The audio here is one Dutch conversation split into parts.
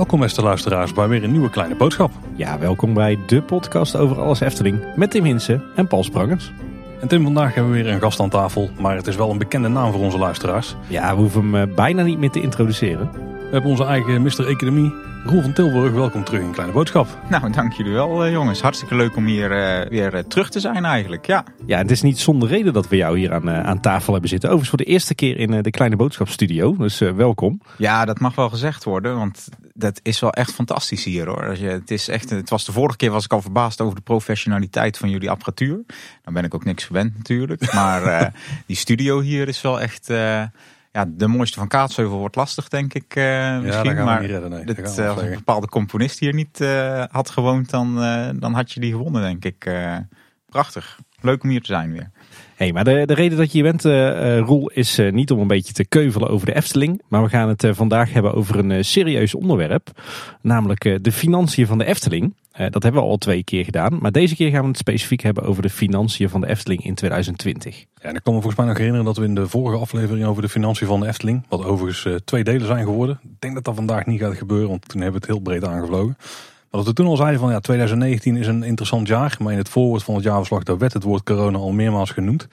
Welkom beste luisteraars bij weer een nieuwe kleine boodschap. Ja, welkom bij de podcast over alles Efteling met Tim Hinsen en Paul Sprangers. En Tim, vandaag hebben we weer een gast aan tafel, maar het is wel een bekende naam voor onze luisteraars. Ja, we hoeven hem eh, bijna niet meer te introduceren. We hebben onze eigen Mr. Economie, Roel van Tilburg. Welkom terug in Kleine Boodschap. Nou, dank jullie wel eh, jongens. Hartstikke leuk om hier eh, weer eh, terug te zijn eigenlijk. Ja. Ja, het is niet zonder reden dat we jou hier aan, aan tafel hebben zitten. Overigens voor de eerste keer in de Kleine Boodschapstudio, dus eh, welkom. ja, dat mag wel gezegd worden, want dat is wel echt fantastisch hier hoor. Als je, het, is echt, het was de vorige keer was ik al verbaasd over de professionaliteit van jullie apparatuur. Dan ben ik ook niks gewend natuurlijk. Maar eh, die studio hier is wel echt... ja, de mooiste van Kaatsheuvel wordt lastig, denk ik eh, misschien. maar redden, nee. Dit, eh, als een bepaalde componist hier niet eh, had gewoond, dan, dan had je die gewonnen, denk ik. Prachtig. Leuk om hier te zijn weer. Hey, maar de, de reden dat je hier bent, eh, Roel, is eh, niet om een beetje te keuvelen over de Efteling. Maar we gaan het vandaag hebben over een serieus onderwerp. Namelijk de financiën van de Efteling. Dat hebben we al twee keer gedaan. Maar deze keer gaan we het specifiek hebben over de financiën van de Efteling in 2020. Ja, en ik kan me volgens mij nog herinneren dat we in de vorige aflevering over de financiën van de Efteling, wat overigens twee delen zijn geworden. Ik denk dat dat vandaag niet gaat gebeuren, want toen hebben we het heel breed aangevlogen. Dat we toen al zeiden van ja, 2019 is een interessant jaar. Maar in het voorwoord van het jaarverslag daar werd het woord corona al meermaals genoemd.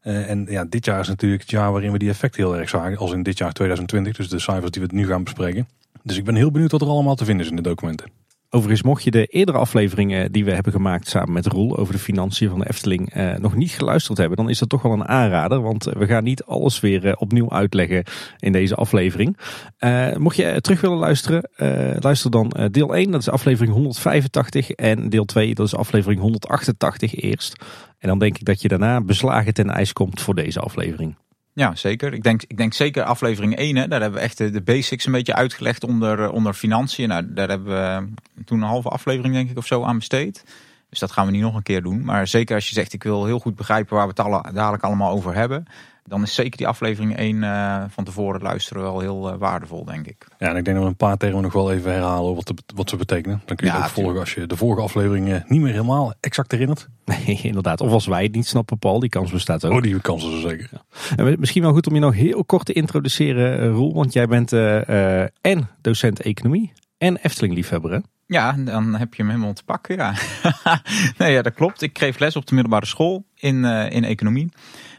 Eh, en ja, dit jaar is natuurlijk het jaar waarin we die effecten heel erg zagen. Als in dit jaar 2020, dus de cijfers die we nu gaan bespreken. Dus ik ben heel benieuwd wat er allemaal te vinden is in de documenten. Overigens, mocht je de eerdere afleveringen die we hebben gemaakt samen met Roel over de financiën van de Efteling eh, nog niet geluisterd hebben, dan is dat toch wel een aanrader. Want we gaan niet alles weer eh, opnieuw uitleggen in deze aflevering. Eh, mocht je terug willen luisteren, eh, luister dan eh, deel 1, dat is aflevering 185. En deel 2, dat is aflevering 188 eerst. En dan denk ik dat je daarna beslagen ten ijs komt voor deze aflevering. Ja, zeker. Ik denk, ik denk zeker aflevering 1, hè, daar hebben we echt de, basics een beetje uitgelegd onder, eh, onder financiën. Nou, daar hebben we toen een halve aflevering denk ik of zo aan besteed. Dus dat gaan we niet nog een keer doen. Maar zeker als je zegt ik wil heel goed begrijpen waar we het dadelijk allemaal over hebben. Dan is zeker die aflevering 1 eh, van tevoren luisteren wel heel eh, waardevol denk ik. Ja, en ik denk dat we een paar termen nog wel even herhalen wat, de- wat ze betekenen. Dan kun je Ja, ook volgen als je de vorige aflevering eh, niet meer helemaal exact herinnert. Nee, inderdaad. Of als wij het niet snappen, Paul, die kans bestaat ook. Oh, die kansen zo zeker. En Misschien wel goed om je nog heel kort te introduceren, Roel. Want jij bent eh, eh, en docent economie en Efteling-liefhebber, hè? Ja, dan heb je hem helemaal te pakken, ja. nee, ja, dat klopt. Ik geef les op de middelbare school in, eh, in economie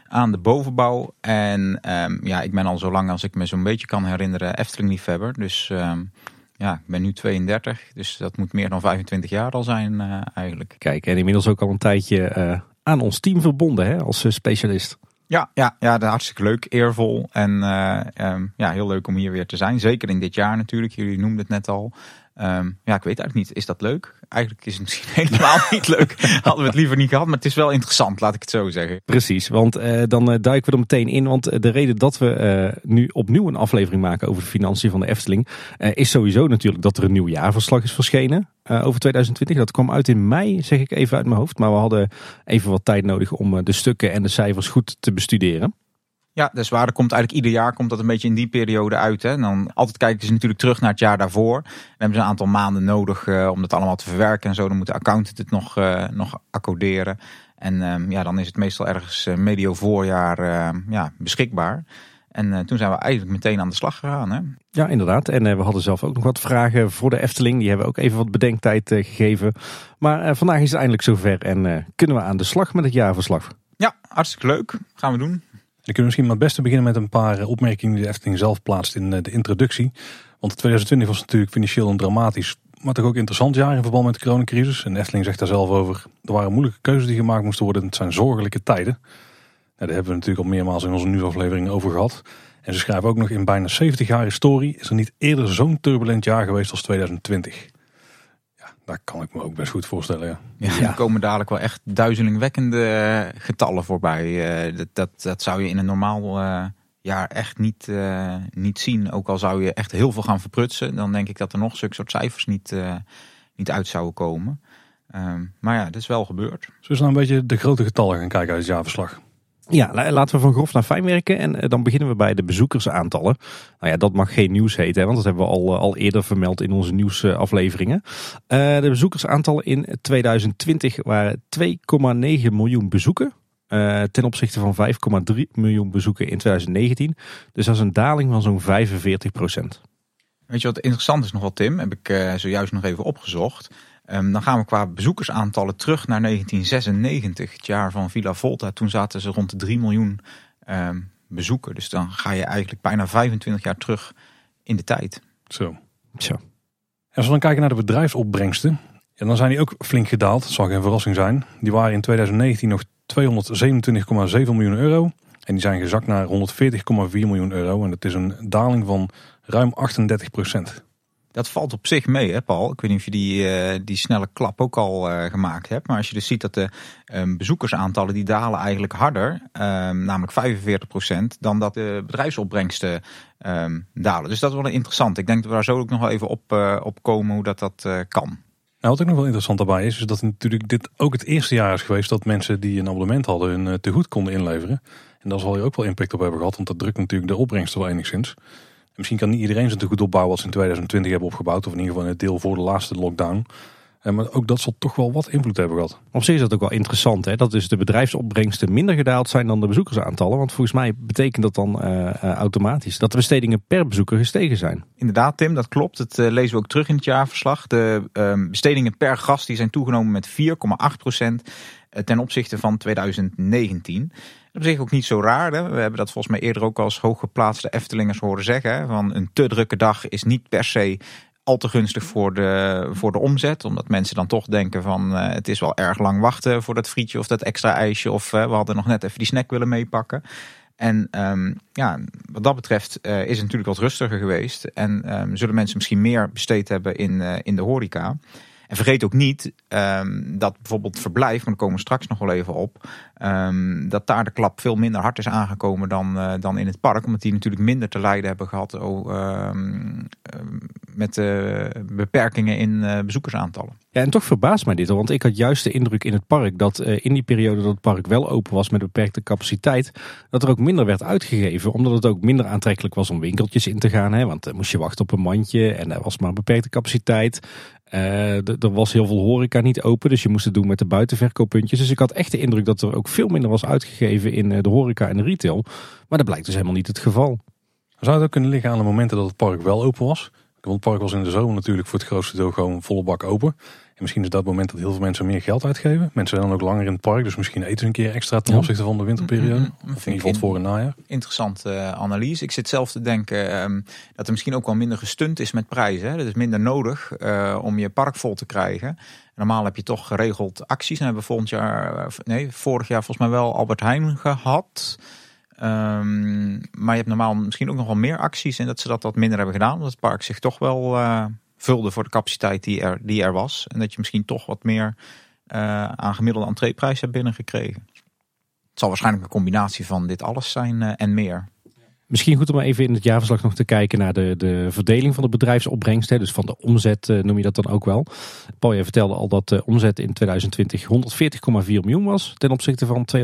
aan de bovenbouw. En ehm, ja, ik ben al zo lang als ik me zo'n beetje kan herinneren Efteling-liefhebber. Dus ehm, ja, ik ben nu 32, dus dat moet meer dan 25 jaar al zijn eh, eigenlijk. Kijk, en inmiddels ook al een tijdje eh, aan ons team verbonden, hè, als eh, specialist. Ja, ja, ja, hartstikke leuk, eervol en eh, ehm, ja, heel leuk om hier weer te zijn. Zeker in dit jaar natuurlijk, jullie noemden het net al. Ja, ik weet eigenlijk niet, is dat leuk? Eigenlijk is het misschien helemaal niet leuk. Hadden we het liever niet gehad, maar het is wel interessant, laat ik het zo zeggen. Precies, want eh, dan eh, duiken we er meteen in. Want eh, de reden dat we nu opnieuw een aflevering maken over de financiën van de Efteling... is sowieso natuurlijk dat er een nieuw jaarverslag is verschenen over 2020. Dat kwam uit in mei, zeg ik even uit mijn hoofd. Maar we hadden even wat tijd nodig om de stukken en de cijfers goed te bestuderen. Ja, waar. Er komt eigenlijk ieder jaar komt dat een beetje in die periode uit. Hè. En dan altijd kijken ze natuurlijk terug naar het jaar daarvoor. Dan hebben ze een aantal maanden nodig eh, om dat allemaal te verwerken en zo. Dan moet de accountant het nog, eh, nog accorderen. En ehm, ja, dan is het meestal ergens eh, medio voorjaar ja, beschikbaar. En toen zijn we eigenlijk meteen aan de slag gegaan. Hè. Ja, inderdaad. En we hadden zelf ook nog wat vragen voor de Efteling. Die hebben we ook even wat bedenktijd gegeven. Maar vandaag is het eindelijk zover en kunnen we aan de slag met het jaarverslag. Ja, hartstikke leuk. Gaan we doen. Dan kunnen we misschien maar het beste beginnen met een paar eh, opmerkingen die de Efteling zelf plaatst in eh, de introductie. Want 2020 was natuurlijk financieel een dramatisch, maar toch ook interessant jaar in verband met de coronacrisis. En Efteling zegt daar zelf over, er waren moeilijke keuzes die gemaakt moesten worden. Het zijn zorgelijke tijden. Nou, daar hebben we natuurlijk al meermaals in onze nieuwsaflevering over gehad. En ze schrijven ook nog in bijna 70 jaar historie is er niet eerder zo'n turbulent jaar geweest als 2020. Daar kan ik me ook best goed voorstellen. Ja. Ja, Er komen dadelijk wel echt duizelingwekkende eh, getallen voorbij. Eh, dat, dat, dat zou je in een normaal eh, jaar echt niet, eh, niet zien. Ook al zou je echt heel veel gaan verprutsen, dan denk ik dat er nog zulke soort cijfers niet, eh, niet uit zouden komen. Ehm, maar ja, dat is wel gebeurd. Zullen we nou een beetje de grote getallen gaan kijken uit het jaarverslag? Ja, la- laten we van grof naar fijn werken. En eh, dan beginnen we bij de bezoekersaantallen. Nou ja, dat mag geen nieuws heten, want dat hebben we al, eh, al eerder vermeld in onze nieuwsafleveringen. Eh, de bezoekersaantallen in 2020 waren 2,9 miljoen bezoeken. ten opzichte van 5,3 miljoen bezoeken in 2019. Dus dat is een daling van zo'n 45 procent. Weet je wat interessant is nog wel, Tim? Heb ik uh, zojuist nog even opgezocht. Um, dan gaan we qua bezoekersaantallen terug naar 1996, het jaar van Villa Volta. Toen zaten ze rond de 3 miljoen um, bezoeken. Dus dan ga je eigenlijk bijna 25 jaar terug in de tijd. Zo. Zo. En als we dan kijken naar de bedrijfsopbrengsten, dan zijn die ook flink gedaald. Dat zal geen verrassing zijn. Die waren in 2019 nog 227,7 miljoen euro. En die zijn gezakt naar 140,4 miljoen euro. En dat is een daling van ruim 38 procent. Dat valt op zich mee, hè, Paul. Ik weet niet of je die, uh, die snelle klap ook al uh, gemaakt hebt. Maar als je dus ziet dat de um, bezoekersaantallen die dalen eigenlijk harder, um, namelijk 45 procent, dan dat de bedrijfsopbrengsten um, dalen. Dus dat is wel interessant. Ik denk dat we daar zo ook nog wel even op, uh, op komen hoe dat, dat kan. Nou, wat ook nog wel interessant daarbij is, is dat natuurlijk dit ook het eerste jaar is geweest dat mensen die een abonnement hadden hun tegoed konden inleveren. En daar zal je ook wel impact op hebben gehad, want dat drukt natuurlijk de opbrengsten wel enigszins. Misschien kan niet iedereen zijn te goed opbouwen als ze in 2020 hebben opgebouwd. Of in ieder geval in het deel voor de laatste lockdown. Eh, maar ook dat zal toch wel wat invloed hebben gehad. Op zich is dat ook wel interessant. Hè? Dat dus de bedrijfsopbrengsten minder gedaald zijn dan de bezoekersaantallen. Want volgens mij betekent dat dan uh, automatisch dat de bestedingen per bezoeker gestegen zijn. Inderdaad Tim, dat klopt. Dat uh, lezen we ook terug in het jaarverslag. De uh, bestedingen per gast die zijn toegenomen met 4,8 procent ten opzichte van 2019 op zich ook niet zo raar. Hè? We hebben dat volgens mij eerder ook als hooggeplaatste Eftelingers horen zeggen. Van een te drukke dag is niet per se al te gunstig voor de, voor de omzet. Omdat mensen dan toch denken van uh, het is wel erg lang wachten voor dat frietje of dat extra ijsje. Of uh, we hadden nog net even die snack willen meepakken. En um, ja, wat dat betreft uh, is het natuurlijk wat rustiger geweest. En um, zullen mensen misschien meer besteed hebben in, in de horeca. En vergeet ook niet um, dat bijvoorbeeld verblijf, maar daar komen we straks nog wel even op, um, dat daar de klap veel minder hard is aangekomen dan, uh, dan in het park. Omdat die natuurlijk minder te lijden hebben gehad oh, um, met beperkingen in uh, bezoekersaantallen. Ja, en toch verbaast mij dit, want ik had juist de indruk in het park dat uh, in die periode dat het park wel open was met beperkte capaciteit, dat er ook minder werd uitgegeven, omdat het ook minder aantrekkelijk was om winkeltjes in te gaan. Hè, want dan moest je wachten op een mandje en er was maar beperkte capaciteit. Uh, er was heel veel horeca niet open, dus je moest het doen met de buitenverkooppuntjes. Dus ik had echt de indruk dat er ook veel minder was uitgegeven in de horeca en de retail. Maar dat blijkt dus helemaal niet het geval. Zou het ook kunnen liggen aan de momenten dat het park wel open was? Want het park was in de zomer natuurlijk voor het grootste deel gewoon volle bak open. En misschien is dat het moment dat heel veel mensen meer geld uitgeven. Mensen zijn dan ook langer in het park, dus misschien eten ze een keer extra ten opzichte van de winterperiode. Mm -hmm. Of in ieder geval voor en najaar. Interessante uh, analyse. Ik zit zelf te denken um, dat er misschien ook wel minder gestunt is met prijzen. Hè. Dat is minder nodig uh, om je park vol te krijgen. Normaal heb je toch geregeld acties. En hebben we volgend jaar, nee, vorig jaar volgens mij wel Albert Heijn gehad. Um, maar je hebt normaal misschien ook nog wel meer acties en dat ze dat wat minder hebben gedaan. Omdat het park zich toch wel uh, vulde voor de capaciteit die er, die er was. En dat je misschien toch wat meer uh, aan gemiddelde entreeprijs hebt binnengekregen. Het zal waarschijnlijk een combinatie van dit alles zijn uh, en meer. Misschien goed om even in het jaarverslag nog te kijken naar de, de verdeling van de bedrijfsopbrengst. Dus van de omzet noem je dat dan ook wel. Paul, je vertelde al dat de omzet in 2020 140,4 miljoen was. Ten opzichte van 227,7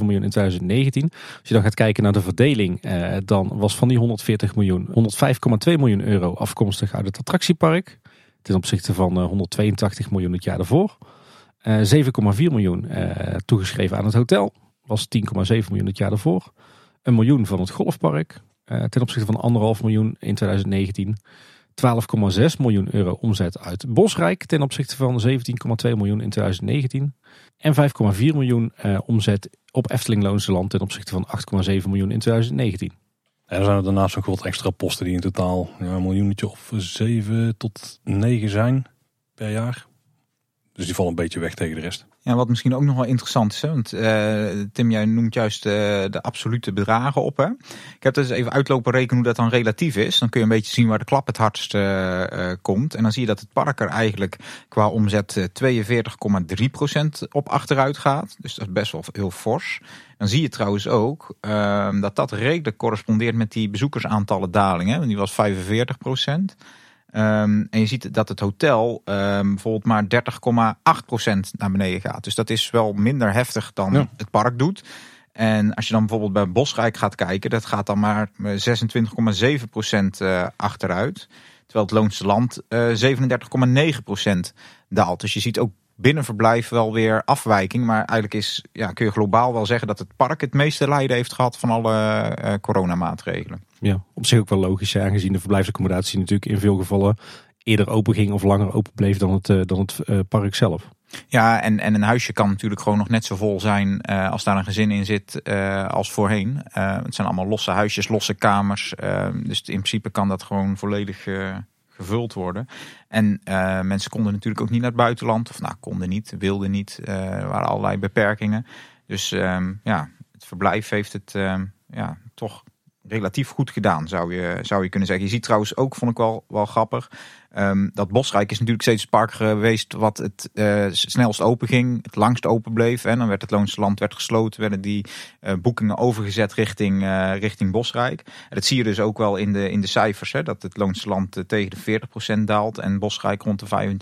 miljoen in 2019. Als je dan gaat kijken naar de verdeling. Eh, dan was van die 140 miljoen 105,2 miljoen euro afkomstig uit het attractiepark. Ten opzichte van 182 miljoen het jaar daarvoor. Uh, 7,4 miljoen toegeschreven aan het hotel. Was 10,7 miljoen het jaar daarvoor een miljoen van het golfpark. Uh, ten opzichte van anderhalf miljoen in 2019. 12,6 miljoen euro omzet uit Bosrijk ten opzichte van 17,2 miljoen in 2019. En 5,4 miljoen uh, omzet op Efteling Loonse Land ten opzichte van 8,7 miljoen in 2019. En er zijn er daarnaast nog wat extra posten die in totaal ja, een miljoentje of 7 tot 9 zijn per jaar. Dus die vallen een beetje weg tegen de rest. Ja, wat misschien ook nog wel interessant is, want uh, Tim, jij noemt juist uh, de absolute bedragen op. Hè? Ik heb dus even uitlopen rekenen hoe dat dan relatief is. Dan kun je een beetje zien waar de klap het hardst uh, komt. En dan zie je dat het park er eigenlijk qua omzet 42,3% op achteruit gaat. Dus dat is best wel heel fors. Dan zie je trouwens ook ehm, dat dat redelijk correspondeert met die bezoekersaantallen daling. Hè? Want die was 45 Um, en je ziet dat het hotel um, bijvoorbeeld maar 30,8% naar beneden gaat. Dus dat is wel minder heftig dan ja. het park doet. En als je dan bijvoorbeeld bij Bosrijk gaat kijken, dat gaat dan maar 26,7% uh, achteruit. Terwijl het Loonse Land uh, 37,9% daalt. Dus je ziet ook binnenverblijf wel weer afwijking. Maar eigenlijk is, ja, kun je globaal wel zeggen dat het park het meeste lijden heeft gehad van alle uh, coronamaatregelen. Ja, op zich ook wel logisch, aangezien de verblijfsaccommodatie natuurlijk in veel gevallen eerder open ging of langer open bleef dan het, uh, dan het uh, park zelf. Ja, en, en een huisje kan natuurlijk gewoon nog net zo vol zijn uh, als daar een gezin in zit uh, als voorheen. Uh, het zijn allemaal losse huisjes, losse kamers. dus in principe kan dat gewoon volledig gevuld worden. En mensen konden natuurlijk ook niet naar het buitenland. Of nou, konden niet, wilden niet. er waren allerlei beperkingen. Dus um, ja, het verblijf heeft het ja, toch relatief goed gedaan, zou je, zou je kunnen zeggen. Je ziet trouwens ook, vond ik wel, wel grappig, um, dat Bosrijk is natuurlijk steeds het park geweest wat het uh, snelst open ging, het langst open bleef. En dan werd het Loonse Land werd gesloten, werden die uh, boekingen overgezet richting, uh, richting Bosrijk. En dat zie je dus ook wel in de, in de cijfers, hè, dat het Loonse Land tegen de 40% daalt en Bosrijk rond de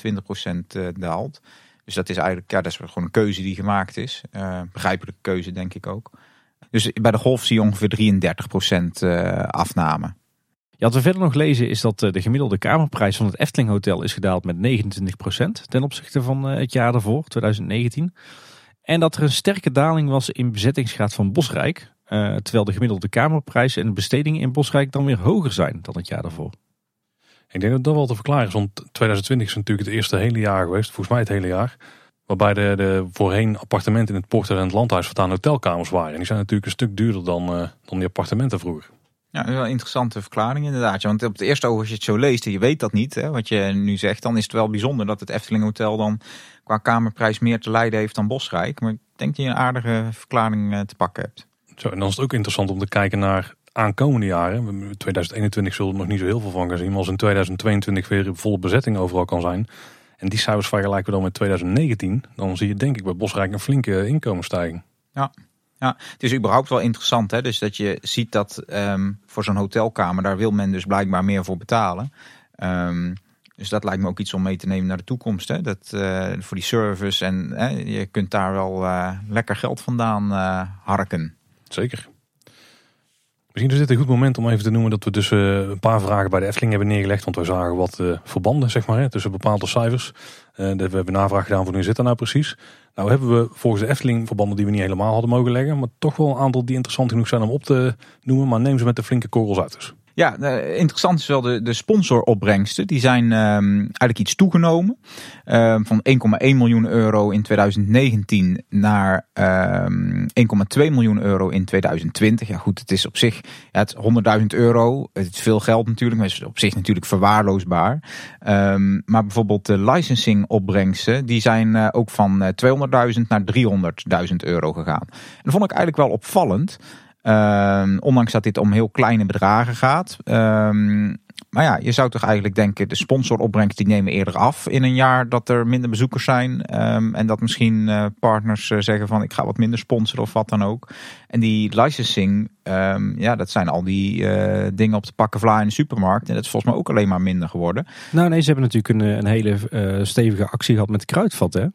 25% daalt. Dus dat is eigenlijk, ja, dat is gewoon een keuze die gemaakt is. begrijpelijke keuze, denk ik ook. Dus bij de golf zie je ongeveer 33% uh, afname. Wat we verder nog lezen is dat eh, de gemiddelde kamerprijs van het Efteling Hotel is gedaald met 29% ten opzichte van eh, het jaar daarvoor, 2019. En dat er een sterke daling was in bezettingsgraad van Bosrijk. Uh, terwijl de gemiddelde kamerprijs en de bestedingen in Bosrijk dan weer hoger zijn dan het jaar daarvoor. Ik denk dat dat wel te verklaren is, want 2020 is natuurlijk het eerste hele jaar geweest, volgens mij het hele jaar. Waarbij de, de voorheen appartementen in het Porter en het Landhuis voortaan hotelkamers waren. En die zijn natuurlijk een stuk duurder dan, dan die appartementen vroeger. Ja, wel een interessante verklaring inderdaad. Want op het eerste oog als je het zo leest en je weet dat niet, hè, wat je nu zegt, dan is het wel bijzonder dat het Efteling Hotel dan qua kamerprijs meer te lijden heeft dan Bosrijk. Maar ik denk dat je een aardige verklaring uh, te pakken hebt. Zo, en dan is het ook interessant om te kijken naar aankomende jaren. 2021 zullen we er nog niet zo heel veel van gaan zien. Maar als in 2022 weer volle bezetting overal kan zijn en die cijfers vergelijken we dan met 2019, dan zie je denk ik bij Bosrijk een flinke inkomensstijging. Ja. Ja, het is überhaupt wel interessant. Hè? Dus dat je ziet dat um, voor zo'n hotelkamer, daar wil men dus blijkbaar meer voor betalen. Um, dus dat lijkt me ook iets om mee te nemen naar de toekomst. Hè? Dat, uh, voor die service en je kunt daar wel uh, lekker geld vandaan uh, harken. Zeker. Misschien is dit een goed moment om even te noemen dat we dus uh, een paar vragen bij de Efteling hebben neergelegd. Want we zagen wat uh, verbanden zeg maar, tussen bepaalde cijfers. Uh, we hebben navraag gedaan van hoe zit dat nou precies. Nou hebben we volgens de Efteling verbanden die we niet helemaal hadden mogen leggen. Maar toch wel een aantal die interessant genoeg zijn om op te noemen. Maar neem ze met de flinke korrels uit dus. Ja, uh, interessant is wel de, de sponsoropbrengsten. Die zijn um, eigenlijk iets toegenomen. Um, van 1,1 miljoen euro in 2019 naar um, 1,2 miljoen euro in 2020. Ja goed, het is op zich het 100.000 euro. Het is veel geld natuurlijk, maar is op zich natuurlijk verwaarloosbaar. maar bijvoorbeeld de licensingopbrengsten, die zijn uh, ook van 200.000 naar 300.000 euro gegaan. En dat vond ik eigenlijk wel opvallend. Uh, ondanks dat dit om heel kleine bedragen gaat. Um, maar ja, je zou toch eigenlijk denken, de sponsoropbrengst die nemen eerder af in een jaar dat er minder bezoekers zijn. Um, en dat misschien uh, partners uh, zeggen van ik ga wat minder sponsoren of wat dan ook. En die licensing, um, ja, dat zijn al die uh, dingen op de pakken vla in de supermarkt. En dat is volgens mij ook alleen maar minder geworden. Nou nee, ze hebben natuurlijk een, een hele stevige actie gehad met de kruidvat hè? Oh,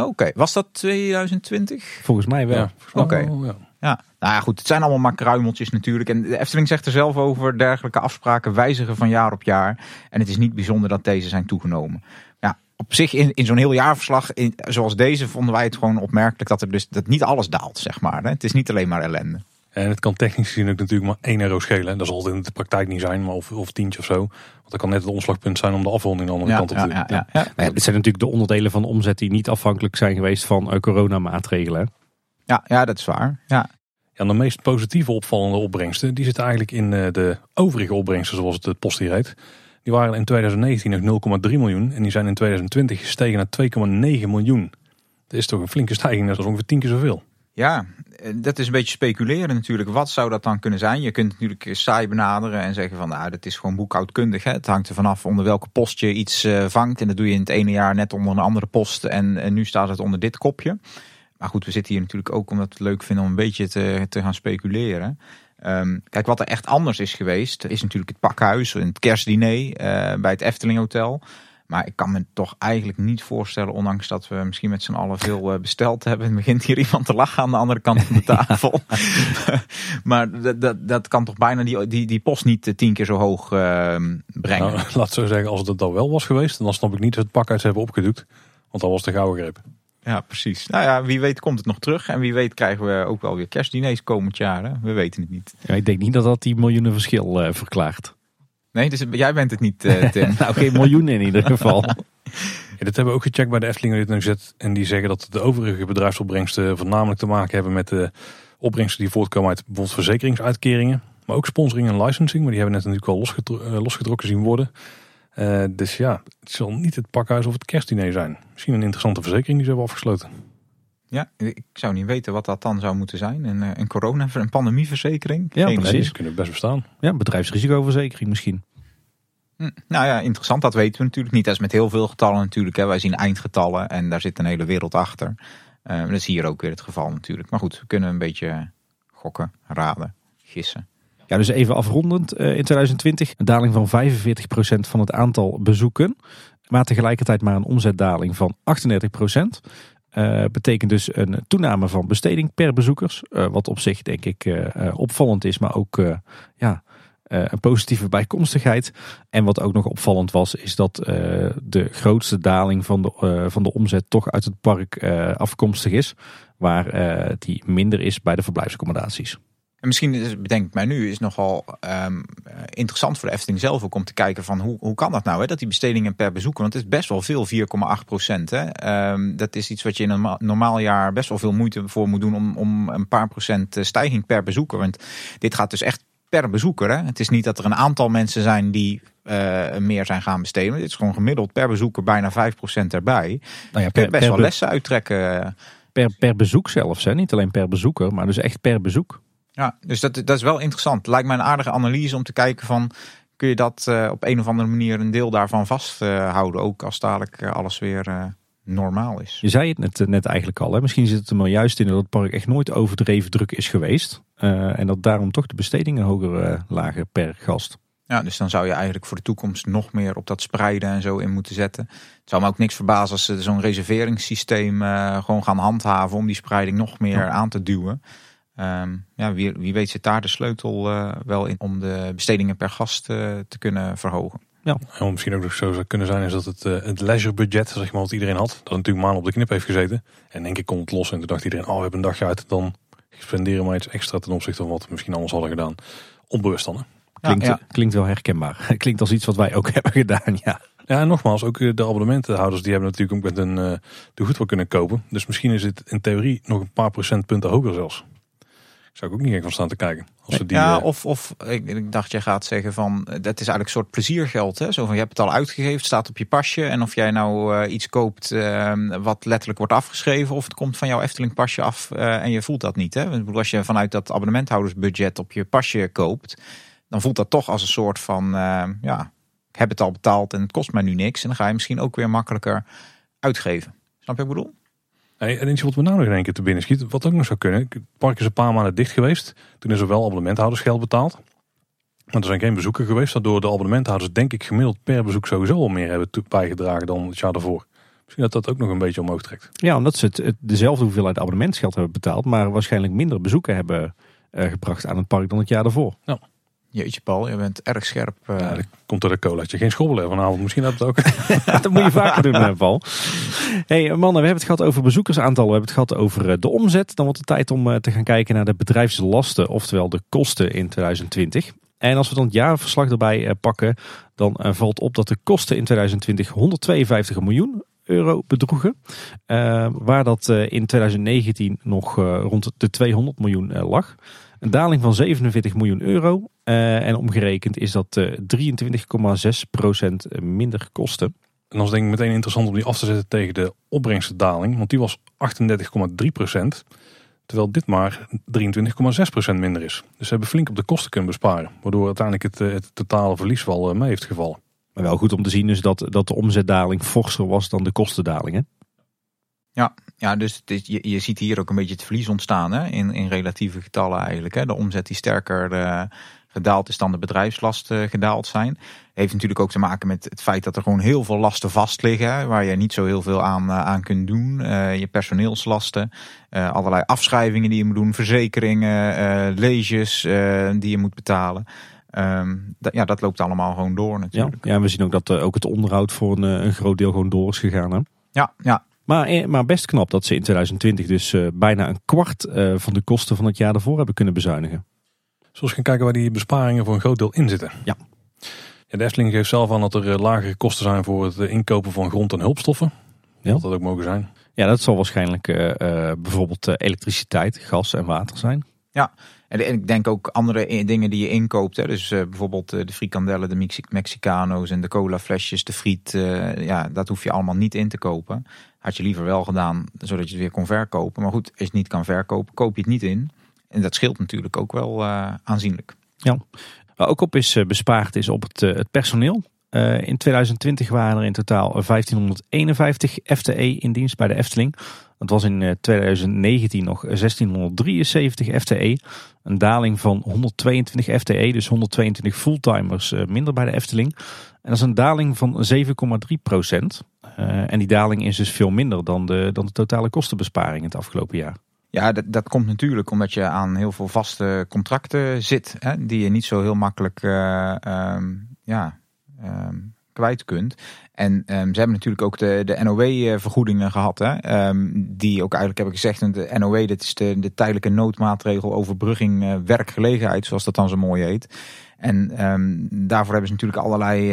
Oké, okay. was dat 2020? Volgens mij wel. Ja, Oké. Okay. ja. Ja. Nou ja, goed, het zijn allemaal maar kruimeltjes natuurlijk. En de Efteling zegt er zelf over, dergelijke afspraken wijzigen van jaar op jaar. En het is niet bijzonder dat deze zijn toegenomen. Ja, op zich in, in zo'n heel jaarverslag, in, zoals deze, vonden wij het gewoon opmerkelijk dat er dus dat niet alles daalt, zeg maar. Hè. Het is niet alleen maar ellende. En het kan technisch gezien ook natuurlijk maar 1 euro schelen. Dat zal in de praktijk niet zijn, maar of, of tientje of zo. Want dat kan net het omslagpunt zijn om de afronding de andere ja, kant op te ja, ja, ja, ja. Dit zijn natuurlijk de onderdelen van de omzet die niet afhankelijk zijn geweest van uh, coronamaatregelen. Ja, ja, dat is waar. Ja. Ja, de meest positieve opvallende opbrengsten, die zitten eigenlijk in de overige opbrengsten, zoals het post hier heet. Die waren in 2019 nog 0,3 miljoen en die zijn in 2020 gestegen naar 2,9 miljoen. Dat is toch een flinke stijging, dat is ongeveer tien keer zoveel. Ja, dat is een beetje speculeren natuurlijk. Wat zou dat dan kunnen zijn? Je kunt natuurlijk saai benaderen en zeggen van nou, dat is gewoon boekhoudkundig. Hè? Het hangt er vanaf onder welke post je iets uh, vangt. En dat doe je in het ene jaar net onder een andere post en, en nu staat het onder dit kopje. Maar goed, we zitten hier natuurlijk ook omdat we het leuk vinden om een beetje te, te gaan speculeren. Um, kijk, wat er echt anders is geweest, is natuurlijk het pakhuis, het kerstdiner uh, bij het Efteling Hotel. Maar ik kan me toch eigenlijk niet voorstellen, ondanks dat we misschien met z'n allen veel uh, besteld hebben. begint hier iemand te lachen aan de andere kant van de tafel. maar dat, dat, dat kan toch bijna die, die, die post niet tien keer zo hoog uh, brengen. Nou, laat zo zeggen, als het dat wel was geweest, dan snap ik niet dat het pakhuis hebben opgedoekt. Want dat was de gouden greep. Ja, precies. Nou ja, wie weet komt het nog terug. En wie weet krijgen we ook wel weer kerstdiners komend jaar. Hè? We weten het niet. Ja, ik denk niet dat dat die miljoenen verschil uh, verklaart. Nee, dus jij bent het niet, uh, Tim. nou, geen miljoen in ieder geval. Ja, dit hebben we ook gecheckt bij de Efteling dit gezet. En die zeggen dat de overige bedrijfsopbrengsten voornamelijk te maken hebben met de opbrengsten die voortkomen uit bijvoorbeeld verzekeringsuitkeringen. Maar ook sponsoring en licensing. Maar die hebben net natuurlijk al losgetrokken zien worden. Uh, dus ja, het zal niet het pakhuis of het kerstdiner zijn. Misschien een interessante verzekering die ze hebben afgesloten. Ja, ik zou niet weten wat dat dan zou moeten zijn. Een, eh, een corona, een pandemieverzekering. Ja, Geen precies. Idee. Kunnen best bestaan. Ja, bedrijfsrisicoverzekering misschien. Hm, nou ja, interessant. Dat weten we natuurlijk niet. Dat is met heel veel getallen natuurlijk. Hè. Wij zien eindgetallen en daar zit een hele wereld achter. Uh, dat is hier ook weer het geval natuurlijk. Maar goed, we kunnen een beetje gokken, raden, gissen. Ja, dus even afrondend uh, in 2020 een daling van 45% van het aantal bezoeken. Maar tegelijkertijd maar een omzetdaling van 38%. Uh, betekent dus een toename van besteding per bezoekers. Uh, wat op zich denk ik opvallend is, maar ook ja, een positieve bijkomstigheid. En wat ook nog opvallend was, is dat de grootste daling van de, van de omzet toch uit het park afkomstig is. Waar die minder is bij de verblijfsaccommodaties. En misschien is, bedenk ik mij nu, is nogal um, interessant voor de Efteling zelf ook om te kijken van hoe, hoe kan dat nou, hè, dat die bestedingen per bezoeker, want het is best wel veel, 4,8 procent. Um, dat is iets wat je in een normaal jaar best wel veel moeite voor moet doen om, om een paar procent eh, stijging per bezoeker. Want dit gaat dus echt per bezoeker. Hè. Het is niet dat er een aantal mensen zijn die uh, meer zijn gaan besteden. Dit is gewoon gemiddeld per bezoeker bijna 5 procent erbij. Nou ja, per, best wel lessen uittrekken. Per, per bezoek zelfs, hè? niet alleen per bezoeker, maar dus echt per bezoek. Ja, dus dat, dat is wel interessant. Lijkt mij een aardige analyse om te kijken van... kun je dat uh, op een of andere manier een deel daarvan vasthouden. Uh, ook als dadelijk uh, alles weer uh, normaal is. Je zei het net, net eigenlijk al. Hè? Misschien zit het er maar juist in dat het park echt nooit overdreven druk is geweest. en dat daarom toch de bestedingen hoger lagen per gast. Ja, dus dan zou je eigenlijk voor de toekomst nog meer op dat spreiden en zo in moeten zetten. Het zou me ook niks verbazen als ze zo'n reserveringssysteem gewoon gaan handhaven om die spreiding nog meer ja. aan te duwen. Um, ja, wie, wie, weet zit daar de sleutel uh, wel in om de bestedingen per gast uh, te kunnen verhogen. Ja. En misschien ook nog zo zou kunnen zijn is dat het, uh, het leisurebudget, zeg maar, wat iedereen had, dat natuurlijk maanden op de knip heeft gezeten. En denk ik komt het los en toen dacht iedereen, oh we hebben een dagje uit, dan spenderen we iets extra ten opzichte van wat we misschien anders hadden gedaan. Onbewust dan. Hè? Klinkt, ja, ja. klinkt wel herkenbaar. klinkt als iets wat wij ook hebben gedaan, ja. Ja, en nogmaals, ook de abonnementenhouders die hebben natuurlijk ook met een uh, de goed wel kunnen kopen. Dus misschien is het in theorie nog een paar procentpunten hoger zelfs. Zou ik ook niet echt van staan te kijken. Als die, ja, uh... of, of ik, ik, dacht, jij gaat zeggen van, dat is eigenlijk een soort pleziergeld. Hè? Zo van, je hebt het al uitgegeven, staat op je pasje. En of jij nou uh, iets koopt uh, wat letterlijk wordt afgeschreven, of het komt van jouw Efteling pasje af en je voelt dat niet. Hè? Als je vanuit dat abonnementhoudersbudget op je pasje koopt, dan voelt dat toch als een soort van, ja, ik heb het al betaald en het kost mij nu niks. En dan ga je misschien ook weer makkelijker uitgeven. Snap je wat ik bedoel? Hey, en iets wat me nou nog in één keer te binnen schiet, wat ook nog zou kunnen. Het park is een paar maanden dicht geweest. Toen is er wel abonnementhouders geld betaald. Maar er zijn geen bezoeken geweest, waardoor de abonnementhouders denk ik gemiddeld per bezoek sowieso al meer hebben bijgedragen dan het jaar daarvoor. Misschien dat dat ook nog een beetje omhoog trekt. Ja, omdat ze het, dezelfde hoeveelheid abonnementsgeld hebben betaald, maar waarschijnlijk minder bezoeken hebben uh, gebracht aan het park dan het jaar daarvoor. Ja. Jeetje Paul, je bent erg scherp. Uh... Ja, dat komt door de colaatje. Geen schobbelen vanavond. Misschien heb het ook. dat moet je vaker doen, eh, Paul. hey, mannen, we hebben het gehad over bezoekersaantallen. We hebben het gehad over eh, de omzet. Dan wordt het tijd om te gaan kijken naar de bedrijfslasten, oftewel de kosten in 2020. En als we dan het jaarverslag erbij pakken, dan valt op dat de kosten in 2020 152 miljoen euro bedroegen. Uh, waar dat in 2019 nog rond de 200 miljoen lag. Een daling van 47 miljoen euro. Uh, en omgerekend is dat uh, eh, 23,6% minder kosten. En dan is denk ik meteen interessant om die af te zetten tegen de opbrengstdaling. Want die was 38,3%. Terwijl dit maar 23,6% minder is. Dus ze hebben flink op de kosten kunnen besparen. Waardoor uiteindelijk het, eh, het totale verlies wel mee heeft gevallen. Maar wel goed om te zien dus dat, dat de omzetdaling forser was dan de kostendaling. Hè? Ja, ja dus is, je, je ziet hier ook een beetje het verlies ontstaan hè? In, in relatieve getallen eigenlijk. Hè? De omzet die sterker uh, gedaald is dan de bedrijfslasten gedaald zijn. Heeft natuurlijk ook te maken met het feit dat er gewoon heel veel lasten vast liggen. Waar je niet zo heel veel aan, uh, aan kunt doen. Je personeelslasten, allerlei afschrijvingen die je moet doen. Verzekeringen, leges die je moet betalen. Um, ja, dat loopt allemaal gewoon door natuurlijk. Ja, ja we zien ook dat ook het onderhoud voor een, een groot deel gewoon door is gegaan. Hè? Ja, ja. Maar, eh, maar best knap dat ze in 2020 dus uh, bijna een kwart uh, van de kosten van het jaar daarvoor hebben kunnen bezuinigen. Zoals gaan kijken waar die besparingen voor een groot deel in zitten. Ja. ja de Efteling geeft zelf aan dat er lagere kosten zijn voor het inkopen van grond- en hulpstoffen. Ja. Dat dat ook mogen zijn. Ja, dat zal waarschijnlijk bijvoorbeeld elektriciteit, gas en water zijn. Ja, en ik denk ook andere dingen die je inkoopt. Hè. Dus uh, bijvoorbeeld uh, de frikandellen, de Mexicano's en de cola flesjes, de friet. Ja, dat hoef je allemaal niet in te kopen. Had je liever wel gedaan, zodat je het weer kon verkopen. Maar goed, als je niet kan verkopen, koop je het niet in. En dat scheelt natuurlijk ook wel aanzienlijk. Ja, ook op is bespaard is op het, het personeel. in 2020 waren er in totaal 1551 FTE in dienst bij de Efteling. Dat was in 2019 nog 1673 FTE. Een daling van 122 FTE, dus 122 fulltimers minder bij de Efteling. En dat is een daling van 7,3 procent. Uh, en die daling is dus veel minder dan de, dan de totale kostenbesparing het afgelopen jaar. Ja, dat, dat komt natuurlijk omdat je aan heel veel vaste contracten zit. Hè, die je niet zo heel makkelijk um, ja, um, kwijt kunt. En um, ze hebben natuurlijk ook de, de NOW-vergoedingen gehad. Hè? Um, die ook eigenlijk, heb ik gezegd, de NOW, dat is de, de tijdelijke noodmaatregel overbrugging uh, werkgelegenheid, zoals dat dan zo mooi heet. En um, daarvoor hebben ze natuurlijk allerlei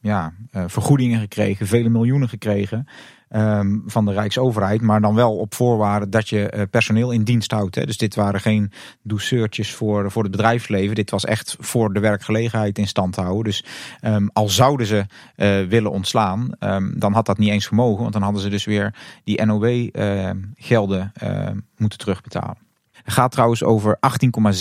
ja, uh, vergoedingen gekregen, vele miljoenen gekregen. Um, van de Rijksoverheid. Maar dan wel op voorwaarde dat je uh, personeel in dienst houdt. Hè. Dus dit waren geen douceurtjes voor, voor het bedrijfsleven. Dit was echt voor de werkgelegenheid in stand houden. Dus um, al zouden ze uh, willen ontslaan, um, dan had dat niet eens gemogen. Want dan hadden ze dus weer die NOW-gelden moeten terugbetalen. Het gaat trouwens over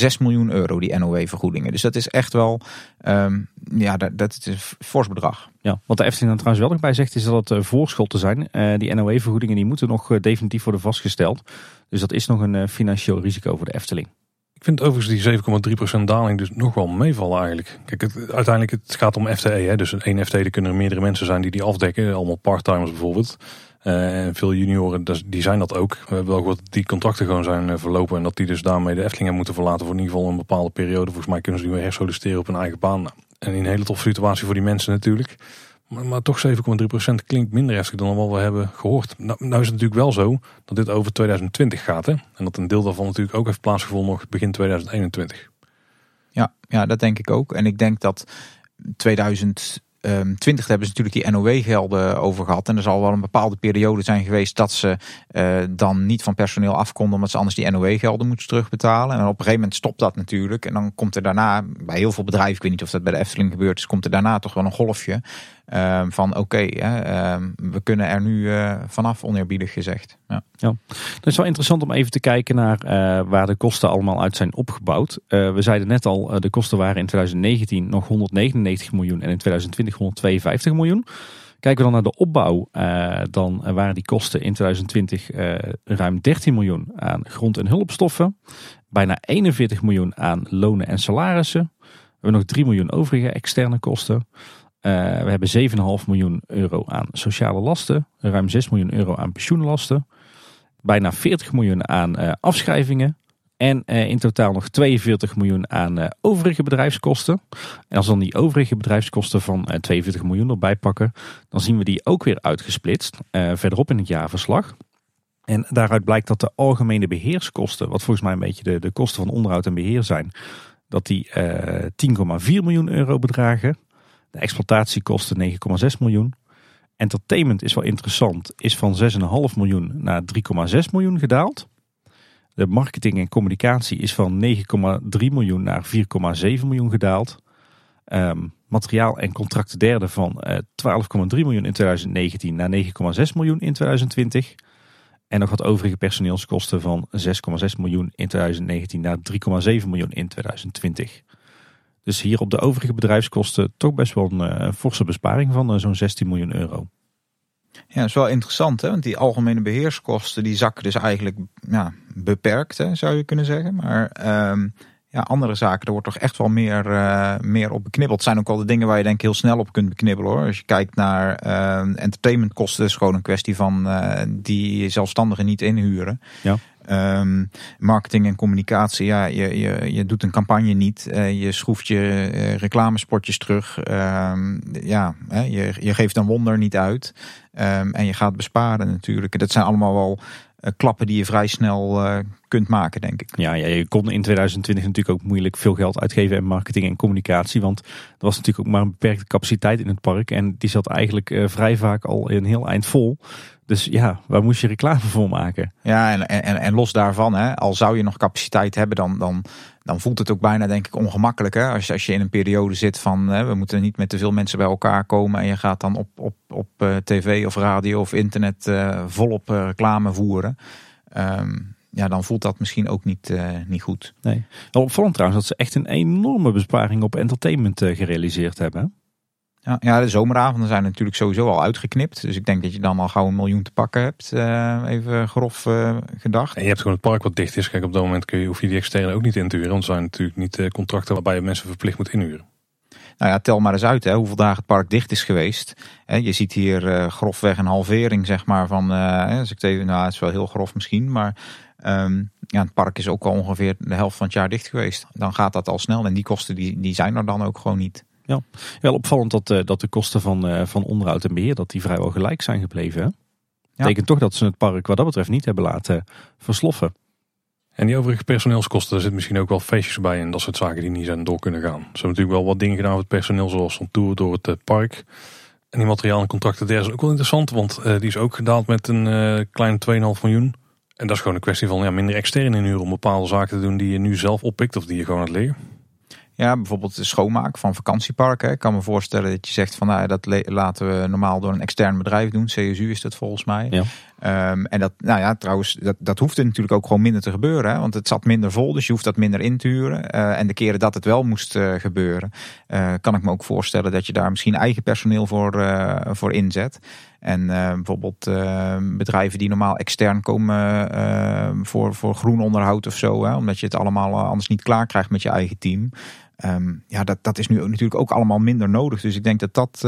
18,6 miljoen euro, die NOW-vergoedingen. Dus dat is echt wel, um, ja, dat, dat is een fors bedrag. Ja, wat de Efteling dan trouwens wel nog bij zegt, is dat het uh, voorschotten zijn. Uh, die NOW-vergoedingen die moeten nog uh, definitief worden vastgesteld. Dus dat is nog een financieel risico voor de Efteling. Ik vind overigens die 7,3% daling dus nog wel meevallen eigenlijk. Kijk, het, uiteindelijk het gaat om FTE. Hè? Dus één FTE, er kunnen er meerdere mensen zijn die die afdekken. Allemaal parttimers bijvoorbeeld. Uh, en veel junioren, die zijn dat ook. We hebben wel gehoord dat die contracten gewoon zijn verlopen. En dat die dus daarmee de Efteling hebben moeten verlaten voor in ieder geval een bepaalde periode. Volgens mij kunnen ze nu weer hersolliciteren op hun eigen baan. En in een hele toffe situatie voor die mensen natuurlijk. Maar, maar toch 7,3% klinkt minder heftig dan wat we hebben gehoord. Nou, nou, is het natuurlijk wel zo dat dit over 2020 gaat. Hè? En dat een deel daarvan natuurlijk ook heeft plaatsgevonden nog begin 2021. Ja, ja, dat denk ik ook. En ik denk dat 2000 um, 20 hebben ze natuurlijk die NOW-gelden over gehad. En er zal wel een bepaalde periode zijn geweest dat ze uh, dan niet van personeel af konden, omdat ze anders die NOW-gelden moeten terugbetalen. En op een gegeven moment stopt dat natuurlijk. En dan komt er daarna, bij heel veel bedrijven, ik weet niet of dat bij de Efteling gebeurt, is, komt er daarna toch wel een golfje. Uh, van oké, uh, we kunnen er nu uh, vanaf, oneerbiedig gezegd. Ja. ja, dat is wel interessant om even te kijken naar uh, waar de kosten allemaal uit zijn opgebouwd. we zeiden net al, de kosten waren in 2019 nog 199 miljoen en in 2020 152 miljoen. Kijken we dan naar de opbouw, dan waren die kosten in 2020 ruim 13 miljoen aan grond- en hulpstoffen. Bijna 41 miljoen aan lonen en salarissen. We hebben nog 3 miljoen overige externe kosten. Uh, we hebben 7,5 miljoen euro aan sociale lasten, ruim 6 miljoen euro aan pensioenlasten, bijna 40 miljoen aan uh, afschrijvingen en uh, in totaal nog 42 miljoen aan overige bedrijfskosten. En als we dan die overige bedrijfskosten van 42 miljoen erbij pakken, dan zien we die ook weer uitgesplitst verderop in het jaarverslag. En daaruit blijkt dat de algemene beheerskosten, wat volgens mij een beetje de, de kosten van onderhoud en beheer zijn, dat die 10,4 miljoen euro bedragen. De exploitatiekosten 9,6 miljoen. Entertainment is wel interessant, is van 6,5 miljoen naar 3,6 miljoen gedaald. De marketing en communicatie is van 9,3 miljoen naar 4,7 miljoen gedaald. Um, materiaal en contracten derde van uh, eh, 12,3 miljoen in 2019 naar 9,6 miljoen in 2020. En nog wat overige personeelskosten van 6,6 miljoen in 2019 naar 3,7 miljoen in 2020. Dus hier op de overige bedrijfskosten toch best wel een, eh, forse besparing van uh, zo'n 16 miljoen euro. Ja, dat is wel interessant, hè? want die algemene beheerskosten die zakken dus eigenlijk ja, beperkt, hè, zou je kunnen zeggen. Maar um, ja, andere zaken, er wordt toch echt wel meer, uh, meer op beknibbeld. Het zijn ook wel de dingen waar je denk ik heel snel op kunt beknibbelen hoor. Als je kijkt naar uh, entertainmentkosten, is gewoon een kwestie van uh, die zelfstandigen niet inhuren. Ja. Ehm, marketing en communicatie, ja, je, je, je doet een campagne niet. Uh, je schroeft je uh, reclamespotjes terug. Um, ja, hè, je, je geeft een wonder niet uit. Um, en je gaat besparen natuurlijk. Dat zijn allemaal wel uh, klappen die je vrij snel kunt maken, denk ik. Ja, ja, je kon in 2020 natuurlijk ook moeilijk veel geld uitgeven in marketing en communicatie. Want er was natuurlijk ook maar een beperkte capaciteit in het park. En die zat eigenlijk vrij vaak al een heel eind vol. Dus ja, waar moest je reclame voor maken? Ja, en, en, en los daarvan, hè, al zou je nog capaciteit hebben, dan, dan, dan voelt het ook bijna, denk ik, ongemakkelijk. Hè? Als, als je in een periode zit van hè, we moeten niet met te veel mensen bij elkaar komen. En je gaat dan op, op, op uh, tv of radio of internet uh, volop reclame voeren. Um, ja, dan voelt dat misschien ook niet, niet goed. Nee. Wel opvallend trouwens dat ze echt een enorme besparing op entertainment gerealiseerd hebben. Ja, ja, de zomeravonden zijn natuurlijk sowieso al uitgeknipt. Dus ik denk dat je dan al gauw een miljoen te pakken hebt. Uh, even grof uh, gedacht. En je hebt gewoon het park wat dicht is. Kijk, op dat moment kun je, hoef je die externe ook niet in te huren. Want er zijn natuurlijk niet uh, contracten waarbij je mensen verplicht moet inhuren. Nou ja, tel maar eens uit hè, hoeveel dagen het park dicht is geweest. je ziet hier grofweg een halvering zeg maar van... als ik even, nou het is wel heel grof misschien, maar... Um, ja, het park is ook al ongeveer de helft van het jaar dicht geweest. Dan gaat dat al snel en die kosten die, die zijn er dan ook gewoon niet. Ja, wel opvallend dat, uh, dat de kosten van, uh, van onderhoud en beheer dat die vrijwel gelijk zijn gebleven. Hè? Ja. Betekent toch dat ze het park wat dat betreft niet hebben laten versloffen. En die overige personeelskosten, daar zitten misschien ook wel feestjes bij en dat soort zaken die niet zijn door kunnen gaan. Ze hebben natuurlijk wel wat dingen gedaan met het personeel, zoals een tour door het uh, park. En die materiaal en contracten daar is ook wel interessant, want die is ook gedaald met een klein 2,5 miljoen. En dat is gewoon een kwestie van ja, minder externe inhuren om bepaalde zaken te doen die je nu zelf oppikt of die je gewoon het liggen. Ja, bijvoorbeeld de schoonmaak van vakantieparken. Ik kan me voorstellen dat je zegt van nou, dat laten we normaal door een extern bedrijf doen. CSU is dat volgens mij. Ja. Um, en dat, nou ja, trouwens, dat, dat hoeft er natuurlijk ook gewoon minder te gebeuren. Hè? Want het zat minder vol, dus je hoeft dat minder in te huren. Uh, en de keren dat het wel moest uh, gebeuren, uh, kan ik me ook voorstellen dat je daar misschien eigen personeel voor, voor inzet. En bijvoorbeeld bedrijven die normaal extern komen voor, voor groen onderhoud of zo. Hè? Omdat je het allemaal anders niet klaar krijgt met je eigen team. Um, ja, dat, dat is nu natuurlijk ook allemaal minder nodig. Dus ik denk dat dat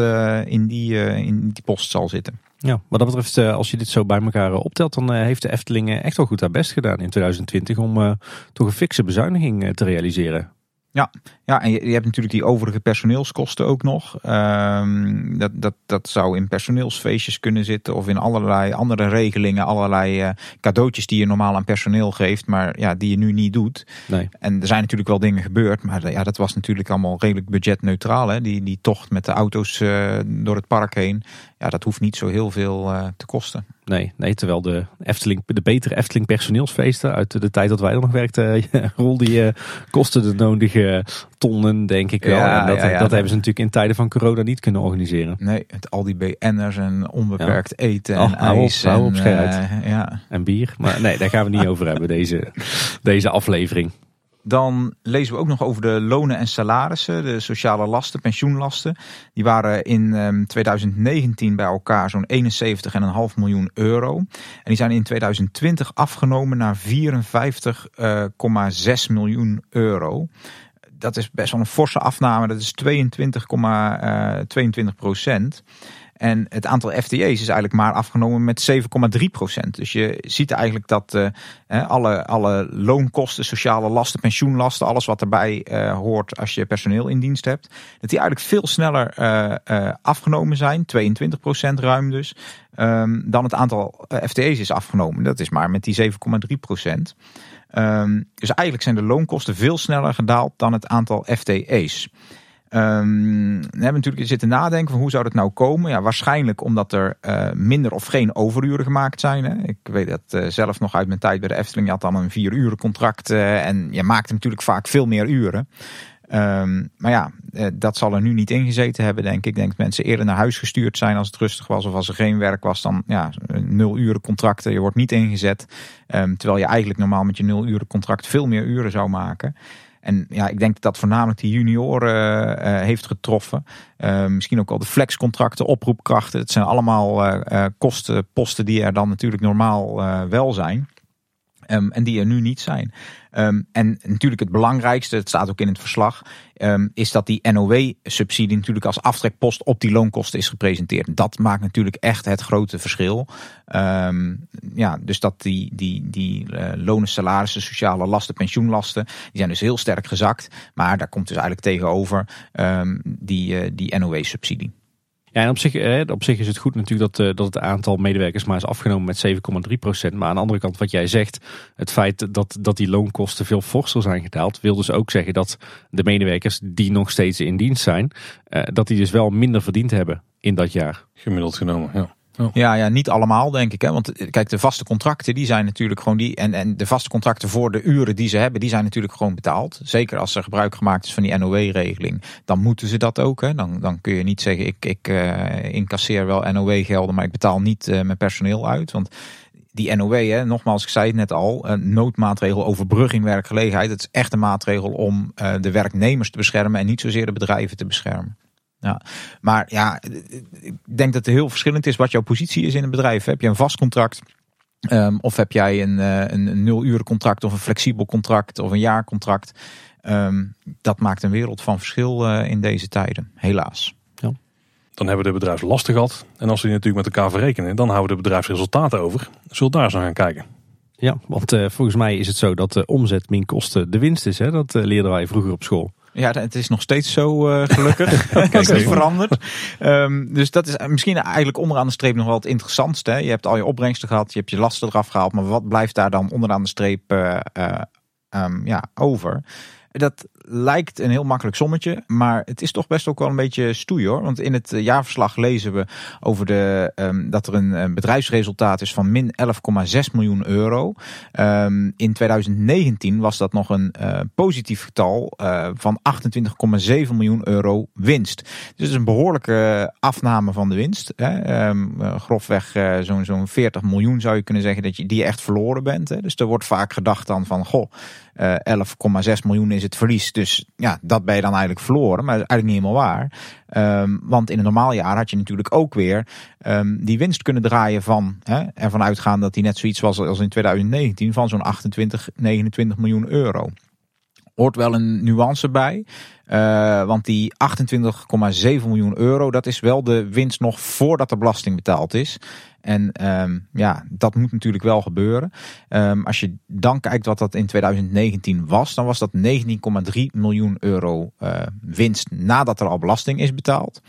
in, die, in die post zal zitten. Ja, wat dat betreft, als je dit zo bij elkaar optelt, dan heeft de Efteling echt wel goed haar best gedaan in 2020 om toch een fikse bezuiniging te realiseren. Ja, ja en je, je, hebt natuurlijk die overige personeelskosten ook nog. Um, dat, dat, dat zou in personeelsfeestjes kunnen zitten of in allerlei andere regelingen, allerlei uh, cadeautjes die je normaal aan personeel geeft, maar ja, die je nu niet doet. Nee. En er zijn natuurlijk wel dingen gebeurd, maar ja, dat was natuurlijk allemaal redelijk budgetneutraal. Hè? Die, die tocht met de auto's uh, door het park heen, ja, dat hoeft niet zo heel veel uh, te kosten. Nee, nee, terwijl de Efteling, de betere Efteling personeelsfeesten uit de tijd dat wij er nog werkten, rol die uh, kosten de nodige tonnen, denk ik wel. Ja, en dat, ja, ja, dat hebben ze natuurlijk in tijden van corona niet kunnen organiseren. Nee, het, al die BN'ers en onbeperkt eten en oh, ijs. en, op, uh, ja. en bier. Maar nee, daar gaan we niet over hebben, deze, deze aflevering. Dan lezen we ook nog over de lonen en salarissen, de sociale lasten, pensioenlasten. Die waren in 2019 ehm, bij elkaar zo'n 71,5 miljoen euro. En die zijn in 2020 afgenomen naar 54,6 uh, miljoen euro. Dat is best wel een forse afname, dat is 22,22 uh, procent. En het aantal FTE's is eigenlijk maar afgenomen met 7,3 procent. Dus je ziet eigenlijk dat uh, alle, alle loonkosten, sociale lasten, pensioenlasten, alles wat erbij uh, hoort als je personeel in dienst hebt, dat die eigenlijk veel sneller uh, afgenomen zijn, 22 procent ruim dus, um, dan het aantal FTE's is afgenomen. Dat is maar met die 7,3 procent. Um, dus eigenlijk zijn de loonkosten veel sneller gedaald dan het aantal FTE's. Um, we hebben natuurlijk zitten nadenken van hoe zou dat nou komen. Ja, waarschijnlijk omdat er uh, minder of geen overuren gemaakt zijn. Hè. Ik weet dat uh, zelf nog uit mijn tijd bij de Efteling. Je had dan een vier uren contract uh, en je maakte natuurlijk vaak veel meer uren. Um, maar ja, dat zal er nu niet ingezeten hebben, denk ik. Ik denk dat mensen eerder naar huis gestuurd zijn als het rustig was. Of als er geen werk was, dan ja, nul uren contracten. Je wordt niet ingezet. Um, terwijl je eigenlijk normaal met je nul uren contract veel meer uren zou maken. En ja, ik denk dat dat voornamelijk die junioren uh, heeft getroffen. Uh, misschien ook al de flexcontracten, oproepkrachten. Het zijn allemaal kostenposten die er dan natuurlijk normaal wel zijn. Um, en die er nu niet zijn. Um, en natuurlijk het belangrijkste, het staat ook in het verslag, um, is dat die NOW-subsidie natuurlijk als aftrekpost op die loonkosten is gepresenteerd. Dat maakt natuurlijk echt het grote verschil. ja, dus dat die, die, die uh, lonen, salarissen, sociale lasten, pensioenlasten, die zijn dus heel sterk gezakt. Maar daar komt dus eigenlijk tegenover die, uh, die NOW-subsidie. Ja, en op zich, op zich is het goed natuurlijk dat, eh, dat het aantal medewerkers maar is afgenomen met 7,3 procent. Maar aan de andere kant, wat jij zegt, het feit dat, dat die loonkosten veel forser zijn gedaald, wil dus ook zeggen dat de medewerkers die nog steeds in dienst zijn, eh, dat die dus wel minder verdiend hebben in dat jaar. Gemiddeld genomen, ja. Oh. Ja, ja, niet allemaal denk ik. Hè? Want eh, kijk, de vaste contracten die zijn natuurlijk gewoon die. En, en de vaste contracten voor de uren die ze hebben, die zijn natuurlijk gewoon betaald. Zeker als er gebruik gemaakt is van die NOW-regeling. Dan moeten ze dat ook. Hè? Dan, dan kun je niet zeggen, ik, ik uh, incasseer wel NOW-gelden, maar ik betaal niet uh, mijn personeel uit. Want die NOW, hè, nogmaals, ik zei het net al, een noodmaatregel overbrugging werkgelegenheid. Het is echt een maatregel om de werknemers te beschermen en niet zozeer de bedrijven te beschermen. Ja, maar ja, ik denk dat het heel verschillend is wat jouw positie is in een bedrijf. Heb je een vast contract? Um, of heb jij een, uh, een nul uren contract of een flexibel contract of een jaarcontract? Um, dat maakt een wereld van verschil uh, in deze tijden, helaas. Ja. Dan hebben de bedrijven lastig gehad. En als die natuurlijk met elkaar verrekenen, dan houden de bedrijfsresultaten over. Zult daar eens naar gaan kijken. Ja, want uh, volgens mij is het zo dat de omzet min kosten de winst is. Hè? Dat leerden wij vroeger op school. Ja, het is nog steeds zo uh, gelukkig. Het is niet veranderd. Um, dus dat is misschien eigenlijk onderaan de streep nog wel het interessantste. Hè? Je hebt al je opbrengsten gehad, je hebt je lasten eraf gehaald. Maar wat blijft daar dan onderaan de streep uh, uh, um, ja, over? Dat lijkt een heel makkelijk sommetje, maar het is toch best ook wel een beetje stoei hoor. Want in het eh, jaarverslag lezen we over de, um, dat er een, bedrijfsresultaat is van min 11,6 miljoen euro. Um, in 2019 was dat nog een uh, positief getal uh, van 28,7 miljoen euro winst. Dus een behoorlijke afname van de winst. Hè. Um, grofweg zo'n zo'n 40 miljoen zou je kunnen zeggen dat je die echt verloren bent. Hè. Dus er wordt vaak gedacht dan van goh, 11,6 miljoen is het verlies. Dus ja, dat ben je dan eigenlijk verloren. Maar dat is eigenlijk niet helemaal waar. Um, want in een normaal jaar had je natuurlijk ook weer um, die winst kunnen draaien van, hè, ervan uitgaan dat die net zoiets was als in 2019, van zo'n 28, 29 miljoen euro. Hoort wel een nuance bij. Uh, want die 28,7 miljoen euro, dat is wel de winst nog voordat de belasting betaald is. En um, ja, dat moet natuurlijk wel gebeuren. Um, als je dan kijkt wat dat in 2019 was, dan was dat 19,3 miljoen euro uh, winst nadat er al belasting is betaald.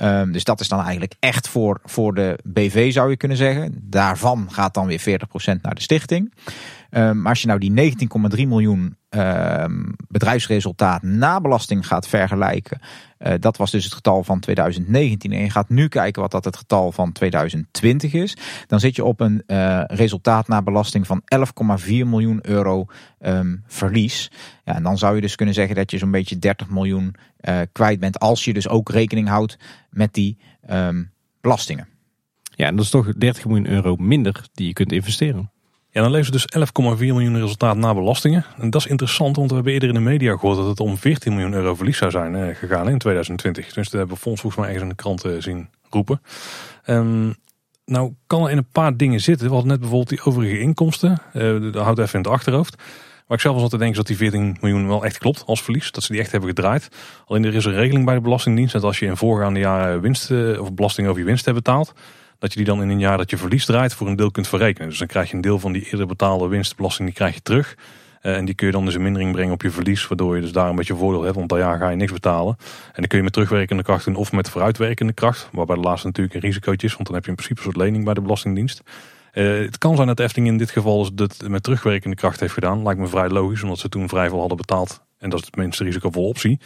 Um, dus dat is dan eigenlijk echt voor, voor de BV zou je kunnen zeggen. Daarvan gaat dan weer 40% naar de stichting. Um, maar als je nou die 19,3 miljoen um, bedrijfsresultaat na belasting gaat vergelijken. Uh, dat was dus het getal van 2019. En je gaat nu kijken wat dat het getal van 2020 is. Dan zit je op een uh, resultaat na belasting van 11,4 miljoen euro um, verlies. Ja, en dan zou je dus kunnen zeggen dat je zo'n beetje 30 miljoen uh, kwijt bent. Als je dus ook rekening houdt met die belastingen. Ja, en dat is toch 30 miljoen euro minder die je kunt investeren. Ja, dan levert dus 11,4 miljoen resultaat na belastingen. En dat is interessant, want we hebben eerder in de media gehoord dat het om 14 miljoen euro verlies zou zijn eh, gegaan in 2020. Dus dat hebben we Fonds volgens mij ergens in de kranten eh, zien roepen. Um, nou kan er in een paar dingen zitten. We hadden net bijvoorbeeld die overige inkomsten. Uh, dat houdt even in het achterhoofd. Maar ik zelf was altijd denken dat die 14 miljoen wel echt klopt als verlies. Dat ze die echt hebben gedraaid. Alleen er is een regeling bij de Belastingdienst. Dat als je in voorgaande jaren winst of belasting over je winst hebt betaald dat je die dan in een jaar dat je verlies draait voor een deel kunt verrekenen. Dus dan krijg je een deel van die eerder betaalde winstbelasting, die krijg je terug. Uh, en die kun je dan dus een mindering brengen op je verlies, waardoor je dus daar een beetje voordeel hebt, want dat jaar ga je niks betalen. En dan kun je met terugwerkende kracht doen of met vooruitwerkende kracht, waarbij de laatste natuurlijk een risicootje is, want dan heb je in principe een soort lening bij de Belastingdienst. Uh, het kan zijn dat de Efteling in dit geval dus dat met terugwerkende kracht heeft gedaan. Lijkt me vrij logisch, omdat ze toen vrij veel hadden betaald. En dat is het minste risicovolle optie.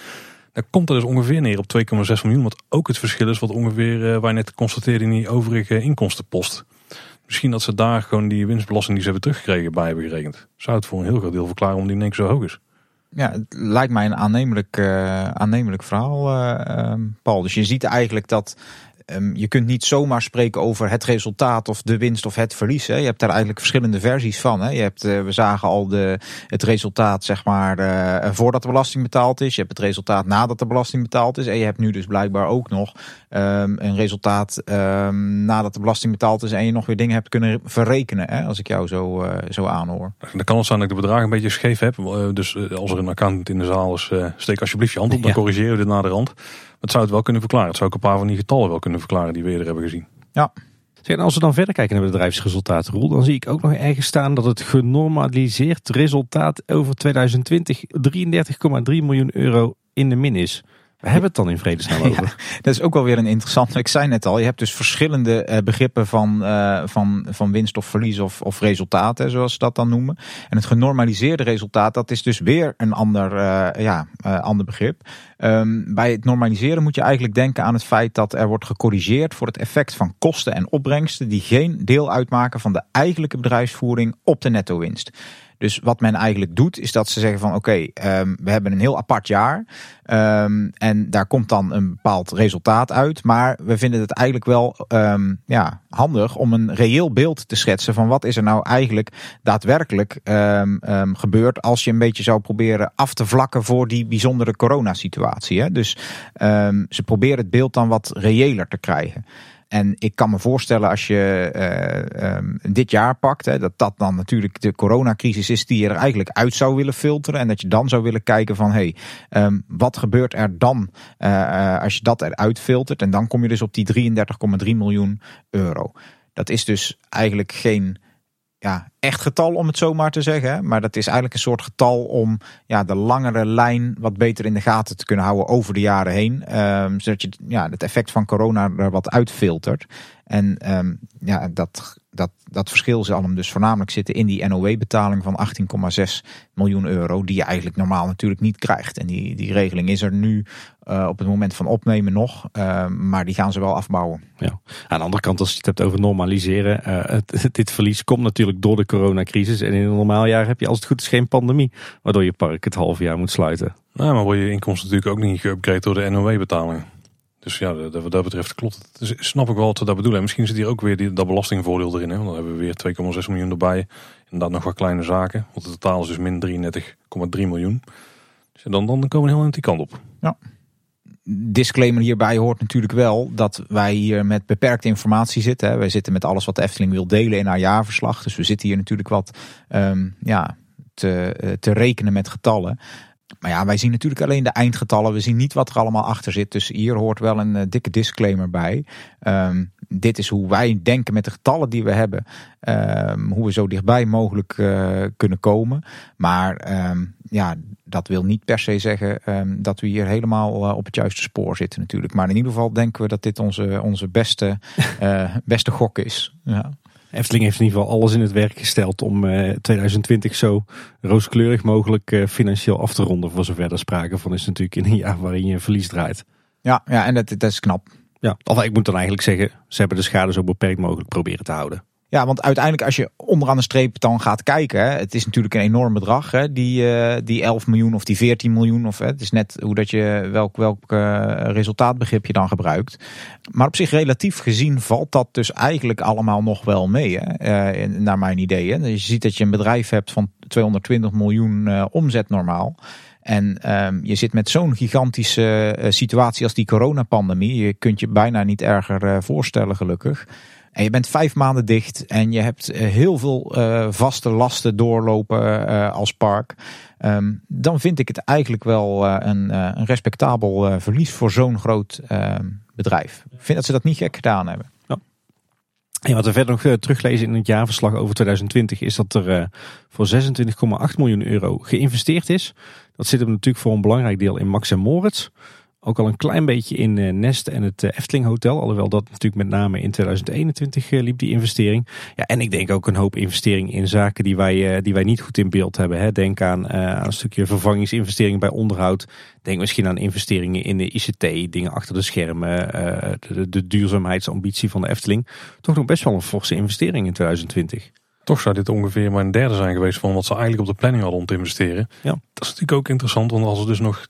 Dan komt er dus ongeveer neer op 2,6 miljoen. Wat ook het verschil is wat ongeveer uh, waar net constateerde in die overige inkomstenpost. Misschien dat ze daar gewoon die winstbelasting die ze hebben teruggekregen bij hebben gerekend. Zou het voor een heel groot deel verklaren om die denk zo hoog is. Ja, het lijkt mij een aannemelijk, uh, aannemelijk verhaal, uh, Paul. Dus je ziet eigenlijk dat ehm, je kunt niet zomaar spreken over het resultaat of de winst of het verlies. Hè. Je hebt daar eigenlijk verschillende versies van. Hè. Je hebt, uh, we zagen al de, het resultaat zeg maar uh, voordat de belasting betaald is. Je hebt het resultaat nadat de belasting betaald is. En je hebt nu dus blijkbaar ook nog um, een resultaat um, nadat de belasting betaald is. En je nog weer dingen hebt kunnen verrekenen. Hè, als ik jou zo, uh, zo aanhoor. Dan kan het zijn dat ik de bedragen een beetje scheef heb. dus als er een account in de zaal is, steek alsjeblieft je hand op. Dan ja. corrigeren we dit naar Het zou het wel kunnen verklaren. Het zou ook een paar van die getallen wel kunnen verklaren die we eerder hebben gezien. Ja. Zeg, en als we dan verder kijken naar de bedrijfsresultaten, Roel, dan zie ik ook nog ergens staan dat het genormaliseerd resultaat over 2020 33,3 miljoen euro in de min is. We hebben het dan in vredesnaam over. Ja, dat is ook wel weer een interessante. Ik zei net al, je hebt dus verschillende uh, begrippen van, uh, van, van winst of verlies of, of resultaten, zoals ze dat dan noemen. En het genormaliseerde resultaat, dat is dus weer een ander, uh, ja, ander begrip. Um, bij het normaliseren moet je eigenlijk denken aan het feit dat er wordt gecorrigeerd voor het effect van kosten en opbrengsten die geen deel uitmaken van de eigenlijke bedrijfsvoering op de netto winst. Dus wat men eigenlijk doet, is dat ze zeggen van oké, um, we hebben een heel apart jaar. Um, en daar komt dan een bepaald resultaat uit. Maar we vinden het eigenlijk wel um, ja, handig om een reëel beeld te schetsen van wat is er nou eigenlijk daadwerkelijk gebeurd als je een beetje zou proberen af te vlakken voor die bijzondere coronasituatie. Hè? Dus ze proberen het beeld dan wat reëler te krijgen. En ik kan me voorstellen als je uh, um, dit jaar pakt, hè, dat dat dan natuurlijk de coronacrisis is die je er eigenlijk uit zou willen filteren. En dat je dan zou willen kijken van hé, hey, um, wat gebeurt er dan uh, als je dat eruit filtert? En dan kom je dus op die 33,3 miljoen euro. Dat is dus eigenlijk geen ja, echt getal om het zo maar te zeggen. Maar dat is eigenlijk een soort getal om ja, de langere lijn wat beter in de gaten te kunnen houden over de jaren heen. Um, zodat je ja, het effect van corona er wat uitfiltert. En um, ja, dat, dat, dat verschil zal hem dus voornamelijk zitten in die NOW-betaling van 18,6 miljoen euro. Die je eigenlijk normaal natuurlijk niet krijgt. En die, die regeling is er nu uh, op het moment van opnemen nog. Uh, maar die gaan ze wel afbouwen. Ja. Aan de andere kant, als je het hebt over normaliseren. Uh, het, dit verlies komt natuurlijk door de coronacrisis. En in een normaal jaar heb je als het goed is geen pandemie. Waardoor je park het half jaar moet sluiten. Nou, maar word je inkomsten natuurlijk ook niet geüpgrade door de NOW-betalingen. Dus ja, wat dat betreft klopt het. Dus snap ik wel wat ze dat bedoelen. En misschien zit hier ook weer die, dat belastingvoordeel erin. Hè? Want dan hebben we weer 2,6 miljoen erbij. Inderdaad nog wat kleine zaken. Want het totaal is dus min 33,3 miljoen. Dus dan, dan komen we heel aan die kant op. Ja. Disclaimer hierbij hoort natuurlijk wel dat wij hier met beperkte informatie zitten. Wij zitten met alles wat de Efteling wil delen in haar jaarverslag. Dus we zitten hier natuurlijk wat um, ja, te, te rekenen met getallen. Maar ja, wij zien natuurlijk alleen de eindgetallen. We zien niet wat er allemaal achter zit. Dus hier hoort wel een uh, dikke disclaimer bij. Um, dit is hoe wij denken met de getallen die we hebben. Um, hoe we zo dichtbij mogelijk uh, kunnen komen. Maar um, ja, dat wil niet per se zeggen dat we hier helemaal uh, op het juiste spoor zitten natuurlijk. Maar in ieder geval denken we dat dit onze, onze beste, beste gok is. Ja. Efteling heeft in ieder geval alles in het werk gesteld om 2020 eh, zo rooskleurig mogelijk eh, financieel af te ronden. Voor zover er sprake van is natuurlijk in een jaar waarin je verlies draait. Ja, ja en dat, dat is knap. Ja, of ik moet dan eigenlijk zeggen, ze hebben de schade zo beperkt mogelijk proberen te houden. Ja, want uiteindelijk als je onderaan de streep dan gaat kijken, hè, het is natuurlijk een enorm bedrag, hè, die, uh, die 11 miljoen of die 14 miljoen, of hè, het is net hoe dat je welk, welk uh, resultaatbegrip je dan gebruikt. Maar op zich relatief gezien valt dat dus eigenlijk allemaal nog wel mee, hè, uh, naar mijn idee. Hè. Je ziet dat je een bedrijf hebt van 220 miljoen omzet normaal. En um, je zit met zo'n gigantische situatie als die coronapandemie. Je kunt je bijna niet erger voorstellen, gelukkig. En je bent vijf maanden dicht en je hebt eh, heel veel uh, vaste lasten doorlopen uh, als park. Um, dan vind ik het eigenlijk wel een, een, respectabel verlies voor zo'n groot ehm, bedrijf. Ik vind dat ze dat niet gek gedaan hebben. Ja. En wat we verder nog teruglezen in het jaarverslag over 2020 is dat er voor 26,8 miljoen euro geïnvesteerd is. Dat zit hem natuurlijk voor een belangrijk deel in Max en Moritz. Ook al een klein beetje in uh, Nest en het uh, Efteling Hotel. Alhoewel dat natuurlijk met name in 2021 uh, liep die investering. Ja, en ik denk ook een hoop investering in zaken die wij, die wij niet goed in beeld hebben. Hè. Denk aan, aan een stukje vervangingsinvestering bij onderhoud. Denk misschien aan investeringen in de ICT, dingen achter de schermen. De, de, duurzaamheidsambitie van de Efteling. Toch nog best wel een forse investering in 2020. Toch zou dit ongeveer maar een derde zijn geweest van wat ze eigenlijk op de planning hadden om te investeren. Ja. Dat is natuurlijk ook interessant, want als er dus nog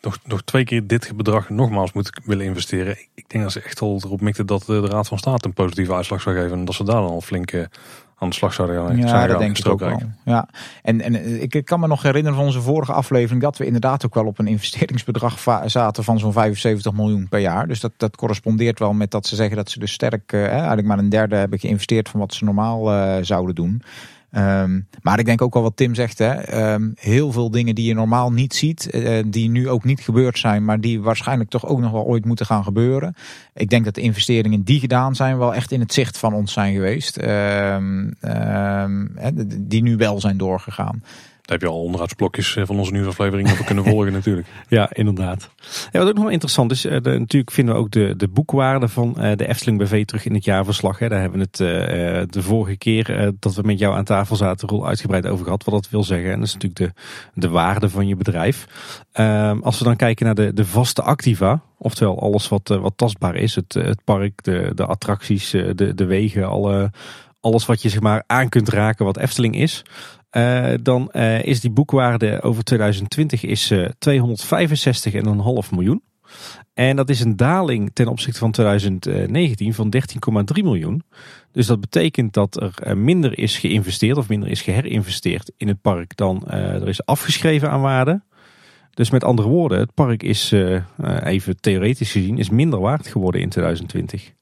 nog, nog twee keer dit bedrag nogmaals moet willen investeren. Ik denk dat ze echt al erop mikten dat de Raad van State een positieve uitslag zou geven. En dat ze daar dan al flink eh, aan de slag zouden gaan. Ja, dat denk ik ook wel. Ja. En, en ik kan me nog herinneren van onze vorige aflevering dat we inderdaad ook wel op een investeringsbedrag zaten van zo'n 75 miljoen per jaar. Dus dat, dat correspondeert wel met dat ze zeggen dat ze dus sterk, uh, eigenlijk maar een derde hebben geïnvesteerd van wat ze normaal uh, zouden doen. Um, maar ik denk ook wel wat Tim zegt. Hè, um, heel veel dingen die je normaal niet ziet. Uh, die nu ook niet gebeurd zijn. Maar die waarschijnlijk toch ook nog wel ooit moeten gaan gebeuren. Ik denk dat de investeringen die gedaan zijn. Wel echt in het zicht van ons zijn geweest. Um, die nu wel zijn doorgegaan heb je al onderhoudsblokjes eh, van onze nieuwsaflevering op kunnen volgen natuurlijk. Ja, inderdaad. Ja, wat ook nog wel interessant is, uh, de, natuurlijk vinden we ook de, de boekwaarde van uh, de Efteling BV terug in het jaarverslag. Hè. Daar hebben we het de vorige keer dat we met jou aan tafel zaten, rol uitgebreid over gehad. Wat dat wil zeggen. En dat is natuurlijk de, de waarde van je bedrijf. Ehm, als we dan kijken naar de, de vaste activa, oftewel alles wat, wat tastbaar is. Het, het park, de, de attracties, de, de wegen, alle, alles wat je zeg maar aan kunt raken wat Efteling is. Uh, dan uh, is die boekwaarde over 2020 is, uh, eh, 265,5 miljoen. En dat is een daling ten opzichte van 2019 van 13,3 miljoen. Dus dat betekent dat er minder is geïnvesteerd of minder is geherinvesteerd in het park dan er is afgeschreven aan waarde. Dus met andere woorden, het park is even theoretisch gezien is minder waard geworden in 2020.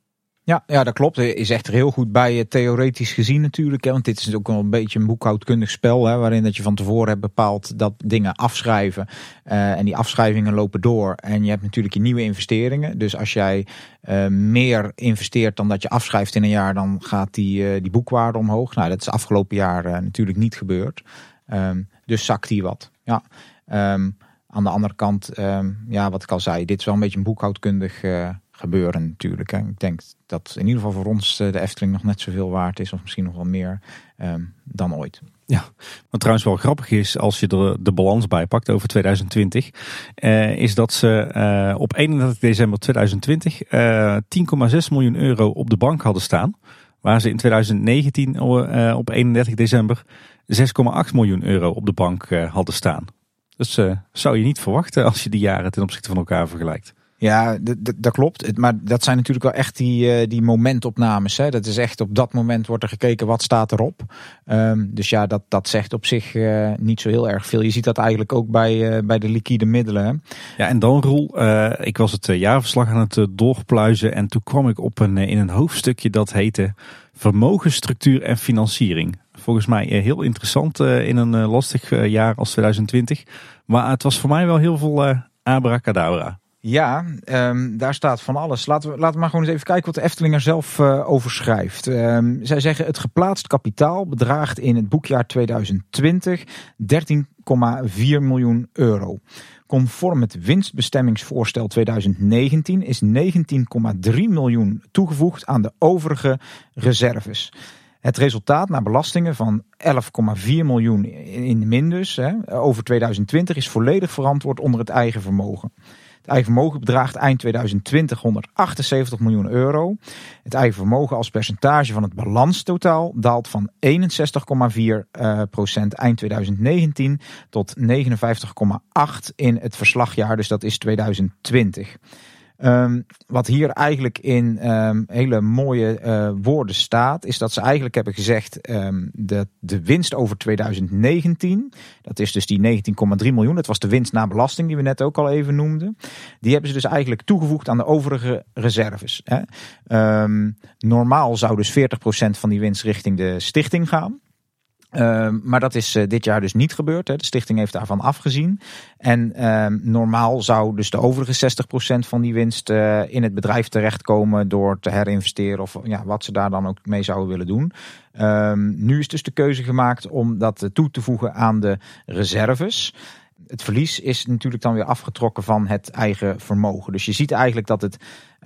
Ja, ja, dat klopt. Is echt heel goed bij, theoretisch gezien natuurlijk. Hè, want dit is ook wel een beetje een boekhoudkundig spel. Hè, waarin dat je van tevoren hebt bepaald dat dingen afschrijven. Uh, en die afschrijvingen lopen door. En je hebt natuurlijk je nieuwe investeringen. Dus als jij uh, meer investeert dan dat je afschrijft in een jaar, dan gaat die, die boekwaarde omhoog. Nou, dat is afgelopen jaar natuurlijk niet gebeurd. Um, dus zakt die wat. Ja. Um, aan de andere kant, um, ja, wat ik al zei, dit is wel een beetje een boekhoudkundig gebeuren natuurlijk. Hè. Ik denk dat in ieder geval voor ons eh, de Efteling nog net zoveel waard is, of misschien nog wel meer um, dan ooit. Ja, wat trouwens wel grappig is als je de, de balans bijpakt over 2020, uh, is dat ze uh, op 31 december 2020 uh, 10,6 miljoen euro op de bank hadden staan. Waar ze in 2019 op 31 december 6,8 miljoen euro op de bank hadden staan. Dus zou je niet verwachten als je die jaren ten opzichte van elkaar vergelijkt. Ja, dat klopt. Maar dat zijn natuurlijk wel echt die, eh, die momentopnames. Hè. Dat is echt op dat moment wordt er gekeken wat staat erop. Um, dus ja, dat, dat zegt op zich uh, niet zo heel erg veel. Je ziet dat eigenlijk ook bij, uh, bij de liquide middelen. Ja, en dan Roel, ik was het jaarverslag aan het doorpluizen en toen kwam ik op een, in een hoofdstukje dat heette Vermogensstructuur en Financiering. Volgens mij heel interessant in een lastig jaar als 2020. Maar het was voor mij wel heel veel abracadabra. Ja, um, daar staat van alles. Laten we, laten we maar gewoon eens even kijken wat de Efteling er zelf uh, over schrijft. Um, zij zeggen het geplaatst kapitaal bedraagt in het boekjaar 2020 13,4 miljoen euro. Conform het winstbestemmingsvoorstel 2019 is 19,3 miljoen toegevoegd aan de overige reserves. Het resultaat naar belastingen van 11,4 miljoen in min dus, hè, over 2020 is volledig verantwoord onder het eigen vermogen. Eigen vermogen bedraagt eind 2020 178 miljoen euro. Het eigen vermogen als percentage van het balanstotaal daalt van 61,4 uh, procent eind 2019 tot 59,8 in het verslagjaar, dus dat is 2020. Um, wat hier eigenlijk in um, hele mooie uh, woorden staat, is dat ze eigenlijk hebben gezegd um, dat de winst over 2019, dat is dus die 19,3 miljoen, dat was de winst na belasting die we net ook al even noemden, die hebben ze dus eigenlijk toegevoegd aan de overige reserves. Hè. normaal zou dus 40% van die winst richting de stichting gaan. Uh, maar dat is uh, dit jaar dus niet gebeurd. Hè. De stichting heeft daarvan afgezien. En uh, normaal zou dus de overige 60% van die winst uh, in het bedrijf terechtkomen door te herinvesteren of ja, wat ze daar dan ook mee zouden willen doen. Ehm, nu is dus de keuze gemaakt om dat toe te voegen aan de reserves het verlies is natuurlijk dan weer afgetrokken van het eigen vermogen. Dus je ziet eigenlijk dat het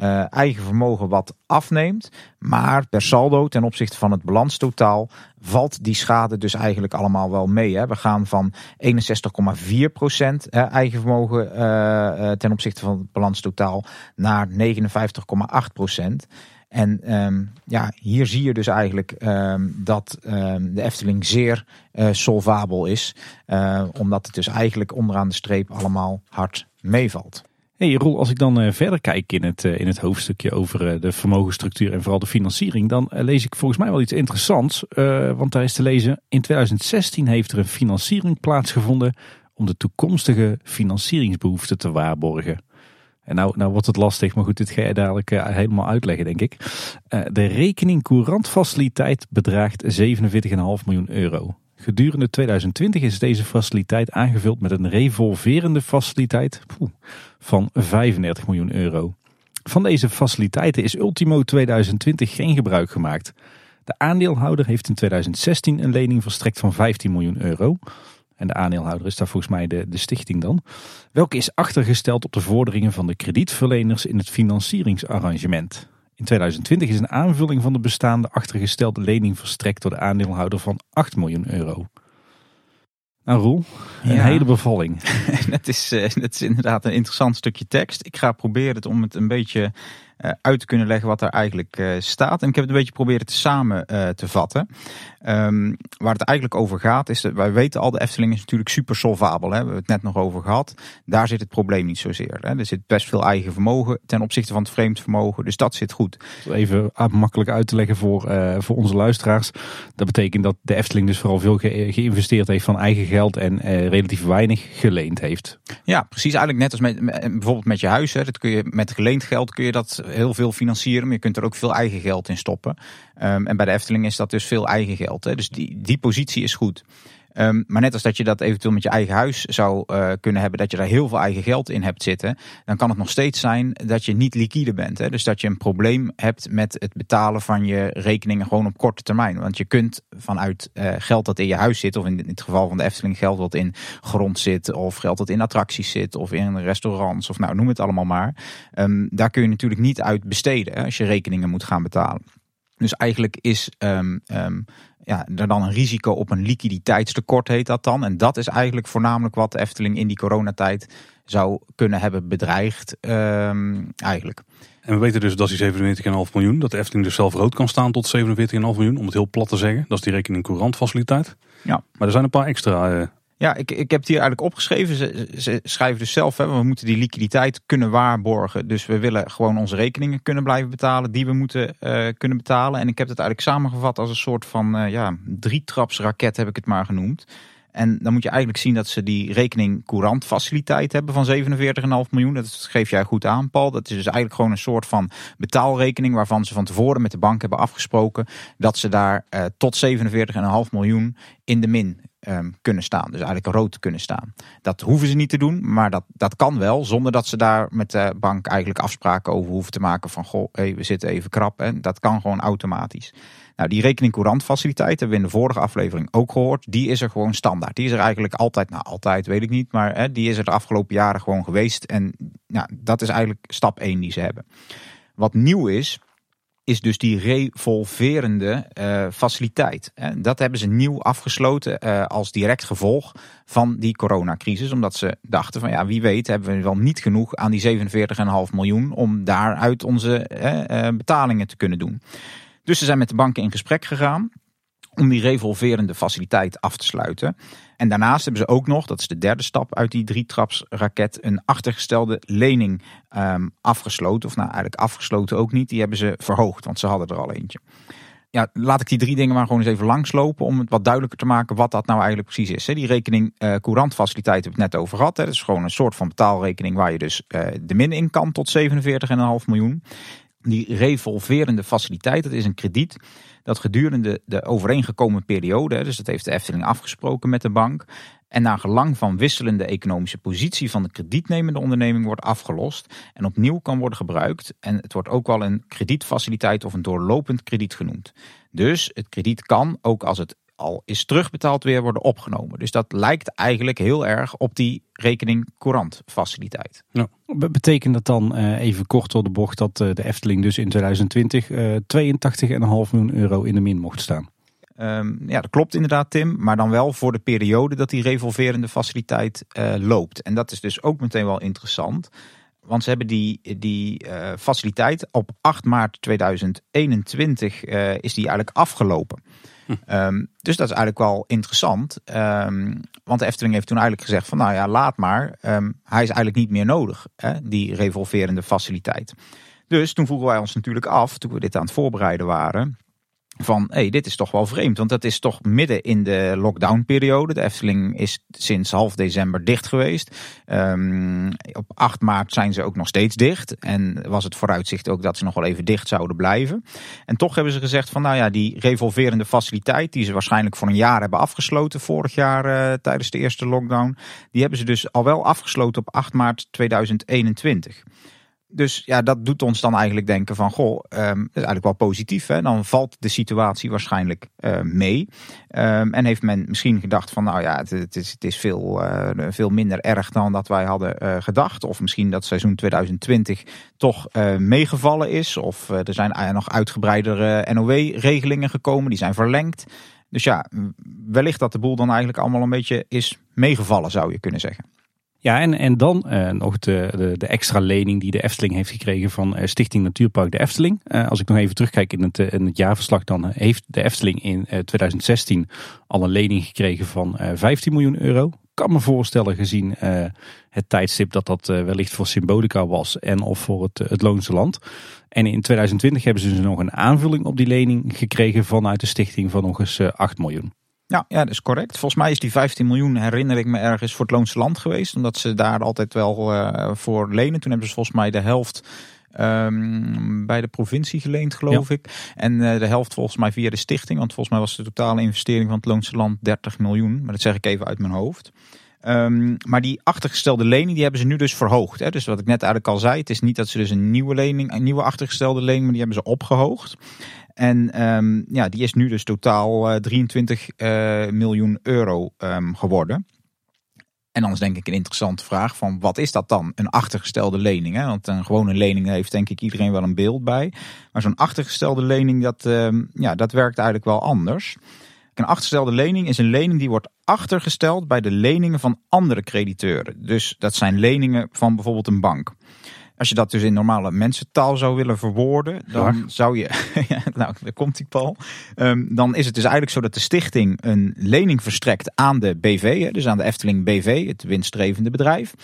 uh, eigen vermogen wat afneemt. Maar per saldo ten opzichte van het balanstotaal valt die schade dus eigenlijk allemaal wel mee. Hè. We gaan van 61,4 procent eigen vermogen uh, ten opzichte van het balanstotaal naar 59,8 procent. En um, ja, hier zie je dus eigenlijk um, dat um, de Efteling zeer uh, solvabel is. Omdat het dus eigenlijk onderaan de streep allemaal hard meevalt. Hey Roel, als ik dan uh, verder kijk in het, uh, in het hoofdstukje over uh, de vermogensstructuur en vooral de financiering, dan lees ik volgens mij wel iets interessants. want daar is te lezen, in 2016 heeft er een financiering plaatsgevonden om de toekomstige financieringsbehoeften te waarborgen. En nou, nou wordt het lastig, maar goed, dit ga je dadelijk helemaal uitleggen, denk ik. de rekening courantfaciliteit bedraagt 47,5 miljoen euro. Gedurende 2020 is deze faciliteit aangevuld met een revolverende faciliteit van 35 miljoen euro. Van deze faciliteiten is ultimo 2020 geen gebruik gemaakt. De aandeelhouder heeft in 2016 een lening verstrekt van 15 miljoen euro. En de aandeelhouder is daar volgens mij de, de stichting dan. Welke is achtergesteld op de vorderingen van de kredietverleners in het financieringsarrangement. In 2020 is een aanvulling van de bestaande achtergestelde lening verstrekt door de aandeelhouder van 8 miljoen euro. Nou Roel, een hele bevalling. Het is, uh, is inderdaad een interessant stukje tekst. Ik ga proberen het om het een beetje uit te kunnen leggen wat daar eigenlijk uh, staat. En ik heb het een beetje proberen te samen te vatten. Um, waar het eigenlijk over gaat is dat wij weten al, de Efteling is natuurlijk super solvabel. Hè? We hebben het net nog over gehad. Daar zit het probleem niet zozeer. Hè? Er zit best veel eigen vermogen ten opzichte van het vreemd vermogen. Dus dat zit goed. Even makkelijk uit te leggen voor, uh, voor onze luisteraars. Dat betekent dat de Efteling dus vooral veel ge geïnvesteerd heeft van eigen geld en uh, relatief weinig geleend heeft. Ja, precies. Eigenlijk net als met, met bijvoorbeeld met je huis. Hè? Dat kun je, met geleend geld kun je dat heel veel financieren. Maar je kunt er ook veel eigen geld in stoppen. Um, en bij de Efteling is dat dus veel eigen geld. Hè? Dus die, die positie is goed. Um, maar net als dat je dat eventueel met je eigen huis zou uh, kunnen hebben, dat je daar heel veel eigen geld in hebt zitten, dan kan het nog steeds zijn dat je niet liquide bent. Hè? Dus dat je een probleem hebt met het betalen van je rekeningen gewoon op korte termijn. Want je kunt vanuit uh, geld dat in je huis zit, of in het geval van de Efteling geld dat in grond zit, of geld dat in attracties zit, of in restaurants, of nou noem het allemaal maar. Um, daar kun je natuurlijk niet uit besteden hè, als je rekeningen moet gaan betalen. Dus eigenlijk is um, um, ja, er dan een risico op een liquiditeitstekort, heet dat dan. En dat is eigenlijk voornamelijk wat de Efteling in die coronatijd zou kunnen hebben bedreigd, um, eigenlijk. En we weten dus dat die 47,5 miljoen, dat de Efteling dus zelf rood kan staan tot 47,5 miljoen, om het heel plat te zeggen. Dat is die rekening courantfaciliteit. Ja. Maar er zijn een paar extra uh, ja, ik, ik heb het hier eigenlijk opgeschreven. Ze, schrijven dus zelf, hè, we moeten die liquiditeit kunnen waarborgen. Dus we willen gewoon onze rekeningen kunnen blijven betalen, die we moeten uh, kunnen betalen. En ik heb het eigenlijk samengevat als een soort van uh, ja, drietrapsraket, heb ik het maar genoemd. En dan moet je eigenlijk zien dat ze die rekening courant faciliteit hebben van 47,5 miljoen. Dat geef jij goed aan, Paul. Dat is dus eigenlijk gewoon een soort van betaalrekening waarvan ze van tevoren met de bank hebben afgesproken dat ze daar uh, tot 47,5 miljoen in de min um, kunnen staan. Dus eigenlijk rood kunnen staan. Dat hoeven ze niet te doen, maar dat, dat kan wel. Zonder dat ze daar met de bank eigenlijk afspraken over hoeven te maken. Van goh, we zitten even krap. En dat kan gewoon automatisch. Nou, die rekening courant faciliteit hebben we in de vorige aflevering ook gehoord. Die is er gewoon standaard. Die is er eigenlijk altijd, nou altijd weet ik niet, maar hè, die is er de afgelopen jaren gewoon geweest. En nou, dat is eigenlijk stap 1 die ze hebben. Wat nieuw is, is dus die revolverende uh, faciliteit. Dat hebben ze nieuw afgesloten uh, als direct gevolg van die coronacrisis. Omdat ze dachten van ja, wie weet hebben we wel niet genoeg aan die 47,5 miljoen om daaruit onze uh, betalingen te kunnen doen. Dus ze zijn met de banken in gesprek gegaan om die revolverende faciliteit af te sluiten. En daarnaast hebben ze ook nog, dat is de derde stap uit die drietrapsraket, een achtergestelde lening um, afgesloten. Of nou eigenlijk afgesloten ook niet, die hebben ze verhoogd, want ze hadden er al eentje. Ja, laat ik die drie dingen maar gewoon eens even langslopen om het wat duidelijker te maken wat dat nou eigenlijk precies is. Die rekening uh, courantfaciliteit heb ik het net over gehad. Dat is gewoon een soort van betaalrekening waar je dus uh, de min in kan tot 47,5 miljoen. Die revolverende faciliteit, dat is een krediet dat gedurende de overeengekomen periode, dus dat heeft de Efteling afgesproken met de bank, en naar gelang van wisselende economische positie van de kredietnemende onderneming wordt afgelost en opnieuw kan worden gebruikt. En het wordt ook wel een kredietfaciliteit of een doorlopend krediet genoemd. Dus het krediet kan, ook als het al is terugbetaald, weer worden opgenomen. Dus dat lijkt eigenlijk heel erg op die rekening courant faciliteit. Ja. Betekent dat dan uh, even kort door de bocht dat uh, de Efteling dus in 2020 uh, 82,5 miljoen euro in de min mocht staan? Um, ja, dat klopt inderdaad, Tim. Maar dan wel voor de periode dat die revolverende faciliteit uh, loopt. En dat is dus ook meteen wel interessant. Want ze hebben die, die uh, faciliteit op 8 maart 2021 uh, is die eigenlijk afgelopen. Ehm, dus dat is eigenlijk wel interessant. Ehm, want de Efteling heeft toen eigenlijk gezegd van nou ja, laat maar. Ehm, hij is eigenlijk niet meer nodig, hè, die revolverende faciliteit. Dus toen vroegen wij ons natuurlijk af, toen we dit aan het voorbereiden waren van hey, dit is toch wel vreemd. Want dat is toch midden in de lockdownperiode. De Efteling is sinds half december dicht geweest. Um, op 8 maart zijn ze ook nog steeds dicht. En was het vooruitzicht ook dat ze nog wel even dicht zouden blijven. En toch hebben ze gezegd van nou ja, die revolverende faciliteit... die ze waarschijnlijk voor een jaar hebben afgesloten vorig jaar uh, tijdens de eerste lockdown... die hebben ze dus al wel afgesloten op 8 maart 2021 dus ja, dat doet ons dan eigenlijk denken van, goh, um, dat is eigenlijk wel positief. Hè? Dan valt de situatie waarschijnlijk uh, mee. Um, en heeft men misschien gedacht van, nou ja, het, is, het is veel, uh, veel minder erg dan dat wij hadden uh, gedacht. Of misschien dat seizoen 2020 toch meegevallen is. Of er zijn nog uitgebreidere NOW-regelingen gekomen, die zijn verlengd. Dus ja, wellicht dat de boel dan eigenlijk allemaal een beetje is meegevallen, zou je kunnen zeggen. Ja, en, en dan uh, nog de, de, de, extra lening die de Efteling heeft gekregen van uh, Stichting Natuurpark de Efteling. Uh, als ik nog even terugkijk in het, in het jaarverslag, dan heeft de Efteling in 2016 al een lening gekregen van 15 miljoen euro. Kan me voorstellen gezien het tijdstip dat dat wellicht voor symbolica was en of voor het, het Loonse Land. En in 2020 hebben ze dus nog een aanvulling op die lening gekregen vanuit de stichting van nog eens 8 miljoen. Ja, ja, dat is correct. Volgens mij is die 15 miljoen, herinner ik me ergens, voor het Loonse Land geweest. Omdat ze daar altijd wel uh, voor lenen. Toen hebben ze volgens mij de helft um, bij de provincie geleend, geloof ik. En uh, de helft volgens mij via de stichting. Want volgens mij was de totale investering van het Loonse Land 30 miljoen. Maar dat zeg ik even uit mijn hoofd. Um, maar die achtergestelde lening die hebben ze nu dus verhoogd. Hè? Dus wat ik net eigenlijk al zei, het is niet dat ze dus een nieuwe lening, een nieuwe achtergestelde lening, maar die hebben ze opgehoogd. En um, ja, die is nu dus totaal uh, 23 uh, miljoen euro um, geworden. En dan is denk ik een interessante vraag van wat is dat dan? Een achtergestelde lening. Hè? Want een gewone lening heeft denk ik iedereen wel een beeld bij. Maar zo'n achtergestelde lening, dat, um, ja, dat werkt eigenlijk wel anders. Een achtergestelde lening is een lening die wordt achtergesteld bij de leningen van andere crediteuren. Dus dat zijn leningen van bijvoorbeeld een bank. Als je dat dus in normale mensentaal zou willen verwoorden, dan zou je. ja, nou, daar komt die Paul. Um, dan is het dus eigenlijk zo dat de stichting een lening verstrekt aan de BV, dus aan de Efteling BV, het winststrevende bedrijf.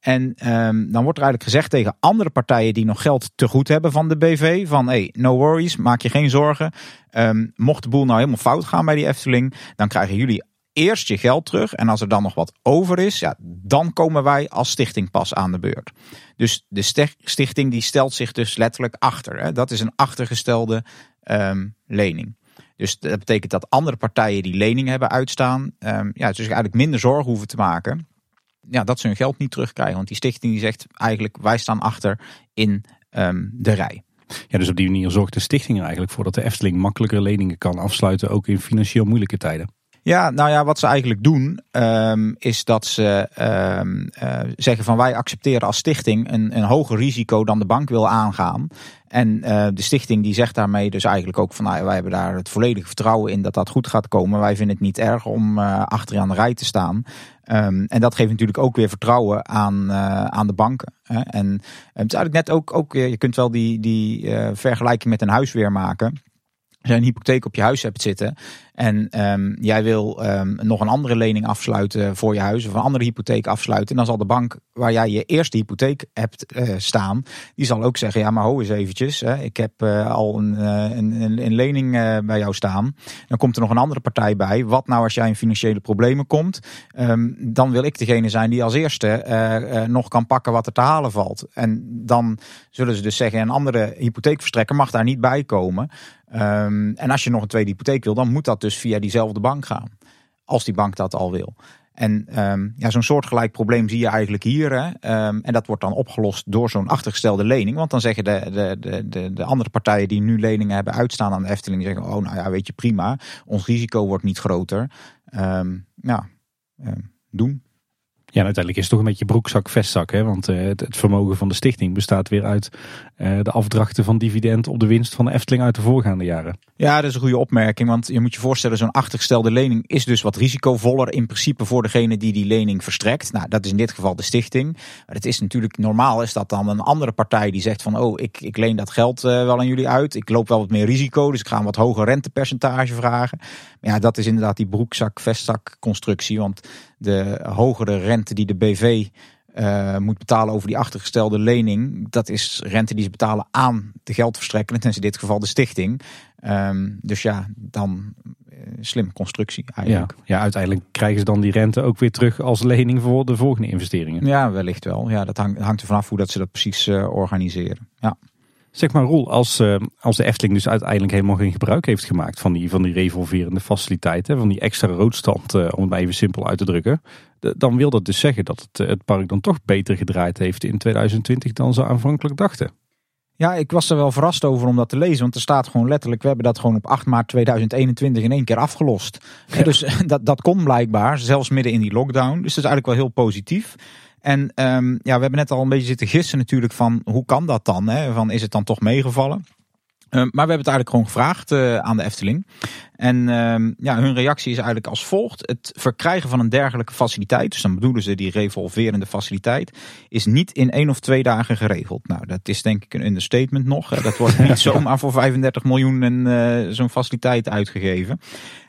En um, dan wordt er eigenlijk gezegd tegen andere partijen die nog geld te goed hebben van de BV: van hey, no worries, maak je geen zorgen. Um, mocht de boel nou helemaal fout gaan bij die Efteling, dan krijgen jullie eerst je geld terug. En als er dan nog wat over is, ja, dan komen wij als stichting pas aan de beurt. Dus de stichting die stelt zich dus letterlijk achter. Hè. Dat is een achtergestelde um, lening. Dus dat betekent dat andere partijen die lening hebben uitstaan, um, ja, dus eigenlijk minder zorgen hoeven te maken. Ja, dat ze hun geld niet terugkrijgen. Want die stichting die zegt eigenlijk, wij staan achter in um, de rij. Ja, dus op die manier zorgt de stichting er eigenlijk voor dat de Efteling makkelijker leningen kan afsluiten, ook in financieel moeilijke tijden. Ja, nou ja, wat ze eigenlijk doen um, is dat ze um, uh, zeggen van wij accepteren als stichting een, een hoger risico dan de bank wil aangaan. En uh, de stichting die zegt daarmee dus eigenlijk ook van nou, wij hebben daar het volledige vertrouwen in dat dat goed gaat komen. Wij vinden het niet erg om uh, achter aan de rij te staan. Um, en dat geeft natuurlijk ook weer vertrouwen aan, aan de banken. Hè. En het is eigenlijk net ook, ook je kunt wel die, die vergelijking met een huis weer maken. Je een hypotheek op je huis hebt zitten en um, jij wil um, nog een andere lening afsluiten voor je huis of een andere hypotheek afsluiten, dan zal de bank waar jij je eerste hypotheek hebt uh, staan, die zal ook zeggen: ja, maar ho eens eventjes, hè, ik heb uh, al een, uh, een, een, lening bij jou staan. Dan komt er nog een andere partij bij. Wat nou als jij in financiële problemen komt? Um, dan wil ik degene zijn die als eerste nog kan pakken wat er te halen valt. En dan zullen ze dus zeggen: een andere hypotheekverstrekker mag daar niet bij komen. Um, en als je nog een tweede hypotheek wil, dan moet dat dus via diezelfde bank gaan. Als die bank dat al wil. En um, ja, zo'n soortgelijk probleem zie je eigenlijk hier. Hè? Um, en dat wordt dan opgelost door zo'n achtergestelde lening. Want dan zeggen de, de, de, de, de andere partijen die nu leningen hebben uitstaan aan de Efteling. Die zeggen, oh nou ja, weet je prima. Ons risico wordt niet groter. Um, ja, doen. Ja, uiteindelijk is het toch een beetje broekzak, vestzak. Hè? Want uh, het, vermogen van de stichting bestaat weer uit uh, de afdrachten van dividend op de winst van de Efteling uit de voorgaande jaren. Ja, dat is een goede opmerking. Want je moet je voorstellen, zo'n achtergestelde lening is dus wat risicovoller in principe voor degene die die lening verstrekt. Nou, dat is in dit geval de stichting. Maar het is natuurlijk normaal is dat dan een andere partij die zegt van, oh, ik, ik leen dat geld uh, wel aan jullie uit. Ik loop wel wat meer risico, dus ik ga een wat hoger rentepercentage vragen. Maar ja, dat is inderdaad die broekzak, vestzak constructie. Want de hogere rente die de BV uh, moet betalen over die achtergestelde lening. Dat is rente die ze betalen aan de geldverstrekker. En in dit geval de stichting. Um, dus ja, dan uh, slim constructie eigenlijk. Ja, ja, uiteindelijk krijgen ze dan die rente ook weer terug als lening voor de volgende investeringen. Ja, wellicht wel. Ja, dat hangt, hangt er vanaf hoe dat ze dat precies uh, organiseren. Ja. Zeg maar Roel, als, uh, als de Efteling dus uiteindelijk helemaal geen gebruik heeft gemaakt van die, van die revolverende faciliteiten, van die extra roodstand, uh, om het maar even simpel uit te drukken, dan wil dat dus zeggen dat het, het park dan toch beter gedraaid heeft in 2020 dan ze aanvankelijk dachten. Ja, ik was er wel verrast over om dat te lezen. Want er staat gewoon letterlijk, we hebben dat gewoon op 8 maart 2021 in één keer afgelost. Ja. Dus dat, dat kon blijkbaar, zelfs midden in die lockdown. Dus dat is eigenlijk wel heel positief. En um, ja, we hebben net al een beetje zitten gissen natuurlijk van hoe kan dat dan? Hè? Van is het dan toch meegevallen? Um, maar we hebben het eigenlijk gewoon gevraagd uh, aan de Efteling. En um, ja, hun reactie is eigenlijk als volgt. Het verkrijgen van een dergelijke faciliteit, dus dan bedoelen ze die revolverende faciliteit, is niet in één of twee dagen geregeld. Nou, dat is denk ik een understatement nog. Dat wordt niet zomaar voor 35 miljoen en uh, zo'n faciliteit uitgegeven.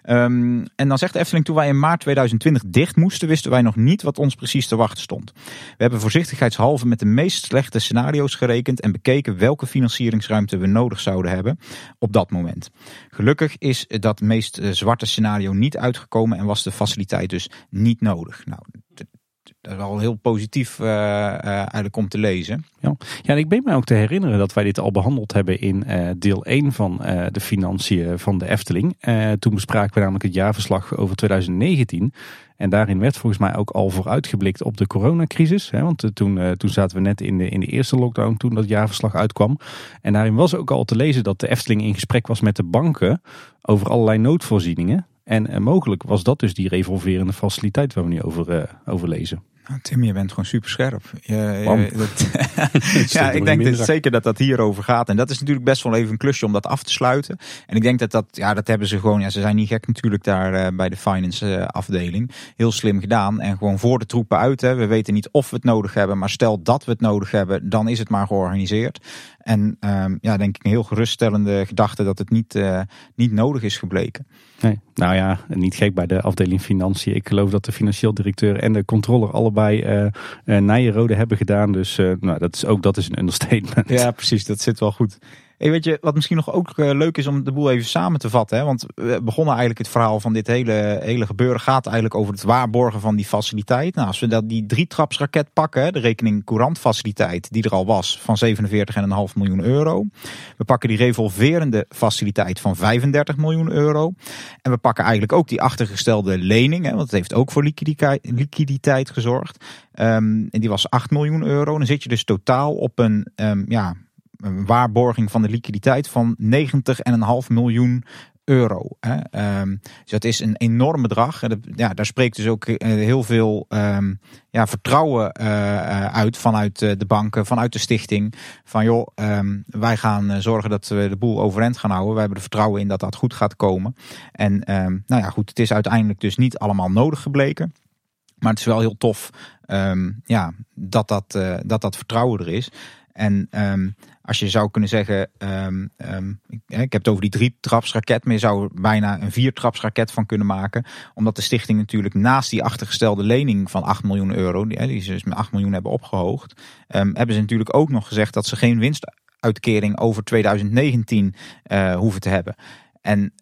Um, en dan zegt de Efteling, toen wij in maart 2020 dicht moesten, wisten wij nog niet wat ons precies te wachten stond. We hebben voorzichtigheidshalve met de meest slechte scenario's gerekend en bekeken welke financieringsruimte we nodig zouden hebben op dat moment. Gelukkig is dat meest zwarte scenario niet uitgekomen en was de faciliteit dus niet nodig. Nou, dat wel heel positief uh, eigenlijk om te lezen. Ja. ja, en ik ben me ook te herinneren dat wij dit al behandeld hebben in uh, deel 1 van de financiën van de Efteling. toen bespraken we namelijk het jaarverslag over 2019. En daarin werd volgens mij ook al vooruitgeblikt op de coronacrisis. Hè, want toen, toen zaten we net in de, in de eerste lockdown toen dat jaarverslag uitkwam. En daarin was ook al te lezen dat de Efteling in gesprek was met de banken over allerlei noodvoorzieningen. En uh, mogelijk was dat dus die revolverende faciliteit waar we nu over, uh, over lezen. Nou, Tim, je bent gewoon super scherp. Je, je, dat, ja, ik denk dat zeker dat dat hierover gaat. En dat is natuurlijk best wel even een klusje om dat af te sluiten. En ik denk dat dat, ja, dat hebben ze gewoon, ja, ze zijn niet gek natuurlijk daar uh, bij de finance uh, afdeling. Heel slim gedaan. En gewoon voor de troepen uit. Hè. We weten niet of we het nodig hebben, maar stel dat we het nodig hebben, dan is het maar georganiseerd. En um, ja, denk ik een heel geruststellende gedachte dat het niet, uh, niet nodig is gebleken. Nee, nou ja, niet gek bij de afdeling financiën. Ik geloof dat de financieel directeur en de controller allebei uh, uh, nijenrode hebben gedaan. Dus uh, nou, dat is ook dat is een understatement. Ja, precies. Dat zit wel goed. Hey, weet je, wat misschien nog ook uh, leuk is om de boel even samen te vatten. Hè? Want we begonnen eigenlijk het verhaal van dit hele, hele gebeuren gaat eigenlijk over het waarborgen van die faciliteit. Nou, als we dat die drietrapsraket pakken, de rekening courant faciliteit die er al was van 47,5 miljoen euro. We pakken die revolverende faciliteit van 35 miljoen euro. En we pakken eigenlijk ook die achtergestelde lening, hè, want het heeft ook voor liquiditeit, gezorgd. Um, en die was 8 miljoen euro. Dan zit je dus totaal op een, um, ja, een waarborging van de liquiditeit van 90,5 miljoen euro. Hè. Um, dus dat is een enorm bedrag. Ja, daar spreekt dus ook heel veel um, ja, vertrouwen uh, uit vanuit de banken, vanuit de stichting. Van joh, um, wij gaan zorgen dat we de boel overeind gaan houden. We hebben er vertrouwen in dat dat goed gaat komen. En nou ja, goed, het is uiteindelijk dus niet allemaal nodig gebleken. Maar het is wel heel tof ja, dat, dat, dat dat vertrouwen er is. En um, als je zou kunnen zeggen, um, um, ik, ik, heb het over die drie trapsraket, maar je zou er bijna een vier trapsraket van kunnen maken. Omdat de stichting natuurlijk naast die achtergestelde lening van 8 miljoen euro, die, ze dus met 8 miljoen hebben opgehoogd, um, hebben ze natuurlijk ook nog gezegd dat ze geen winstuitkering over 2019 uh, hoeven te hebben. En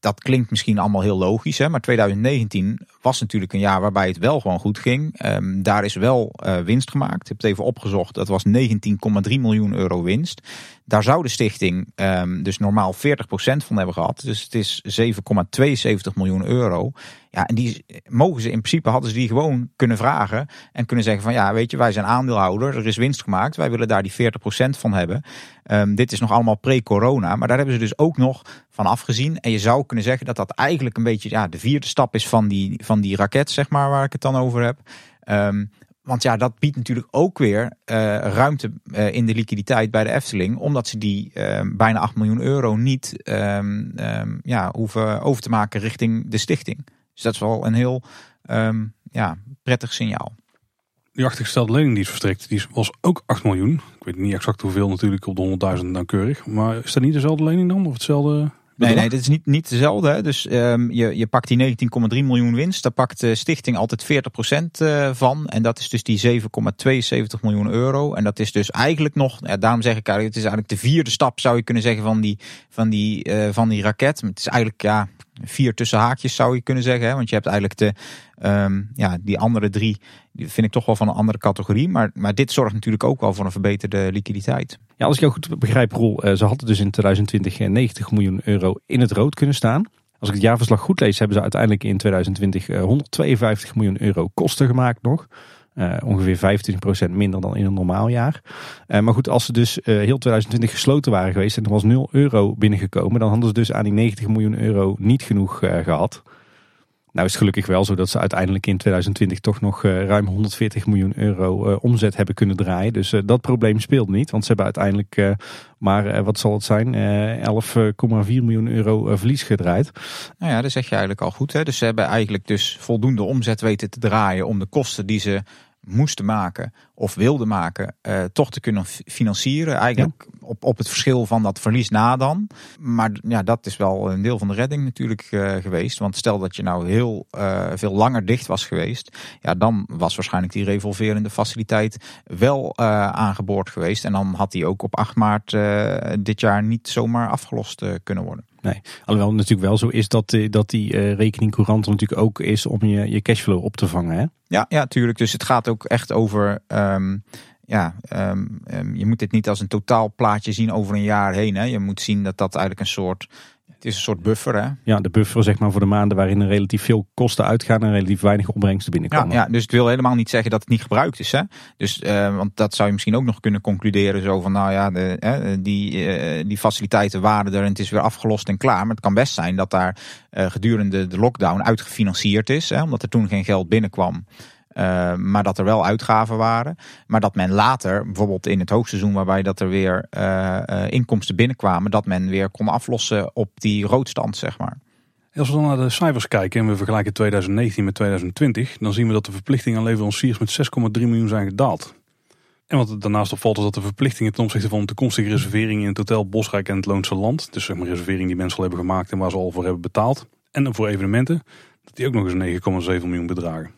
dat klinkt misschien allemaal heel logisch, hè, maar 2019 was natuurlijk een jaar waarbij het wel gewoon goed ging. Um, daar is wel uh, winst gemaakt. Ik heb het even opgezocht. Dat was 19,3 miljoen euro winst. Daar zou de stichting um, dus normaal 40% van hebben gehad. Dus het is 7,72 miljoen euro. Ja, en die mogen ze in principe hadden ze die gewoon kunnen vragen en kunnen zeggen van ja, weet je, wij zijn aandeelhouder, er is winst gemaakt, wij willen daar die 40% van hebben. Um, dit is nog allemaal pre-corona, maar daar hebben ze dus ook nog van afgezien. En je zou kunnen zeggen dat dat eigenlijk een beetje ja, de vierde stap is van die, van die raket, zeg maar, waar ik het dan over heb. Ehm, want ja, dat biedt natuurlijk ook weer uh, ruimte uh, in de liquiditeit bij de Efteling. Omdat ze die uh, bijna 8 miljoen euro niet um, ja, hoeven over te maken richting de stichting. Dus dat is wel een heel ja, prettig signaal. Die achtergestelde lening die is verstrekt, die was ook 8 miljoen. Ik weet niet exact hoeveel natuurlijk op de 100.000 nauwkeurig. Maar is dat niet dezelfde lening dan? Of hetzelfde Nee, nee, dit is niet, niet dezelfde. Hè. Dus um, je, je pakt die 19,3 miljoen winst. Daar pakt de stichting altijd 40% uh, van. En dat is dus die 7,72 miljoen euro. En dat is dus eigenlijk nog, ja, daarom zeg ik eigenlijk, het is eigenlijk de vierde stap zou je kunnen zeggen van die, van die, uh, van die raket. Het is eigenlijk, ja, vier tussen haakjes zou je kunnen zeggen. Hè? Want je hebt eigenlijk de, um, ja, die andere drie, die vind ik toch wel van een andere categorie. Maar, maar dit zorgt natuurlijk ook wel voor een verbeterde liquiditeit. Ja, als ik jou goed begrijp, Roel, ze hadden dus in 2020 90 miljoen euro in het rood kunnen staan. Als ik het jaarverslag goed lees, hebben ze uiteindelijk in 2020 152 miljoen euro kosten gemaakt nog. Uh, ongeveer 25% minder dan in een normaal jaar. Maar goed, als ze dus heel 2020 gesloten waren geweest en er was 0 euro binnengekomen, dan hadden ze dus aan die 90 miljoen euro niet genoeg gehad. Nou is het gelukkig wel zo dat ze uiteindelijk in 2020 toch nog ruim 140 miljoen euro omzet hebben kunnen draaien. Dus dat probleem speelt niet, want ze hebben uiteindelijk maar, wat zal het zijn, 11,4 miljoen euro verlies gedraaid. Nou ja, dat zeg je eigenlijk al goed. Hè? Dus ze hebben eigenlijk dus voldoende omzet weten te draaien om de kosten die ze moesten maken of wilden maken, uh, toch te kunnen financieren. Eigenlijk op, op het verschil van dat verlies na dan. Maar ja, dat is wel een deel van de redding natuurlijk uh, geweest. Want stel dat je nou heel uh, veel langer dicht was geweest, ja, dan was waarschijnlijk die revolverende faciliteit wel aangeboord geweest. En dan had die ook op 8 maart dit jaar niet zomaar afgelost kunnen worden. Nee, alhoewel natuurlijk wel zo is dat, dat die uh, rekening courant natuurlijk ook is om je, je cashflow op te vangen. Hè? Ja, ja, tuurlijk. Dus het gaat ook echt over. Um, ja, um, um, je moet dit niet als een totaal plaatje zien over een jaar heen. Hè. Je moet zien dat dat eigenlijk een soort het is een soort buffer, hè? Ja, de buffer zeg maar voor de maanden waarin er relatief veel kosten uitgaan en relatief weinig opbrengsten binnenkomen. Ja, ja dus het wil helemaal niet zeggen dat het niet gebruikt is, hè? Dus, uh, want dat zou je misschien ook nog kunnen concluderen zo van, nou ja, de, uh, die, uh, die faciliteiten waren er en het is weer afgelost en klaar. Maar het kan best zijn dat daar gedurende de lockdown uitgefinancierd is, hè, omdat er toen geen geld binnenkwam. Uh, maar dat er wel uitgaven waren. Maar dat men later, bijvoorbeeld in het hoogseizoen, waarbij dat er weer uh, uh, inkomsten binnenkwamen, dat men weer kon aflossen op die roodstand, zeg maar. Als we dan naar de cijfers kijken en we vergelijken 2019 met 2020, dan zien we dat de verplichtingen aan leveranciers met 6,3 miljoen zijn gedaald. En wat daarnaast opvalt is dat de verplichtingen ten opzichte van toekomstige reserveringen in het hotel Bosrijk en het Loonse Land, dus zeg maar reserveringen die mensen al hebben gemaakt en waar ze al voor hebben betaald, en voor evenementen, dat die ook nog eens 9,7 miljoen bedragen.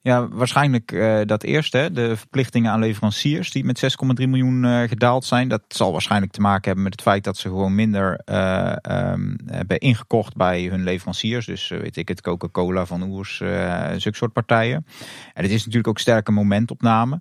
Ja, waarschijnlijk uh, dat eerste. De verplichtingen aan leveranciers die met 6,3 miljoen uh, gedaald zijn. Dat zal waarschijnlijk te maken hebben met het feit dat ze gewoon minder uh, um, hebben ingekocht bij hun leveranciers. Dus weet ik het, Coca-Cola van Oers, zulke soort partijen. En het is natuurlijk ook sterke momentopname.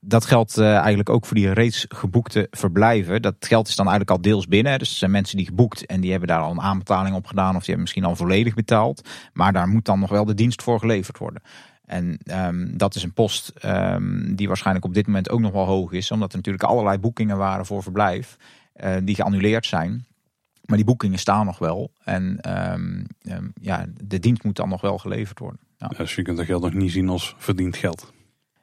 Dat geldt eigenlijk ook voor die reeds geboekte verblijven. Dat geld is dan eigenlijk al deels binnen. Dus er zijn mensen die geboekt en die hebben daar al een aanbetaling op gedaan. Of die hebben misschien al volledig betaald. Maar daar moet dan nog wel de dienst voor geleverd worden. En um, dat is een post um, die waarschijnlijk op dit moment ook nog wel hoog is. Omdat er natuurlijk allerlei boekingen waren voor verblijf. Uh, die geannuleerd zijn. Maar die boekingen staan nog wel. En um, ja, de dienst moet dan nog wel geleverd worden. Ja. Dus je kunt dat geld nog niet zien als verdiend geld.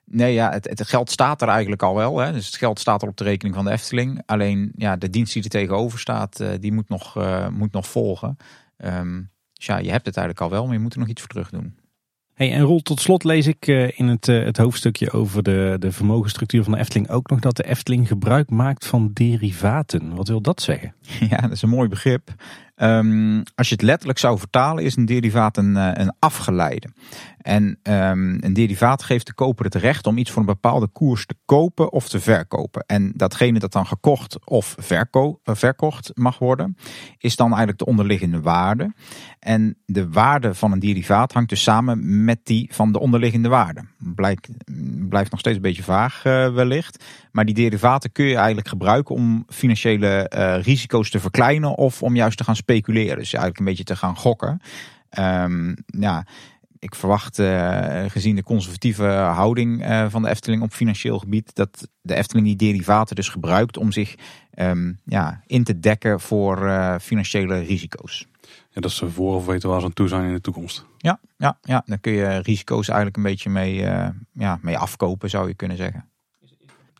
Nee, ja, het, het, geld staat er eigenlijk al wel. Hè. Dus het geld staat er op de rekening van de Efteling. Alleen ja, de dienst die er tegenover staat, uh, die moet nog, uh, moet nog volgen. Dus ja, je hebt het eigenlijk al wel, maar je moet er nog iets voor terug doen. Hey, en Rol, tot slot lees ik uh, in het, uh, het hoofdstukje over de, de vermogensstructuur van de Efteling ook nog dat de Efteling gebruik maakt van derivaten. Wat wil dat zeggen? Ja, dat is een mooi begrip. Um, als je het letterlijk zou vertalen, is een derivaat een, een afgeleide. En um, een derivaat geeft de koper het recht om iets voor een bepaalde koers te kopen of te verkopen. En datgene dat dan gekocht of verko verkocht mag worden, is dan eigenlijk de onderliggende waarde. En de waarde van een derivaat hangt dus samen met die van de onderliggende waarde. Blijkt, blijft nog steeds een beetje vaag uh, wellicht. Maar die derivaten kun je eigenlijk gebruiken om financiële uh, risico's te verkleinen of om juist te gaan speculeren. Dus eigenlijk een beetje te gaan gokken. Um, ja, ik verwacht, uh, gezien de conservatieve houding uh, van de Efteling op financieel gebied, dat de Efteling die derivaten dus gebruikt om zich um, ja, in te dekken voor financiële risico's. Ja, dat ze vooraf weten waar ze aan toe zijn in de toekomst. Ja, ja, ja, dan kun je risico's eigenlijk een beetje mee, ja, mee afkopen, zou je kunnen zeggen.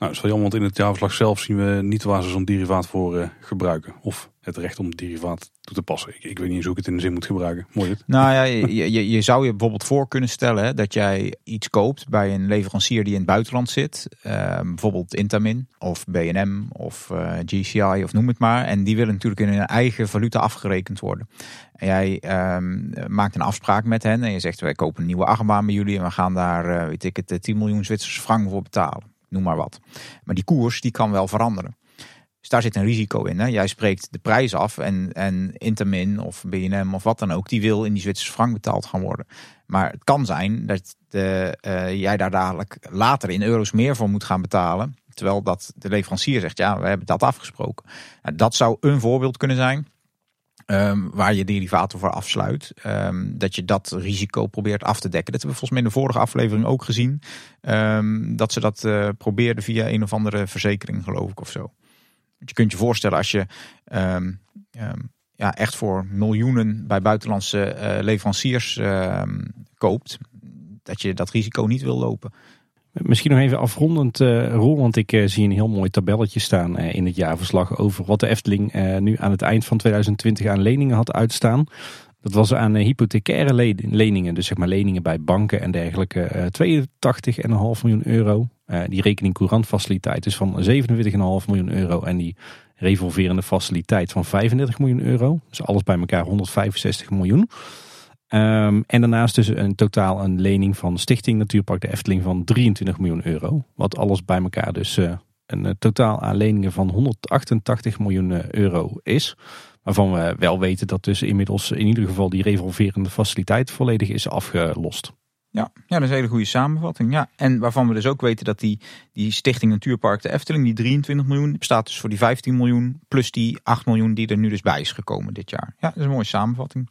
Nou, dat is wel in het jaarverslag zelf zien we niet waar ze zo'n derivaat voor uh, gebruiken. Of het recht om derivaat toe te passen. Ik, ik weet niet eens hoe ik het in de zin moet gebruiken. Mooi dit. Nou ja, je, zou je bijvoorbeeld voor kunnen stellen dat jij iets koopt bij een leverancier die in het buitenland zit. Uh, bijvoorbeeld Intamin of BNM of eh, GCI of noem het maar. En die willen natuurlijk in hun eigen valuta afgerekend worden. En jij um, maakt een afspraak met hen en je zegt wij kopen een nieuwe achtbaan bij jullie. En we gaan daar, uh, weet ik het, 10 miljoen Zwitserse frank voor betalen. Noem maar wat. Maar die koers die kan wel veranderen. Dus daar zit een risico in. Hè? Jij spreekt de prijs af en, en Intermin of BNM of wat dan ook, die wil in die Zwitserse frank betaald gaan worden. Maar het kan zijn dat de, uh, jij daar dadelijk later in euro's meer voor moet gaan betalen. Terwijl dat de leverancier zegt, ja, we hebben dat afgesproken. Nou, dat zou een voorbeeld kunnen zijn. Um, waar je derivaten voor afsluit. Um, dat je dat risico probeert af te dekken. Dat hebben we volgens mij in de vorige aflevering ook gezien. Um, dat ze dat uh, probeerden via een of andere verzekering, geloof ik, of zo je kunt je voorstellen als je ja, echt voor miljoenen bij buitenlandse uh, leveranciers koopt, dat je dat risico niet wil lopen. Misschien nog even afrondend, uh, Roel, want ik uh, zie een heel mooi tabelletje staan uh, in het jaarverslag over wat de Efteling nu aan het eind van 2020 aan leningen had uitstaan. Dat was aan hypothecaire leningen, dus zeg maar leningen bij banken en dergelijke, 82,5 miljoen euro. Die rekening courantfaciliteit is van 27,5 miljoen euro en die revolverende faciliteit van 35 miljoen euro. Dus alles bij elkaar 165 miljoen. Um, en daarnaast dus een totaal een lening van Stichting Natuurpark de Efteling van 23 miljoen euro. Wat alles bij elkaar dus uh, een uh, totaal aan leningen van 188 miljoen euro is. Waarvan we wel weten dat dus inmiddels in ieder geval die revolverende faciliteit volledig is afgelost. Ja, ja, dat is een hele goede samenvatting. Ja. En waarvan we dus ook weten dat die, die Stichting Natuurpark de Efteling, die 23 miljoen, bestaat dus voor die 15 miljoen. Plus die 8 miljoen die er nu dus bij is gekomen dit jaar. Ja, dat is een mooie samenvatting.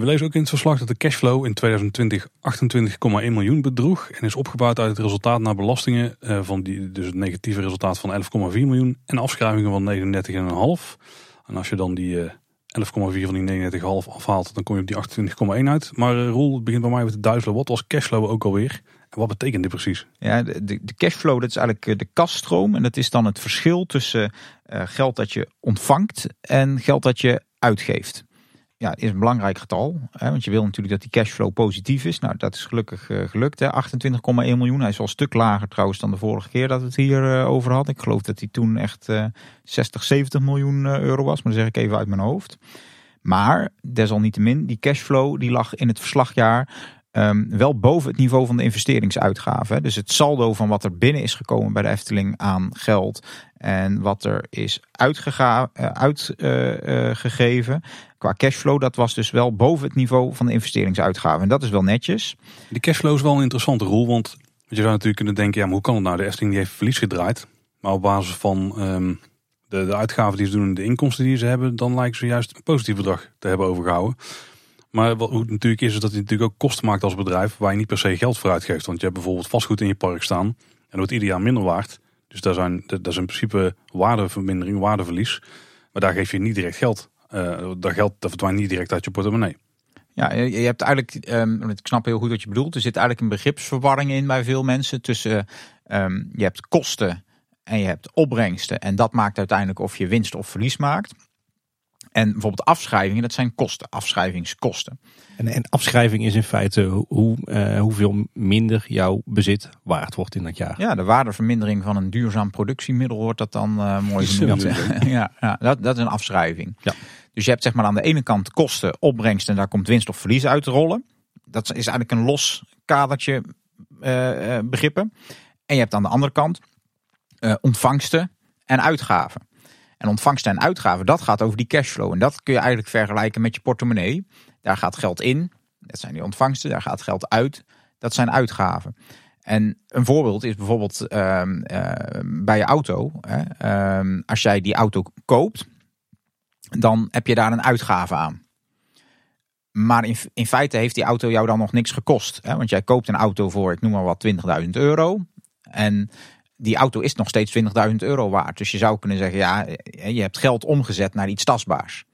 We lezen ook in het verslag dat de cashflow in 2020 28,1 miljoen bedroeg. En is opgebouwd uit het resultaat naar belastingen eh, van die, dus het negatieve resultaat van 11,4 miljoen. En afschrijvingen van 39,5. En als je dan die... Uh, 11,4 van die 39,5 afhaalt, dan kom je op die 28,1 uit. Maar uh, Roel, het begint bij mij met de duizelen. Wat was cashflow ook alweer? En wat betekent dit precies? Ja, de, de cashflow, dat is eigenlijk eh, de kaststroom. En dat is dan het verschil tussen geld dat je ontvangt en geld dat je uitgeeft ja, is een belangrijk getal. Hè, want je wil natuurlijk dat die cashflow positief is. Nou, dat is gelukkig uh, gelukt. 28,1 miljoen. Hij is wel een stuk lager trouwens dan de vorige keer dat we het hier uh, over hadden. Ik geloof dat hij toen echt uh, 60, 70 miljoen eh, euro was. Maar dat zeg ik even uit mijn hoofd. Maar desalniettemin, die cashflow die lag in het verslagjaar Um, wel boven het niveau van de investeringsuitgaven. Dus het saldo van wat er binnen is gekomen bij de Efteling aan geld en wat er is uitgegeven uh, uh, qua cashflow, dat was dus wel boven het niveau van de investeringsuitgaven. En dat is wel netjes. Die cashflow is wel een interessante rol, want je zou natuurlijk kunnen denken, ja, maar hoe kan het nou? De Efteling die heeft verlies gedraaid. Maar op basis van um, de, de uitgaven die ze doen en de inkomsten die ze hebben, dan lijken ze juist een positief bedrag te hebben overgehouden. Maar wat hoe natuurlijk is, is dat hij natuurlijk ook kosten maakt als bedrijf waar je niet per se geld voor uitgeeft. Want je hebt bijvoorbeeld vastgoed in je park staan en dat wordt ieder jaar minder waard. Dus daar zijn, dat is in principe waardevermindering, waardeverlies. Maar daar geef je niet direct geld. Uh, dat geld dat verdwijnt niet direct uit je portemonnee. Ja, je hebt eigenlijk, um, ik snap heel goed wat je bedoelt. Er zit eigenlijk een begripsverwarring in bij veel mensen. Tussen, um, je hebt kosten en je hebt opbrengsten. En dat maakt uiteindelijk of je winst of verlies maakt. En bijvoorbeeld afschrijvingen, dat zijn kosten, afschrijvingskosten. En, en afschrijving is in feite hoe, uh, hoeveel minder jouw bezit waard wordt in dat jaar. Ja, de waardevermindering van een duurzaam productiemiddel wordt dat dan uh, mooi genoemd. ja, ja dat, dat is een afschrijving. Ja. Dus je hebt zeg maar aan de ene kant kosten, opbrengst en daar komt winst of verlies uit te rollen. Dat is eigenlijk een los kadertje uh, begrippen. En je hebt aan de andere kant ontvangsten en uitgaven. En ontvangsten en uitgaven, dat gaat over die cashflow. En dat kun je eigenlijk vergelijken met je portemonnee. Daar gaat geld in, dat zijn die ontvangsten. Daar gaat geld uit, dat zijn uitgaven. En een voorbeeld is bijvoorbeeld uh, uh, bij je auto. Hè. Uh, als jij die auto koopt, dan heb je daar een uitgave aan. Maar in, in feite heeft die auto jou dan nog niks gekost. Hè? Want jij koopt een auto voor, ik noem maar wat, 20.000 euro. En die auto is nog steeds 20.000 euro waard. Dus je zou kunnen zeggen, ja, je hebt geld omgezet naar iets tastbaars.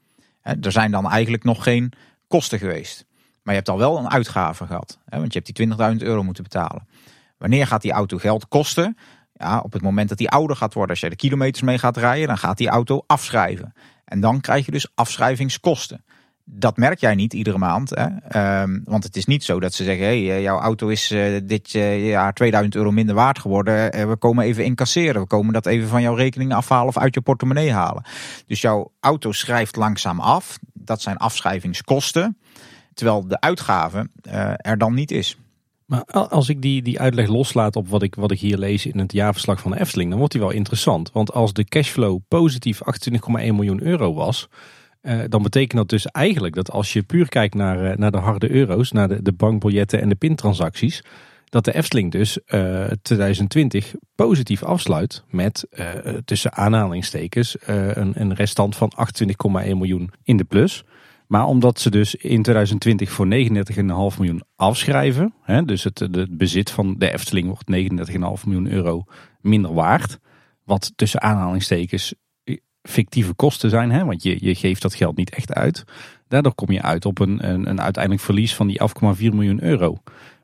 Er zijn dan eigenlijk nog geen kosten geweest. Maar je hebt al wel een uitgave gehad. Want je hebt die 20.000 euro moeten betalen. Wanneer gaat die auto geld kosten? Ja, op het moment dat die ouder gaat worden. Als je de kilometers mee gaat rijden, dan gaat die auto afschrijven. En dan krijg je dus afschrijvingskosten dat merk jij niet iedere maand. Hè? Ehm, want het is niet zo dat ze zeggen: hey, jouw auto is uh, dit uh, jaar 2000 euro minder waard geworden. We komen even incasseren. We komen dat even van jouw rekening afhalen of uit je portemonnee halen. Dus jouw auto schrijft langzaam af. Dat zijn afschrijvingskosten. Terwijl de uitgave er dan niet is. Maar als ik die, die uitleg loslaat op wat ik, wat ik hier lees in het jaarverslag van de Efteling, dan wordt die wel interessant. Want als de cashflow positief 28,1 miljoen euro was uh, dan betekent dat dus eigenlijk dat als je puur kijkt naar, uh, naar de harde euro's, naar de, de bankbiljetten en de pintransacties, dat de Efteling dus uh, eh, 2020 positief afsluit met tussen aanhalingstekens een, een restant van 28,1 miljoen in de plus. Maar omdat ze dus in 2020 voor 39,5 miljoen afschrijven, hè, dus het, het bezit van de Efteling wordt 39,5 miljoen euro minder waard. Wat tussen aanhalingstekens fictieve kosten zijn, hè, want je, je geeft dat geld niet echt uit. Daardoor kom je uit op een, een, een uiteindelijk verlies van die 11,4 miljoen euro.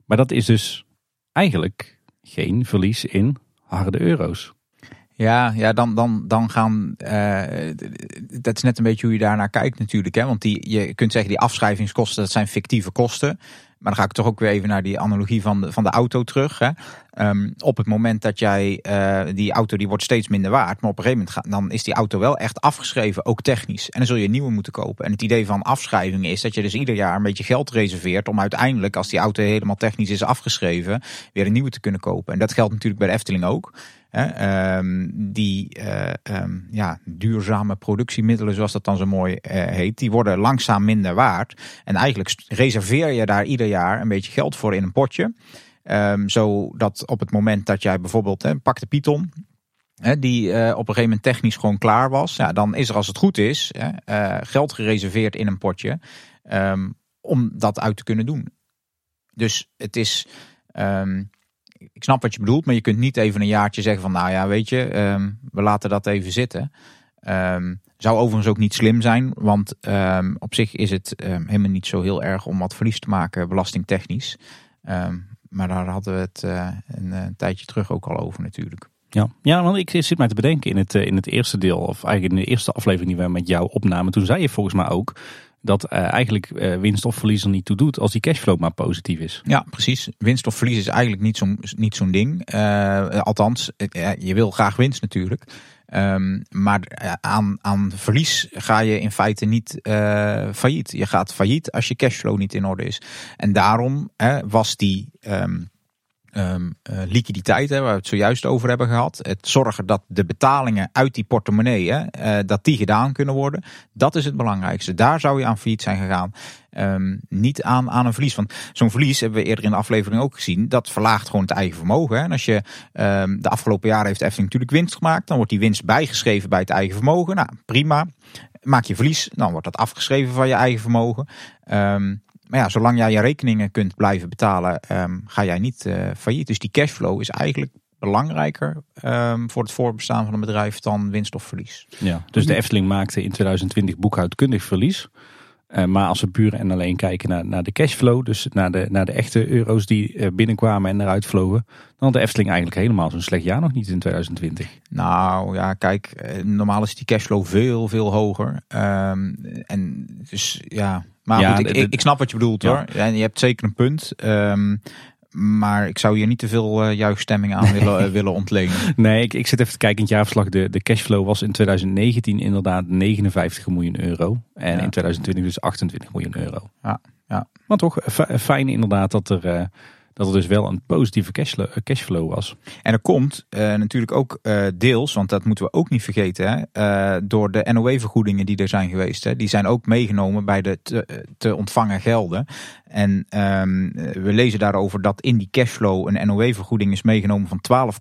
Maar dat is dus eigenlijk geen verlies in harde euro's. Ja, ja dan, dan, dan gaan. Uh, dat is net een beetje hoe je daarnaar kijkt, natuurlijk. Hè? Want die, je kunt zeggen, die afschrijvingskosten, dat zijn fictieve kosten. Maar dan ga ik toch ook weer even naar die analogie van de, van de auto terug. Hè. Um, op het moment dat jij uh, die auto die wordt steeds minder waard. Maar op een gegeven moment dan is die auto wel echt afgeschreven, ook technisch. En dan zul je een nieuwe moeten kopen. En het idee van afschrijving is dat je dus ieder jaar een beetje geld reserveert. Om uiteindelijk, als die auto helemaal technisch is afgeschreven, weer een nieuwe te kunnen kopen. En dat geldt natuurlijk bij de Efteling ook. Um, die uh, um, ja, duurzame productiemiddelen, zoals dat dan zo mooi uh, heet, die worden langzaam minder waard. En eigenlijk reserveer je daar ieder jaar een beetje geld voor in een potje. Um, zodat op het moment dat jij bijvoorbeeld, hè, pak de Python, hè, die uh, op een gegeven moment technisch gewoon klaar was. Ja, dan is er als het goed is hè, geld gereserveerd in een potje om dat uit te kunnen doen. Dus het is ik snap wat je bedoelt, maar je kunt niet even een jaartje zeggen van nou ja, weet je, um, we laten dat even zitten. Um, zou overigens ook niet slim zijn, want um, op zich is het helemaal niet zo heel erg om wat verlies te maken, belastingtechnisch. maar daar hadden we het uh, een, een, tijdje terug ook al over natuurlijk. Ja, ja want ik zit mij te bedenken in het, eh, in het eerste deel, of eigenlijk in de eerste aflevering die we met jou opnamen, toen zei je volgens mij ook dat uh, eigenlijk uh, winst of verlies er niet toe doet als die cashflow maar positief is. Ja, precies. Winst of verlies is eigenlijk niet zo'n niet zo'n ding. Uh, althans, je wil graag winst natuurlijk. Um, maar aan, aan verlies ga je in feite niet failliet. Je gaat failliet als je cashflow niet in orde is. En daarom was die um, um, uh, liquiditeit, hè, waar we het zojuist over hebben gehad. Het zorgen dat de betalingen uit die portemonnee, hè, uh, dat die gedaan kunnen worden. Dat is het belangrijkste. Daar zou je aan failliet zijn gegaan. Um, niet aan, aan een verlies. Want zo'n verlies hebben we eerder in de aflevering ook gezien. Dat verlaagt gewoon het eigen vermogen. Hè. En als je um, de afgelopen jaren heeft Efteling natuurlijk winst gemaakt. Dan wordt die winst bijgeschreven bij het eigen vermogen. Nou, prima. Maak je verlies, dan wordt dat afgeschreven van je eigen vermogen. Maar ja, zolang jij je rekeningen kunt blijven betalen, um, ga jij niet uh, failliet. Dus die cashflow is eigenlijk belangrijker um, voor het voorbestaan van een bedrijf dan winst of verlies. Ja, dus de Efteling maakte in 2020 boekhoudkundig verlies. Uh, maar als we puur en alleen kijken naar, naar de cashflow, dus naar de, naar de echte euro's die uh, binnenkwamen en eruit vlogen, dan had de Efteling eigenlijk helemaal zo'n slecht jaar nog niet in 2020. Nou ja, kijk, normaal is die cashflow veel, veel hoger. Um, en dus ja, maar ja, goed, ik, ik, snap wat je bedoelt hoor. En je hebt zeker een punt. Um, maar ik zou hier niet te veel uh, juichstemming aan willen, uh, willen ontlenen. Nee, ik, ik zit even te kijken in het jaarverslag. De, de cashflow was in 2019 inderdaad 59 miljoen euro. En ja. in 2020 dus 28 miljoen euro. Ja, ja. Maar toch fijn inderdaad dat er... Uh, dat er dus wel een positieve cashflow, cashflow was. En er komt uh, natuurlijk ook uh, deels, want dat moeten we ook niet vergeten, hè, door de NOW-vergoedingen die er zijn geweest. Hè, die zijn ook meegenomen bij de te, te ontvangen gelden. En um, we lezen daarover dat in die cashflow een NOW-vergoeding is meegenomen van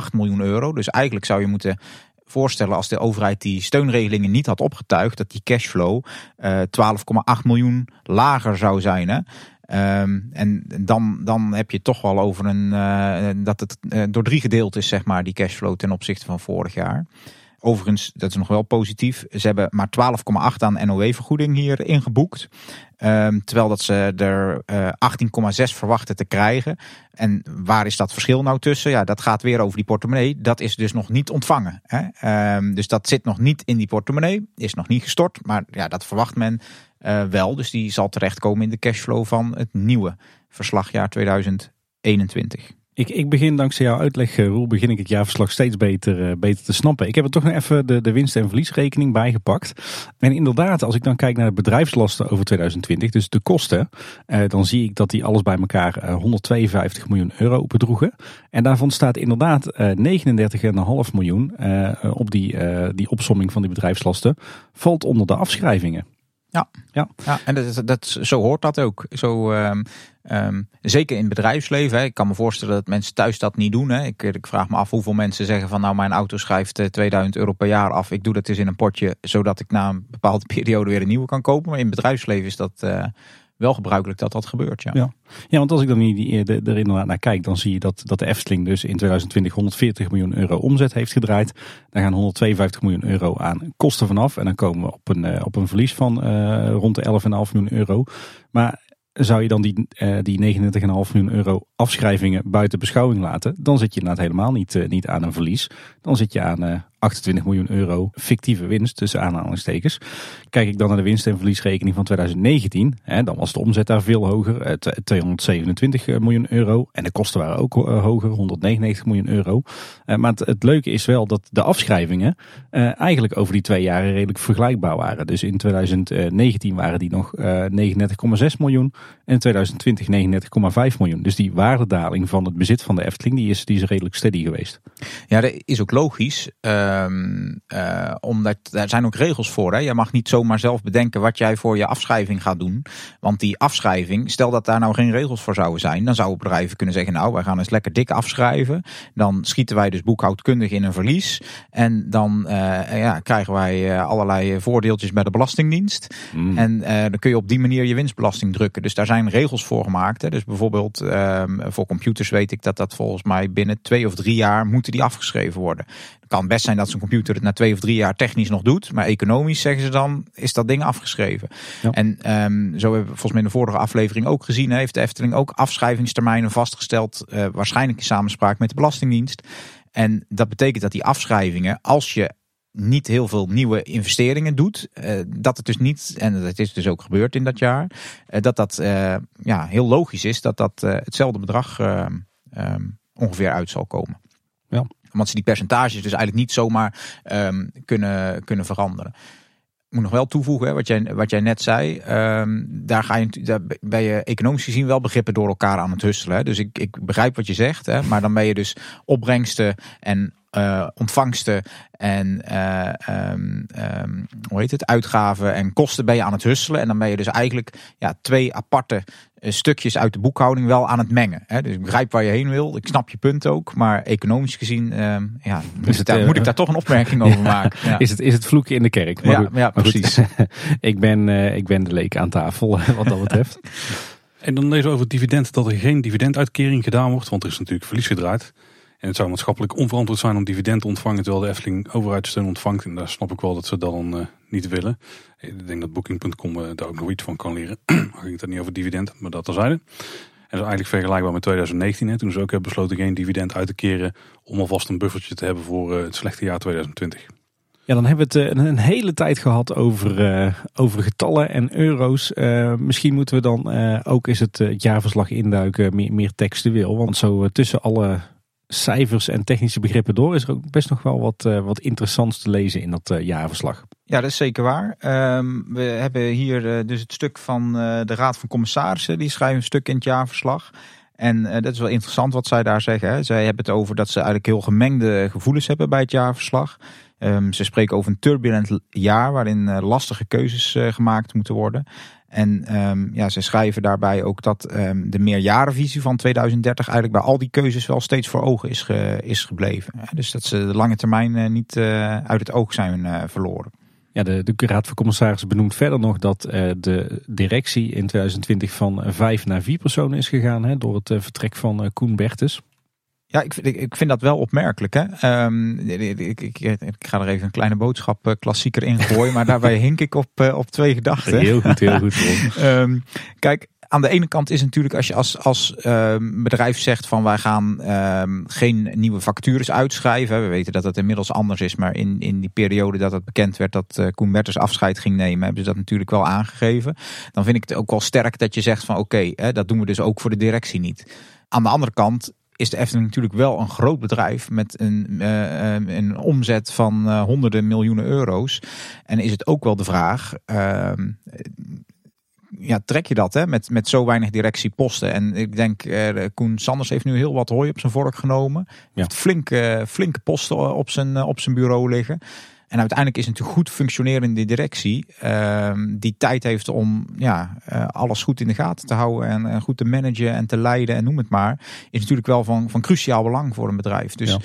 12,8 miljoen euro. Dus eigenlijk zou je moeten voorstellen als de overheid die steunregelingen niet had opgetuigd, dat die cashflow uh, 12,8 miljoen lager zou zijn. Hè? Um, en dan, dan heb je toch wel over een uh, dat het uh, door drie gedeeld is, zeg maar, die cashflow ten opzichte van vorig jaar. Overigens, dat is nog wel positief. Ze hebben maar 12,8 aan NOW-vergoeding hier ingeboekt. Um, terwijl dat ze er uh, 18,6 verwachten te krijgen. En waar is dat verschil nou tussen? Ja, dat gaat weer over die portemonnee. Dat is dus nog niet ontvangen. Hè? Um, dus dat zit nog niet in die portemonnee. Is nog niet gestort. Maar ja, dat verwacht men uh, wel. Dus die zal terechtkomen in de cashflow van het nieuwe verslagjaar 2021. Ik, ik begin dankzij jouw uitleg, eh, Roel, begin ik het jaarverslag steeds beter, uh, beter te snappen. Ik heb er toch nog even de, de winst- en verliesrekening bijgepakt. En inderdaad, als ik dan kijk naar de bedrijfslasten over 2020, dus de kosten, dan zie ik dat die alles bij elkaar 152 miljoen euro bedroegen. En daarvan staat inderdaad 39,5 miljoen op die, die opsomming van die bedrijfslasten, valt onder de afschrijvingen. Ja, ja. ja en dat, dat, zo hoort dat ook. Zo, um, um, zeker in het bedrijfsleven. Hè. Ik kan me voorstellen dat mensen thuis dat niet doen. Hè. Ik, ik, vraag me af hoeveel mensen zeggen van nou mijn auto schrijft 2000 eh, euro per jaar af. Ik doe dat eens in een potje zodat ik na een bepaalde periode weer een nieuwe kan kopen. Maar in het bedrijfsleven is dat... Uh, wel gebruikelijk dat dat gebeurt. Ja, ja. ja want als ik dan niet er inderdaad naar kijk, dan zie je dat, dat de Efteling dus in 2020 140 miljoen euro omzet heeft gedraaid. Daar gaan 152 miljoen euro aan kosten vanaf. En dan komen we op een, eh, op een verlies van uh, rond de 11,5 miljoen euro. Maar zou je dan die, die 39,5 miljoen euro afschrijvingen buiten beschouwing laten, dan zit je inderdaad helemaal niet, uh, niet aan een verlies. Dan zit je aan uh, 28 miljoen euro fictieve winst tussen aanhalingstekens. Kijk ik dan naar de winst- en verliesrekening van 2019, hè, dan was de omzet daar veel hoger, 227 eh, miljoen euro. En de kosten waren ook eh, hoger, 199 miljoen euro. Eh, maar het, leuke is wel dat de afschrijvingen eigenlijk over die twee jaren redelijk vergelijkbaar waren. Dus in 2019 waren die nog 39,6 miljoen en in 2020 39,5 miljoen. Dus die waardedaling van het bezit van de Efteling die is, die is redelijk steady geweest. Ja, dat is ook logisch. Um, uh, omdat daar zijn ook regels voor. Hè? Je mag niet zomaar zelf bedenken wat jij voor je afschrijving gaat doen. Want die afschrijving, stel dat daar nou geen regels voor zouden zijn, dan zouden bedrijven kunnen zeggen: Nou, wij gaan eens lekker dik afschrijven. Dan schieten wij dus boekhoudkundig in een verlies. En dan uh, ja, krijgen wij uh, allerlei voordeeltjes bij de Belastingdienst. Mm. En dan kun je op die manier je winstbelasting drukken. Dus daar zijn regels voor gemaakt. Hè? Dus bijvoorbeeld um, voor computers weet ik dat dat volgens mij binnen twee of drie jaar moeten die afgeschreven worden. Het kan best zijn dat zo'n computer het na twee of drie jaar technisch nog doet. Maar economisch zeggen ze dan, is dat ding afgeschreven. Ja. En um, zo hebben we volgens mij in de vorige aflevering ook gezien. Heeft de Efteling ook afschrijvingstermijnen vastgesteld. Uh, waarschijnlijk in samenspraak met de Belastingdienst. En dat betekent dat die afschrijvingen, als je niet heel veel nieuwe investeringen doet. Uh, dat het dus niet, en dat is dus ook gebeurd in dat jaar, uh, dat dat uh, ja, heel logisch is dat dat hetzelfde bedrag um, ongeveer uit zal komen. Ja. Want ze die percentages dus eigenlijk niet zomaar um, kunnen, kunnen veranderen. Ik moet nog wel toevoegen, hè, wat, jij, wat jij net zei. Um, daar, ga je, daar ben je economisch gezien wel begrippen door elkaar aan het husselen. Hè. Dus ik, ik begrijp wat je zegt. Hè, maar dan ben je dus opbrengsten en uh, ontvangsten en uh, um, um, hoe heet het, uitgaven en kosten ben je aan het husselen. En dan ben je dus eigenlijk ja, twee aparte uh, stukjes uit de boekhouding wel aan het mengen. Hè? Dus ik begrijp waar je heen wil. Ik snap je punt ook. Maar economisch gezien um, ja, moet, het, daar, moet ik daar toch een opmerking over maken. Ja. Is, het, is het vloeken in de kerk? Maar ja, goed, ja, precies. ik, ben, ik ben de leek aan tafel wat dat betreft. En dan lezen we over het dividend dat er geen dividenduitkering gedaan wordt. Want er is natuurlijk verlies gedraaid. En het zou maatschappelijk onverantwoord zijn om dividend te ontvangen terwijl de Efteling overheidssteun ontvangt. En daar snap ik wel dat ze dan uh, niet willen. Ik denk dat Booking.com uh, daar ook nog iets van kan leren. Dan ging het er niet over dividend, maar dat terzijde. En dat is eigenlijk vergelijkbaar met 2019. Hè, toen ze ook hebben besloten geen dividend uit te keren om alvast een buffertje te hebben voor het slechte jaar 2020. Ja, dan hebben we het een hele tijd gehad over, over getallen en euro's. misschien moeten we dan ook het, het jaarverslag induiken, meer, meer textueel. Want zo tussen alle cijfers en technische begrippen door is er ook best nog wel wat, uh, wat interessants te lezen in dat uh, jaarverslag. Ja, dat is zeker waar. Um, we hebben hier uh, dus het stuk van de Raad van Commissarissen. Die schrijven een stuk in het jaarverslag. En dat is wel interessant wat zij daar zeggen. Hè. Zij hebben het over dat ze eigenlijk heel gemengde gevoelens hebben bij het jaarverslag. Um, ze spreken over een turbulent jaar waarin lastige keuzes gemaakt moeten worden. En um, ja, ze schrijven daarbij ook dat um, de meerjarenvisie van 2030 eigenlijk bij al die keuzes wel steeds voor ogen is, is gebleven. Dus dat ze de lange termijn uh, niet uh, uit het oog zijn uh, verloren. Ja, de, de Raad van Commissarissen benoemt verder nog dat de directie in 2020 van vijf naar vier personen is gegaan hè, door het vertrek van Koen Bertes. Ja, ik, vind- ik, vind dat wel opmerkelijk. Hè? Ehm, ik, ik, ik, ga er even een kleine boodschap eh, klassieker in gooien, maar daarbij hink ik op, eh, op twee gedachten. Heel goed, heel goed. Ehm, kijk, aan de ene kant is natuurlijk als je als, als ehm, bedrijf zegt van wij gaan geen nieuwe vacatures uitschrijven. We weten dat het inmiddels anders is, maar in, in die periode dat het bekend werd dat eh, Koen Bertens afscheid ging nemen, hebben ze dat natuurlijk wel aangegeven. Dan vind ik het ook wel sterk dat je zegt van oké, dat doen we dus ook voor de directie niet. Aan de andere kant is de Efteling natuurlijk wel een groot bedrijf met een, eh, eh, een omzet van eh, honderden miljoenen euro's. En is het ook wel de vraag, ehm, ja, trek je dat hè, met, met zo weinig directieposten? En ik denk, Koen Sanders heeft nu heel wat hooi op zijn vork genomen. Heeft flinke, flinke posten op zijn, op zijn bureau liggen. En uiteindelijk is het een goed functionerende directie ehm, die tijd heeft om ja, eh, alles goed in de gaten te houden en, en goed te managen en te leiden en noem het maar. Is natuurlijk wel van, van cruciaal belang voor een bedrijf. Dus Ja.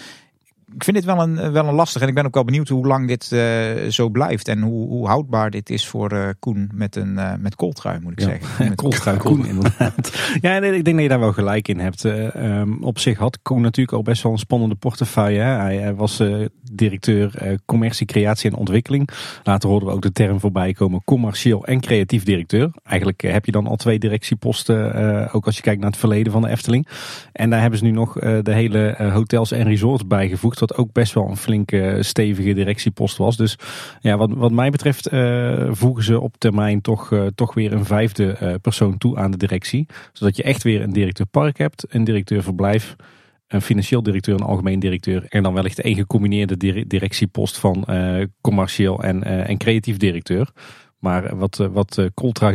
ik vind dit wel een, wel een lastig. En ik ben ook wel benieuwd hoe lang dit eh, zo blijft. En hoe, hoe houdbaar dit is voor eh, Koen met een met kooltrui, moet ik Ja. zeggen. Met Kooltrui Koen, inderdaad. Ja, nee, ik denk dat je daar wel gelijk in hebt. Eh, ehm, op zich had Koen natuurlijk al best wel een spannende portefeuille. Hè. Hij, hij was directeur eh, commercie, creatie en ontwikkeling. Later hoorden we ook de term voorbij komen commercieel en creatief directeur. Eigenlijk eh, heb je dan al twee directieposten, eh, ook als je kijkt naar het verleden van de Efteling. En daar hebben ze nu nog de hele hotels en resorts bijgevoegd. Wat ook best wel een flinke, stevige directiepost was. Dus ja, wat, wat mij betreft voegen ze op termijn toch, toch weer een vijfde persoon toe aan de directie. Zodat je echt weer een directeur park hebt, een directeur verblijf, een financieel directeur, een algemeen directeur. En dan wellicht één gecombineerde dire- directiepost van eh, commercieel en, eh, en creatief directeur. Maar wat, eh, wat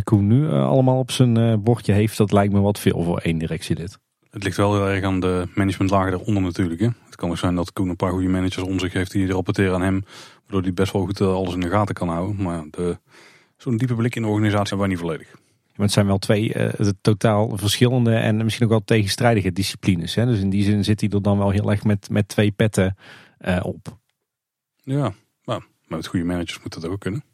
Koen nu allemaal op zijn bordje heeft, dat lijkt me wat veel voor één directielid. Het ligt wel heel erg aan de managementlagen eronder natuurlijk. Hè. Het kan ook zijn dat Koen een paar goede managers om zich heeft die rapporteren aan hem. Waardoor hij best wel goed alles in de gaten kan houden. Maar zo'n diepe blik in de organisatie hebben wij niet volledig. Maar het zijn wel twee eh, totaal verschillende en misschien ook wel tegenstrijdige disciplines. Hè? Dus in die zin zit hij er dan wel heel erg met, met twee petten eh, op. Ja, maar met goede managers moet dat ook kunnen.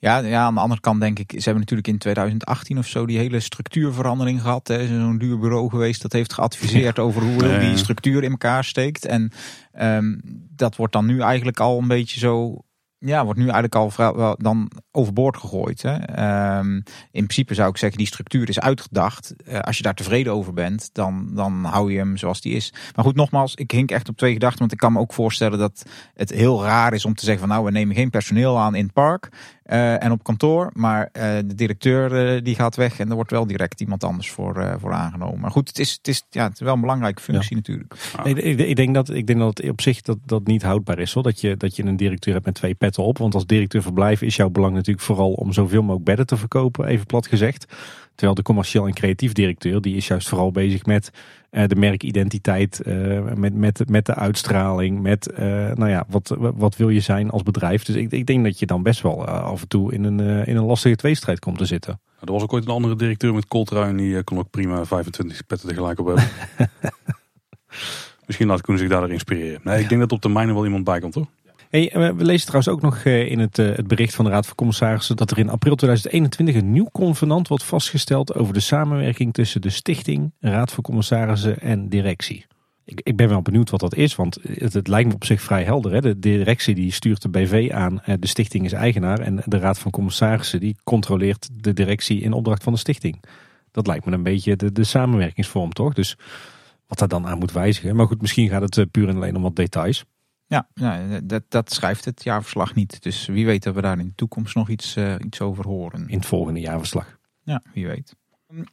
Ja, ja, aan de andere kant denk ik, ze hebben natuurlijk in 2018 of zo die hele structuurverandering gehad. Er is zo'n duur bureau geweest dat heeft geadviseerd over hoe die structuur in elkaar steekt. En ehm, dat wordt dan nu eigenlijk al een beetje zo, ja, wordt nu eigenlijk al wel dan overboord gegooid. Hè? Ehm, in principe zou ik zeggen, die structuur is uitgedacht. Eh, als je daar tevreden over bent, dan, dan hou je hem zoals die is. Maar goed, nogmaals, ik hink echt op twee gedachten. Want ik kan me ook voorstellen dat het heel raar is om te zeggen van nou, we nemen geen personeel aan in het park. Eh, en op kantoor, maar eh, de directeur eh, die gaat weg en er wordt wel direct iemand anders voor, voor aangenomen. Maar goed, het is, het is, ja, het is wel een belangrijke functie natuurlijk. Nee, ik, ik denk dat, ik denk dat het op zich dat, dat niet houdbaar is. Hoor. Dat, je, dat je een directeur hebt met twee petten op. Want als directeur verblijf is jouw belang natuurlijk vooral om zoveel mogelijk bedden te verkopen, even plat gezegd. Terwijl de commercieel en creatief directeur, die is juist vooral bezig met eh, de merkidentiteit, eh, met, met, met de uitstraling, met eh, nou ja, wat, wat wil je zijn als bedrijf. Dus ik, ik denk dat je dan best wel af en toe in een, in een lastige tweestrijd komt te zitten. Er was ook ooit een andere directeur met Coltrui en die kon ook prima 25 petten tegelijk op hebben. Misschien laat Koen zich daardoor inspireren. Nee, ik denk dat op termijn er wel iemand bij komt hoor. Hey, eh, we lezen trouwens ook nog eh, in het, eh, het bericht van de Raad van Commissarissen dat er in april 2021 een nieuw convenant wordt vastgesteld over de samenwerking tussen de stichting, Raad van Commissarissen en directie. Ik, ik ben wel benieuwd wat dat is, want het, het lijkt me op zich vrij helder. Hè? De directie die stuurt de BV aan, de stichting is eigenaar en de Raad van Commissarissen die controleert de directie in opdracht van de stichting. Dat lijkt me een beetje de, de samenwerkingsvorm toch? Dus wat daar dan aan moet wijzigen. Maar goed, misschien gaat het puur en alleen om wat details. Ja, ja dat, dat schrijft het jaarverslag niet. Dus wie weet dat we daar in de toekomst nog iets, eh, iets over horen. in het volgende jaarverslag. Ja, wie weet.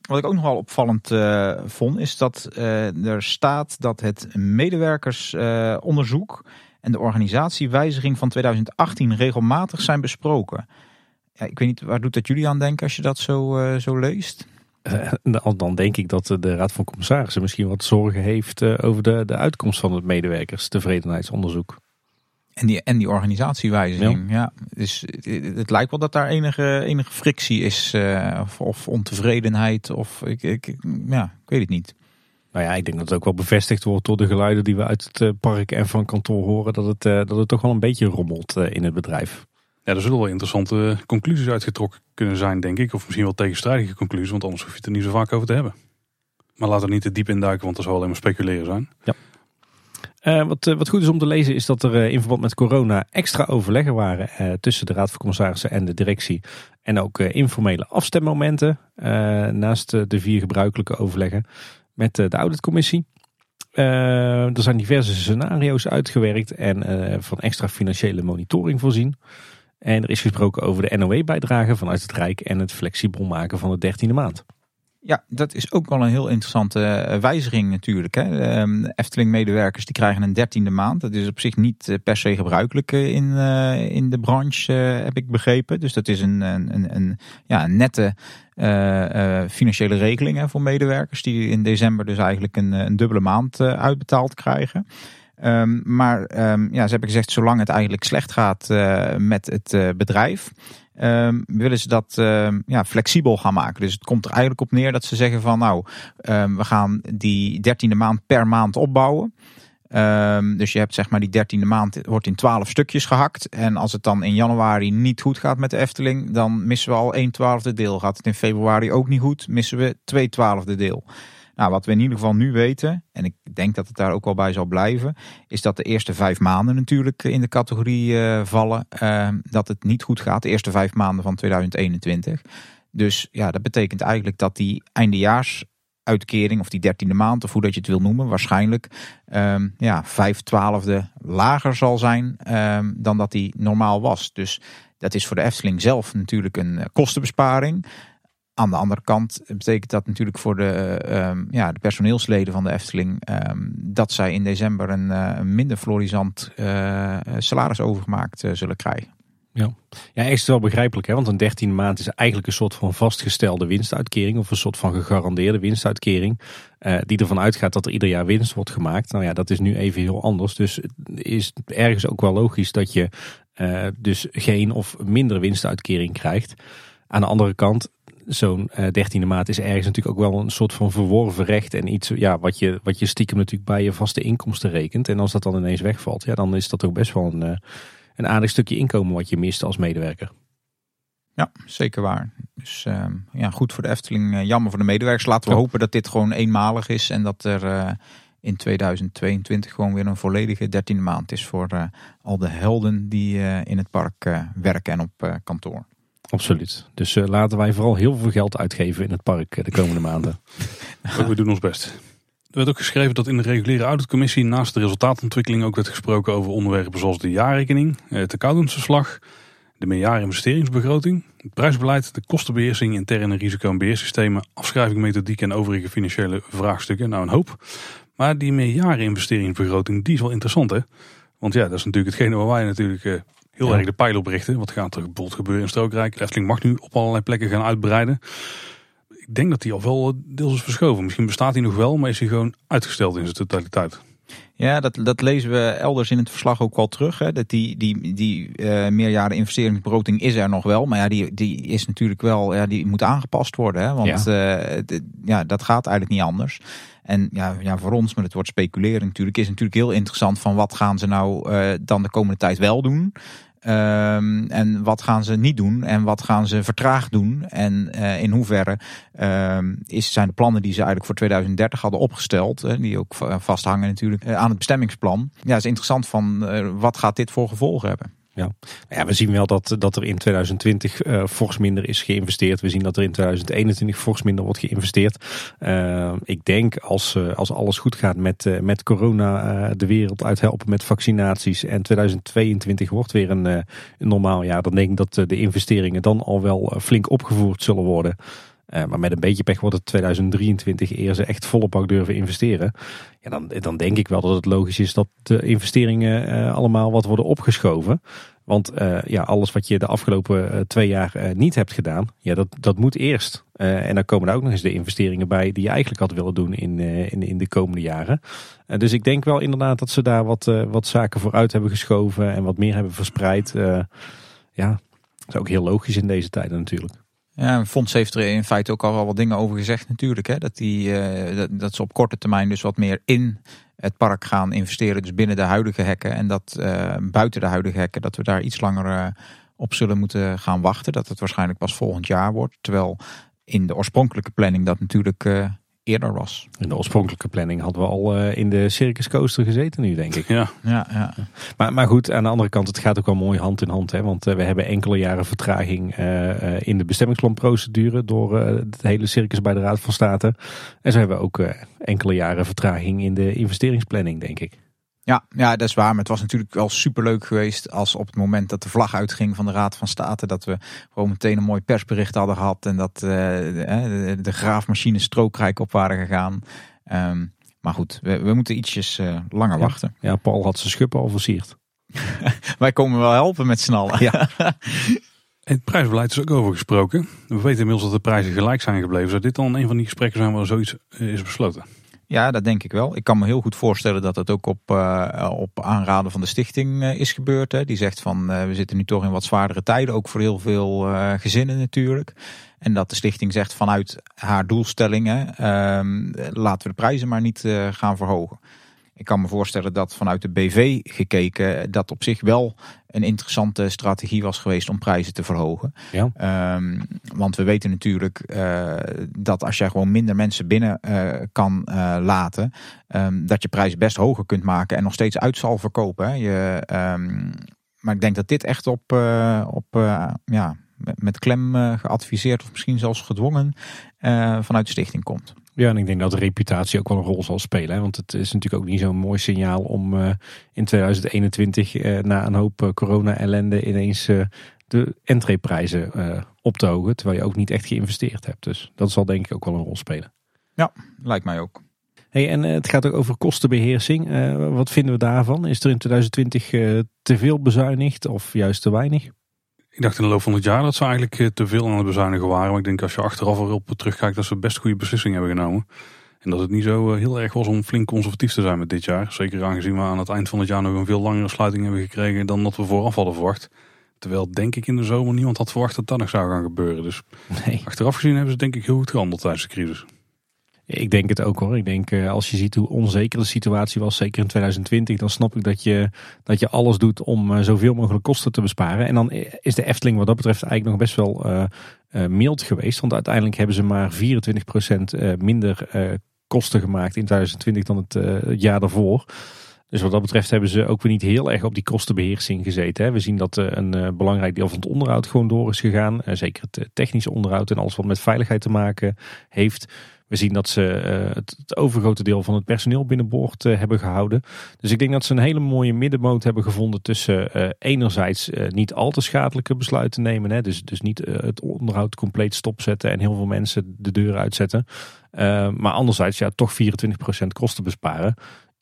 Wat ik ook nog wel opvallend eh, vond, is dat eh, er staat dat het medewerkersonderzoek en de organisatiewijziging van 2018 regelmatig zijn besproken. Ja, ik weet niet, waar doet dat jullie aan denken als je dat zo, zo leest? Eh, dan- dan denk ik dat de Raad van Commissarissen misschien wat zorgen heeft eh, over de, de uitkomst van het medewerkerstevredenheidsonderzoek. En die, en die organisatiewijziging, ja. Dus het, het lijkt wel dat daar enige, enige frictie is, eh, of, of ontevredenheid, of ik, ik, ja, ik weet het niet. Nou ja, ik denk dat het ook wel bevestigd wordt door de geluiden die we uit het eh, park en van kantoor horen. Dat het, eh, dat het toch wel een beetje rommelt eh, in het bedrijf. Ja, er zullen wel interessante conclusies uitgetrokken kunnen zijn, denk ik. Of misschien wel tegenstrijdige conclusies, want anders hoef je het er niet zo vaak over te hebben. Maar laten we niet te diep induiken, want dat zal alleen maar speculeren zijn. Uh, wat, uh, wat goed is om te lezen is dat er uh, in verband met corona extra overleggen waren tussen de Raad van Commissarissen en de directie. En ook informele afstemmomenten naast de vier gebruikelijke overleggen met de auditcommissie. er zijn diverse scenario's uitgewerkt en van extra financiële monitoring voorzien. En er is gesproken over de NOE-bijdrage vanuit het Rijk en het flexibel maken van de dertiende maand. Ja, dat is ook wel een heel interessante eh, wijziging natuurlijk. Hè. Ehm, Efteling-medewerkers die krijgen een dertiende maand. Dat is op zich niet eh, per se gebruikelijk eh, in, in de branche, heb ik begrepen. Dus dat is een, een, een, ja, een nette financiële regeling hè, voor medewerkers. Die in december dus eigenlijk een, een dubbele maand uitbetaald krijgen. Um, maar um, ja, ze hebben gezegd, zolang het eigenlijk slecht gaat met het bedrijf, um, willen ze dat ja, flexibel gaan maken. Dus het komt er eigenlijk op neer dat ze zeggen van nou, we gaan die dertiende maand per maand opbouwen. dus je hebt zeg maar die dertiende maand wordt in twaalf stukjes gehakt. En als het dan in januari niet goed gaat met de Efteling, dan missen we al een twaalfde deel. Gaat het in februari ook niet goed, missen we twee twaalfde deel. Nou, wat we in ieder geval nu weten, en ik denk dat het daar ook wel bij zal blijven, is dat de eerste vijf maanden natuurlijk in de categorie uh, vallen uh, dat het niet goed gaat. De eerste vijf maanden van 2021. Dus ja, dat betekent eigenlijk dat die eindejaarsuitkering, of die dertiende maand, of hoe dat je het wil noemen, waarschijnlijk um, ja, vijf twaalfde lager zal zijn um, dan dat die normaal was. Dus dat is voor de Efteling zelf natuurlijk een kostenbesparing. Aan de andere kant betekent dat natuurlijk voor de, uh, ja, de personeelsleden van de Efteling um, dat zij in december een, uh, minder florisant uh, salaris overgemaakt zullen krijgen. Ja, ja echt wel begrijpelijk, hè? want een dertiende maand is eigenlijk een soort van vastgestelde winstuitkering of een soort van gegarandeerde winstuitkering, die ervan uitgaat dat er ieder jaar winst wordt gemaakt. Nou ja, dat is nu even heel anders, dus is ergens ook wel logisch dat je dus geen of minder winstuitkering krijgt. Aan de andere kant, zo'n uh, dertiende maand is ergens natuurlijk ook wel een soort van verworven recht. En iets ja, wat, je, wat je stiekem natuurlijk bij je vaste inkomsten rekent. En als dat dan ineens wegvalt, ja, dan is dat toch best wel een, uh, een aardig stukje inkomen wat je mist als medewerker. Ja, zeker waar. Dus uh, ja, goed voor de Efteling, uh, jammer voor de medewerkers. Laten we ja. hopen dat dit gewoon eenmalig is en dat er in 2022 gewoon weer een volledige dertiende maand is voor al de helden die in het park werken en op kantoor. Absoluut. Dus uh, laten wij vooral heel veel geld uitgeven in het park de komende maanden. We doen ons best. Er werd ook geschreven dat in de reguliere auditcommissie naast de resultaatontwikkeling ook werd gesproken over onderwerpen zoals de jaarrekening, het accountantsverslag, de meerjaren investeringsbegroting, het prijsbeleid, de kostenbeheersing, interne risico- en beheersystemen, afschrijving, methodiek en overige financiële vraagstukken. Nou, een hoop. Maar die meerjaren investeringsbegroting, die is wel interessant hè. Want ja, dat is natuurlijk hetgene waar wij natuurlijk heel ja. erg de pijl op richten. Wat gaat er bijvoorbeeld gebeuren in Strookrijk? De Efteling mag nu op allerlei plekken gaan uitbreiden. Ik denk dat die al wel deels is verschoven. Misschien bestaat hij nog wel, maar is hij gewoon uitgesteld in zijn totaliteit. Ja, dat, dat lezen we elders in het verslag ook wel terug. Hè. Dat die die, die uh, meerjaren investeringsbegroting is er nog wel. Maar ja, die, die is natuurlijk wel, ja, die moet aangepast worden. Hè. Want ja. Uh, de, ja, dat gaat eigenlijk niet anders. En ja, ja, voor ons, met het woord speculeren natuurlijk, is natuurlijk heel interessant van wat gaan ze nou uh, dan de komende tijd wel doen. Um, en wat gaan ze niet doen en wat gaan ze vertraagd doen? En uh, in hoeverre um, is, zijn de plannen die ze eigenlijk voor 2030 hadden opgesteld, uh, die ook vasthangen natuurlijk uh, aan het bestemmingsplan. Ja, is interessant van wat gaat dit voor gevolgen hebben? Ja. ja, we zien wel dat, dat er in 2020 uh, fors minder is geïnvesteerd. We zien dat er in 2021 fors minder wordt geïnvesteerd. Uh, ik denk als, uh, als alles goed gaat met, met corona de wereld uithelpen met vaccinaties en 2022 wordt weer een, een normaal jaar. Dan denk ik dat de investeringen dan al wel flink opgevoerd zullen worden. Uh, maar met een beetje pech wordt het 2023 eer ze echt volle bak durven investeren. Ja, dan, dan denk ik wel dat het logisch is dat de investeringen uh, allemaal wat worden opgeschoven. Want uh, ja, alles wat je de afgelopen twee jaar niet hebt gedaan, ja, dat, dat moet eerst. en dan komen er ook nog eens de investeringen bij die je eigenlijk had willen doen in, in, in de komende jaren. dus ik denk wel inderdaad dat ze daar wat, wat zaken vooruit hebben geschoven en wat meer hebben verspreid. ja, dat is ook heel logisch in deze tijden natuurlijk. Ja, Fonds heeft er in feite ook al wel wat dingen over gezegd natuurlijk. Hè? Dat, die, uh, dat, ze op korte termijn dus wat meer in het park gaan investeren. Dus binnen de huidige hekken. En dat uh, buiten de huidige hekken, dat we daar iets langer uh, op zullen moeten gaan wachten. Dat het waarschijnlijk pas volgend jaar wordt. Terwijl in de oorspronkelijke planning dat natuurlijk eerder was. In de oorspronkelijke planning hadden we al uh, in de Circus Coaster gezeten nu, denk ik. Ja. Ja, ja. Maar, maar goed, aan de andere kant, het gaat ook wel mooi hand in hand. Hè? Want uh, we hebben enkele jaren vertraging uh, in de bestemmingsplanprocedure door het hele circus bij de Raad van State. En zo hebben we ook enkele jaren vertraging in de investeringsplanning, denk ik. Ja, ja, dat is waar. Maar het was natuurlijk wel superleuk geweest als op het moment dat de vlag uitging van de Raad van State, dat we gewoon meteen een mooi persbericht hadden gehad en dat uh, de, de, graafmachines strookrijk op waren gegaan. Um, maar goed, we, we moeten ietsjes uh, langer ja. wachten. Ja, Paul had zijn schuppen al versierd. Wij komen wel helpen met snallen. Ja. Het prijsbeleid is ook over gesproken. We weten inmiddels dat de prijzen gelijk zijn gebleven. Zou dit dan een van die gesprekken zijn waar zoiets is besloten? Ja, dat denk ik wel. Ik kan me heel goed voorstellen dat het ook op, uh, op aanraden van de stichting uh, is gebeurd. Hè. Die zegt van uh, we zitten nu toch in wat zwaardere tijden, ook voor heel veel gezinnen natuurlijk. En dat de stichting zegt vanuit haar doelstellingen ehm, laten we de prijzen maar niet gaan verhogen. Ik kan me voorstellen dat vanuit de BV gekeken dat op zich wel een interessante strategie was geweest om prijzen te verhogen. Ja. Um, want we weten natuurlijk uh, dat als jij gewoon minder mensen binnen uh, kan uh, laten, um, dat je prijs best hoger kunt maken en nog steeds uit zal verkopen. Hè. Je, um, maar ik denk dat dit echt op, op ja, met klem geadviseerd of misschien zelfs gedwongen vanuit de stichting komt. Ja, en ik denk dat de reputatie ook wel een rol zal spelen. Hè? Want het is natuurlijk ook niet zo'n mooi signaal om uh, in 2021 uh, na een hoop uh, corona-ellende ineens de entreeprijzen op te hogen. Terwijl je ook niet echt geïnvesteerd hebt. Dus dat zal denk ik ook wel een rol spelen. Ja, lijkt mij ook. Hey, en het gaat ook over kostenbeheersing. wat vinden we daarvan? Is er in 2020 te veel bezuinigd of juist te weinig? Ik dacht in de loop van het jaar dat ze eigenlijk te veel aan het bezuinigen waren. Maar ik denk als je achteraf erop terugkijkt dat ze best goede beslissingen hebben genomen. En dat het niet zo heel erg was om flink conservatief te zijn met dit jaar. Zeker aangezien we aan het eind van het jaar nog een veel langere sluiting hebben gekregen dan dat we vooraf hadden verwacht. Terwijl denk ik in de zomer niemand had verwacht dat dat nog zou gaan gebeuren. Dus nee. achteraf gezien hebben ze denk ik heel goed gehandeld tijdens de crisis. Ik denk het ook hoor. Ik denk als je ziet hoe onzeker de situatie was, zeker in 2020, dan snap ik dat je, dat je alles doet om zoveel mogelijk kosten te besparen. En dan is de Efteling wat dat betreft eigenlijk nog best wel uh, mild geweest. Want uiteindelijk hebben ze maar 24% minder kosten gemaakt in 2020 dan het, het jaar daarvoor. Dus wat dat betreft hebben ze ook weer niet heel erg op die kostenbeheersing gezeten. Hè. We zien dat een belangrijk deel van het onderhoud gewoon door is gegaan. Zeker het technische onderhoud en alles wat met veiligheid te maken heeft. We zien dat ze uh, het, het, overgrote deel van het personeel binnenboord uh, hebben gehouden. Dus ik denk dat ze een hele mooie middenmoot hebben gevonden tussen uh, enerzijds niet al te schadelijke besluiten nemen. Hè, dus, dus niet het onderhoud compleet stopzetten en heel veel mensen de deur uitzetten. maar anderzijds ja, toch 24% kosten besparen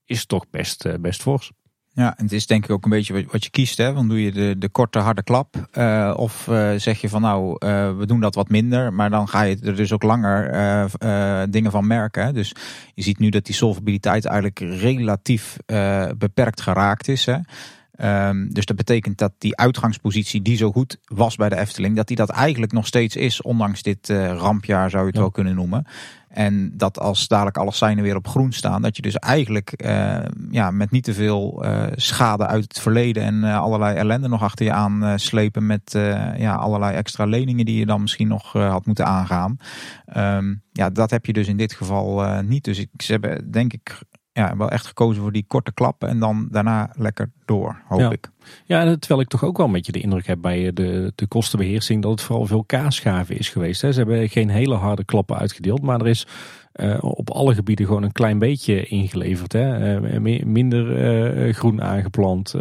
is toch best, best fors. Ja, en het is denk ik ook een beetje wat je kiest. Hè? Want doe je de, de korte harde klap. Uh, of uh, zeg je van nou, uh, we doen dat wat minder. Maar dan ga je er dus ook langer dingen van merken. Hè? Dus je ziet nu dat die solvabiliteit eigenlijk relatief beperkt geraakt is. Hè? Um, dus dat betekent dat die uitgangspositie die zo goed was bij de Efteling, dat die dat eigenlijk nog steeds is, ondanks dit uh, rampjaar zou je het ja. wel kunnen noemen. En dat als dadelijk alle seinen weer op groen staan, dat je dus eigenlijk uh, ja, met niet te veel uh, schade uit het verleden en uh, allerlei ellende nog achter je aan slepen met ja, allerlei extra leningen die je dan misschien nog had moeten aangaan. Um, ja, dat heb je dus in dit geval niet. Dus ik, ze hebben denk ik ja, wel echt gekozen voor die korte klappen en dan daarna lekker door, hoop ja. ik. Ja, terwijl ik toch ook wel een beetje de indruk heb bij de, de kostenbeheersing dat het vooral veel kaasschaven is geweest. Hè. Ze hebben geen hele harde klappen uitgedeeld, maar er is uh, op alle gebieden gewoon een klein beetje ingeleverd. Hè. Uh, minder uh, groen aangeplant,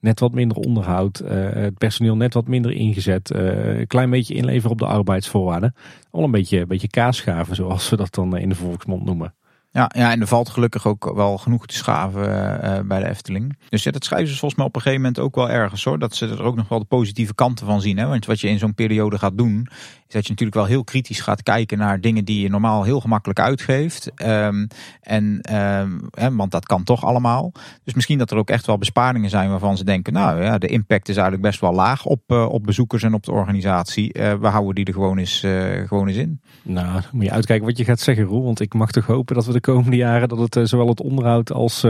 net wat minder onderhoud, het personeel net wat minder ingezet, een klein beetje inleveren op de arbeidsvoorwaarden. Al een beetje, een beetje kaasschaven, zoals we dat dan in de volksmond noemen. Ja, ja, en er valt gelukkig ook wel genoeg te schaven uh, bij de Efteling. Dus ja, dat schrijven ze volgens mij op een gegeven moment ook wel ergens hoor. Dat ze er ook nog wel de positieve kanten van zien. Hè? Want wat je in zo'n periode gaat doen, is dat je natuurlijk wel heel kritisch gaat kijken naar dingen die je normaal heel gemakkelijk uitgeeft. Um, en, um, hè, want dat kan toch allemaal. Dus misschien dat er ook echt wel besparingen zijn waarvan ze denken, nou ja, de impact is eigenlijk best wel laag op, uh, op bezoekers en op de organisatie. We houden die er gewoon eens, gewoon eens in. Nou, dan moet je uitkijken wat je gaat zeggen Roel. Want ik mag toch hopen dat we de komende jaren dat het zowel het onderhoud als,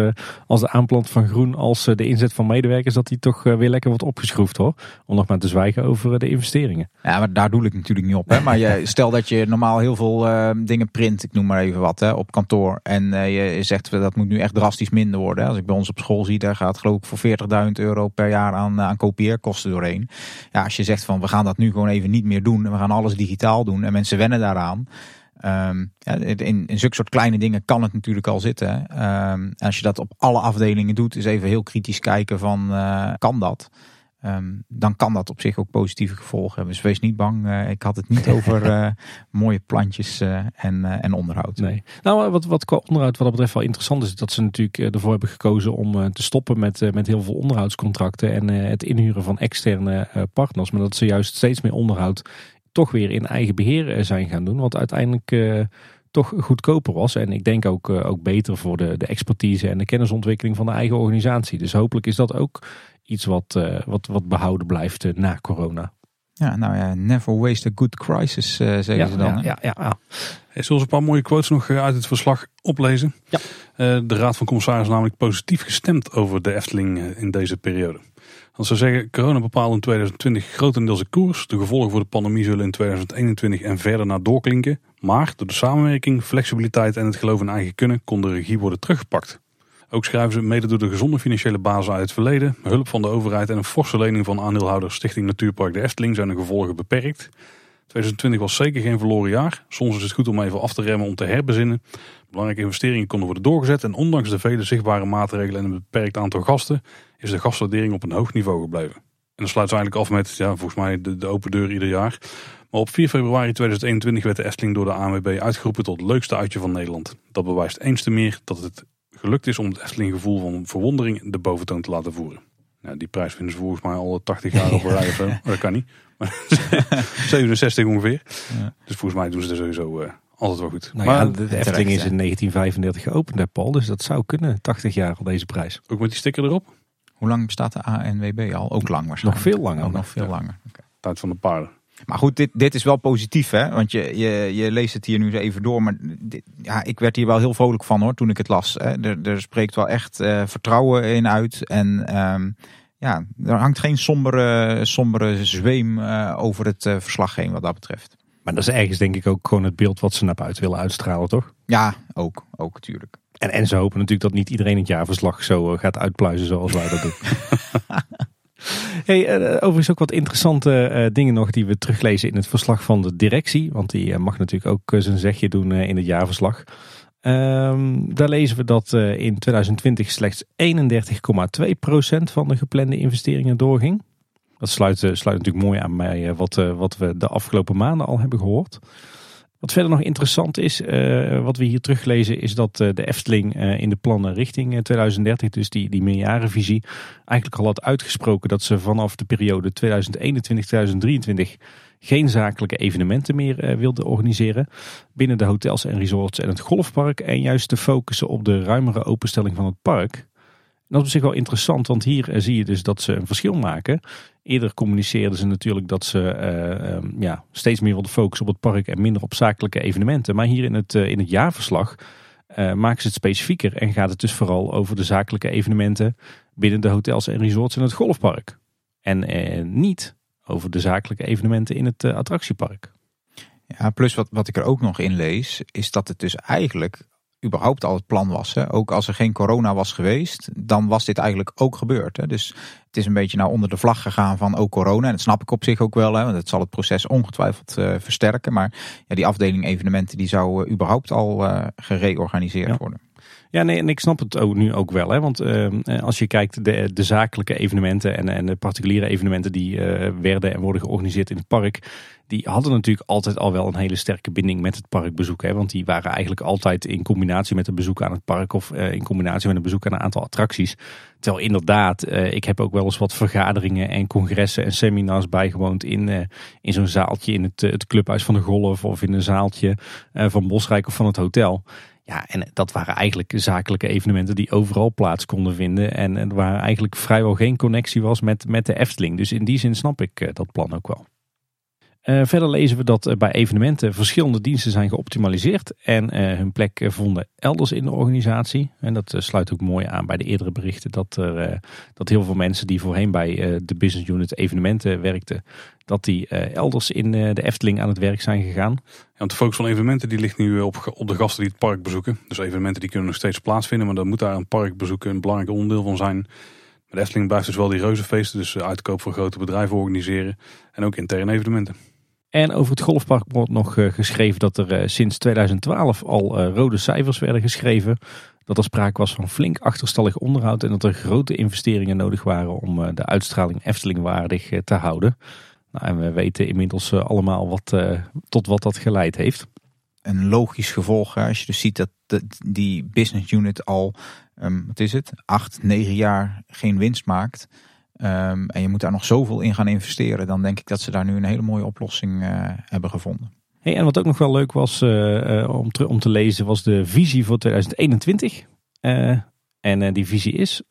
als de aanplant van groen als de inzet van medewerkers, dat die toch weer lekker wordt opgeschroefd hoor. Om nog maar te zwijgen over de investeringen. Ja, maar daar doe ik natuurlijk niet op. Hè. Maar je, stel dat je normaal heel veel dingen print, ik noem maar even wat, hè, op kantoor. En je zegt dat moet nu echt drastisch minder worden. Als ik bij ons op school zie, daar gaat geloof ik voor 40.000 euro per jaar aan, aan kopieerkosten doorheen. Ja, als je zegt van we gaan dat nu gewoon even niet meer doen en we gaan alles digitaal doen en mensen wennen daaraan. Um, ja, in, in zulke soort kleine dingen kan het natuurlijk al zitten. Um, als je dat op alle afdelingen doet, is even heel kritisch kijken van uh, kan dat? Um, dan kan dat op zich ook positieve gevolgen hebben. Dus wees niet bang. Uh, ik had het niet over uh, mooie plantjes en, en onderhoud. Nee. Nou, wat, wat qua onderhoud wat dat betreft wel interessant is, dat ze natuurlijk ervoor hebben gekozen om te stoppen met, met heel veel onderhoudscontracten en het inhuren van externe partners. Maar dat ze juist steeds meer onderhoud toch weer in eigen beheer zijn gaan doen. Wat uiteindelijk toch goedkoper was. En ik denk ook, ook beter voor de, de expertise en de kennisontwikkeling van de eigen organisatie. Dus hopelijk is dat ook iets wat, uh, wat, wat behouden blijft uh, na corona. Ja, nou ja, never waste a good crisis, uh, zeggen ja, ze dan. Ja, ja, ja, ja. Hey, zullen een paar mooie quotes nog uit het verslag oplezen? Ja. de Raad van Commissaris namelijk positief gestemd over de Efteling in deze periode. Als ze zeggen, corona bepaalde in 2020 grotendeels de koers. De gevolgen voor de pandemie zullen in 2021 en verder naar doorklinken. Maar door de samenwerking, flexibiliteit en het geloof in eigen kunnen kon de regie worden teruggepakt. Ook schrijven ze mede door de gezonde financiële basis uit het verleden, hulp van de overheid en een forse lening van aandeelhouder Stichting Natuurpark de Efteling zijn de gevolgen beperkt. 2020 was zeker geen verloren jaar. Soms is het goed om even af te remmen om te herbezinnen. Belangrijke investeringen konden worden doorgezet en ondanks de vele zichtbare maatregelen en een beperkt aantal gasten is de gastwaardering op een hoog niveau gebleven. En dan sluit ze eigenlijk af met, ja, volgens mij de, de open deur ieder jaar. Maar op 4 februari 2021 werd de Efteling door de ANWB uitgeroepen tot het leukste uitje van Nederland. Dat bewijst eens te meer dat het gelukt is om het Efteling gevoel van verwondering de boventoon te laten voeren. Nou, die prijs vinden ze volgens mij al 80 jaar op een rij of zo. dat kan niet. 67 ongeveer. Ja. Dus volgens mij doen ze er sowieso uh, altijd wel goed. Nou maar ja, de, Efteling is in 1935 geopend, Paul. Dus dat zou kunnen, 80 jaar al deze prijs. Ook met die sticker erop? Hoe lang bestaat de ANWB al? Ook lang waarschijnlijk. Nog veel langer. Ook nog veel langer. Okay. Tijd van de paarden. Maar goed, dit, dit is wel positief, hè? Want je, je, je leest het hier nu even door. Maar dit, ja, ik werd hier wel heel vrolijk van hoor, toen ik het las. Hè? Er, er spreekt wel echt uh, vertrouwen in uit. En um, ja, er hangt geen sombere, sombere zweem uh, over het uh, verslag heen wat dat betreft. Maar dat is ergens denk ik ook gewoon het beeld wat ze naar buiten willen uitstralen, toch? Ja, ook. Ook natuurlijk. En, en ze hopen natuurlijk dat niet iedereen het jaarverslag zo gaat uitpluizen zoals wij dat doen. Hey, uh, overigens ook wat interessante uh, dingen nog die we teruglezen in het verslag van de directie. Want die uh, mag natuurlijk ook zijn zegje doen in het jaarverslag. Um, daar lezen we dat in 2020 slechts 31,2% van de geplande investeringen doorging. Dat sluit, sluit natuurlijk mooi aan bij wat, wat we de afgelopen maanden al hebben gehoord. Wat verder nog interessant is, uh, wat we hier teruglezen, is dat uh, de Efteling uh, in de plannen richting 2030, dus die, die meerjarenvisie, eigenlijk al had uitgesproken dat ze vanaf de periode 2021-2023 geen zakelijke evenementen meer wilden organiseren binnen de hotels en resorts en het golfpark. En juist te focussen op de ruimere openstelling van het park dat is op zich wel interessant, want hier eh, zie je dus dat ze een verschil maken. Eerder communiceerden ze natuurlijk dat ze uh, um, ja, steeds meer wilden focussen op het park en minder op zakelijke evenementen. Maar hier in het, uh, in het jaarverslag maken ze het specifieker en gaat het dus vooral over de zakelijke evenementen binnen de hotels en resorts en het golfpark. En niet over de zakelijke evenementen in het attractiepark. Ja, plus wat, wat ik er ook nog in lees, is dat het dus eigenlijk überhaupt al het plan was. Hè. Ook als er geen corona was geweest, dan was dit eigenlijk ook gebeurd. Hè. Dus het is een beetje nou onder de vlag gegaan van ook corona. En dat snap ik op zich ook wel, hè, want het zal het proces ongetwijfeld uh, versterken. Maar ja, die afdeling evenementen die zou uh, überhaupt al uh, gereorganiseerd ja. worden. Ja, nee, en ik snap het ook nu ook wel. Hè? Want uh, als je kijkt, de, de zakelijke evenementen en, en de particuliere evenementen die uh, werden en worden georganiseerd in het park, die hadden natuurlijk altijd al wel een hele sterke binding met het parkbezoek. Hè? Want die waren eigenlijk altijd in combinatie met een bezoek aan het park of uh, in combinatie met een bezoek aan een aantal attracties. Terwijl inderdaad, ik heb ook wel eens wat vergaderingen en congressen en seminars bijgewoond in, in zo'n zaaltje in het, het clubhuis van de golf of in een zaaltje van Bosrijk of van het hotel. Ja, en dat waren eigenlijk zakelijke evenementen die overal plaats konden vinden. En, en waar eigenlijk vrijwel geen connectie was met, met de Efteling. Dus in die zin snap ik uh, dat plan ook wel. Uh, verder lezen we dat uh, bij evenementen verschillende diensten zijn geoptimaliseerd en uh, hun plek vonden elders in de organisatie. En dat sluit ook mooi aan bij de eerdere berichten dat, er, dat heel veel mensen die voorheen bij de business unit evenementen werkten, dat die elders in de Efteling aan het werk zijn gegaan. Ja, want de focus van evenementen die ligt nu op, op de gasten die het park bezoeken. Dus evenementen die kunnen nog steeds plaatsvinden, maar dan moet daar een parkbezoek een belangrijk onderdeel van zijn. Maar de Efteling blijft dus wel die reuzenfeesten, dus uitkoop voor grote bedrijven organiseren en ook interne evenementen. En over het golfpark wordt nog eh, geschreven dat er eh, sinds 2012 al eh, rode cijfers werden geschreven. Dat er sprake was van flink achterstallig onderhoud en dat er grote investeringen nodig waren om de uitstraling Efteling waardig te houden. Nou, en we weten inmiddels allemaal wat, tot wat dat geleid heeft. Een logisch gevolg als je dus ziet dat die business unit al, um, wat is het, acht, negen jaar geen winst maakt. Ehm, en je moet daar nog zoveel in gaan investeren. Dan denk ik dat ze daar nu een hele mooie oplossing uh, hebben gevonden. Hey, en wat ook nog wel leuk was uh, om, te, om te lezen was de visie voor 2021. en die visie is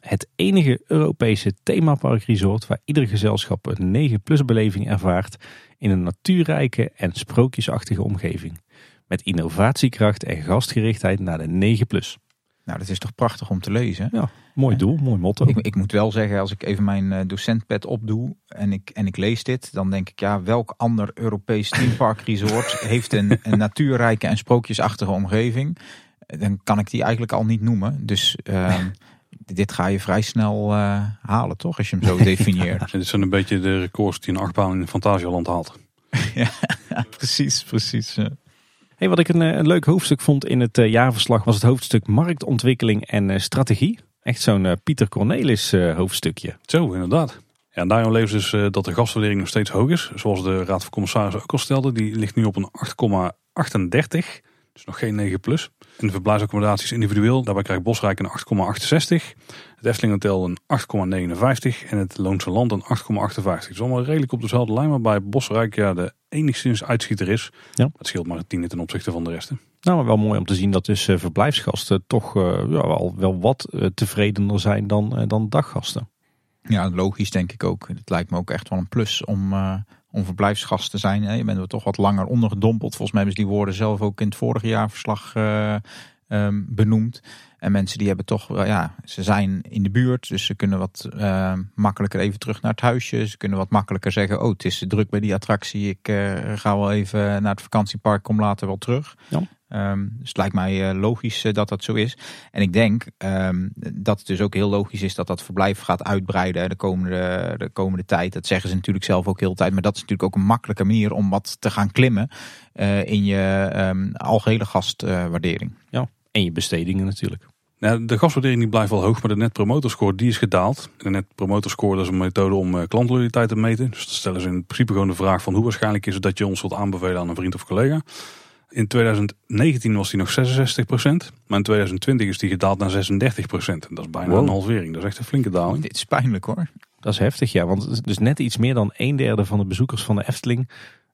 het enige Europese themaparkresort waar ieder gezelschap een 9 plus beleving ervaart in een natuurrijke en sprookjesachtige omgeving. Met innovatiekracht en gastgerichtheid naar de 9 plus. Nou, dat is toch prachtig om te lezen. Ja, mooi doel, mooi motto. Ik, ik, moet wel zeggen, als ik even mijn eh, docentpad opdoe en ik, en ik lees dit, dan denk ik, ja, welk ander Europees themepark heeft een, een natuurrijke en sprookjesachtige omgeving? Dan kan ik die eigenlijk al niet noemen. Dus uh, dit ga je vrij snel uh, halen, toch? Als je hem zo definieert. dit zijn een beetje de records die een achtbaan in Fantasialand haalt. ja, precies, precies. Hey, wat ik een, eh, een leuk hoofdstuk vond in het uh, jaarverslag was het hoofdstuk marktontwikkeling en uh, strategie. Echt zo'n Pieter Cornelis hoofdstukje. Zo, inderdaad. Ja, en daarom leeft dus dat de gaswaardering nog steeds hoog is. Zoals de Raad van Commissarissen ook al stelde. Die ligt nu op een 8,38. Dus nog geen 9 plus. En de verblijfsaccommodaties individueel. Daarbij krijgt Bosrijk een 8,68. Het Efteling Hotel een 8,59. En het Loonse Land een 8,58. Het is allemaal redelijk op dezelfde lijn. Waarbij Bosrijk ja, de enigszins uitschieter is. Ja. Het scheelt maar een tiende ten opzichte van de rest. Nou, maar wel mooi om te zien dat dus uh, verblijfsgasten toch uh, ja, wel, wel wat uh, tevredener zijn dan, dan daggasten. Ja, logisch denk ik ook. Het lijkt me ook echt wel een plus om, om verblijfsgast te zijn. Je bent er toch wat langer ondergedompeld. Volgens mij hebben ze die woorden zelf ook in het vorige jaarverslag um, benoemd. En mensen die hebben toch, ja, ze zijn in de buurt, dus ze kunnen wat uh, makkelijker even terug naar het huisje. Ze kunnen wat makkelijker zeggen, oh het is druk bij die attractie, ik ga wel even naar het vakantiepark, kom later wel terug. Ja. Um, dus het lijkt mij uh, logisch dat dat zo is. En ik denk um, dat het dus ook heel logisch is dat dat verblijf gaat uitbreiden de komende, de komende tijd. Dat zeggen ze natuurlijk zelf ook heel de tijd. Maar dat is natuurlijk ook een makkelijke manier om wat te gaan klimmen in je um, algehele gastwaardering. ja, en je bestedingen natuurlijk. Nou, de gaswaardering die blijft wel hoog, maar de net promoter score die is gedaald. De net promoter score dat is een methode om klantloyaliteit te meten. Dus dan stellen ze in principe gewoon de vraag van hoe waarschijnlijk is het dat je ons wilt aanbevelen aan een vriend of collega. In 2019 was die nog 66%, maar in 2020 is die gedaald naar 36%. Dat is bijna een halvering, dat is echt een flinke daling. Dit is pijnlijk hoor. Dat is heftig ja, want dus net iets meer dan een derde van de bezoekers van de Efteling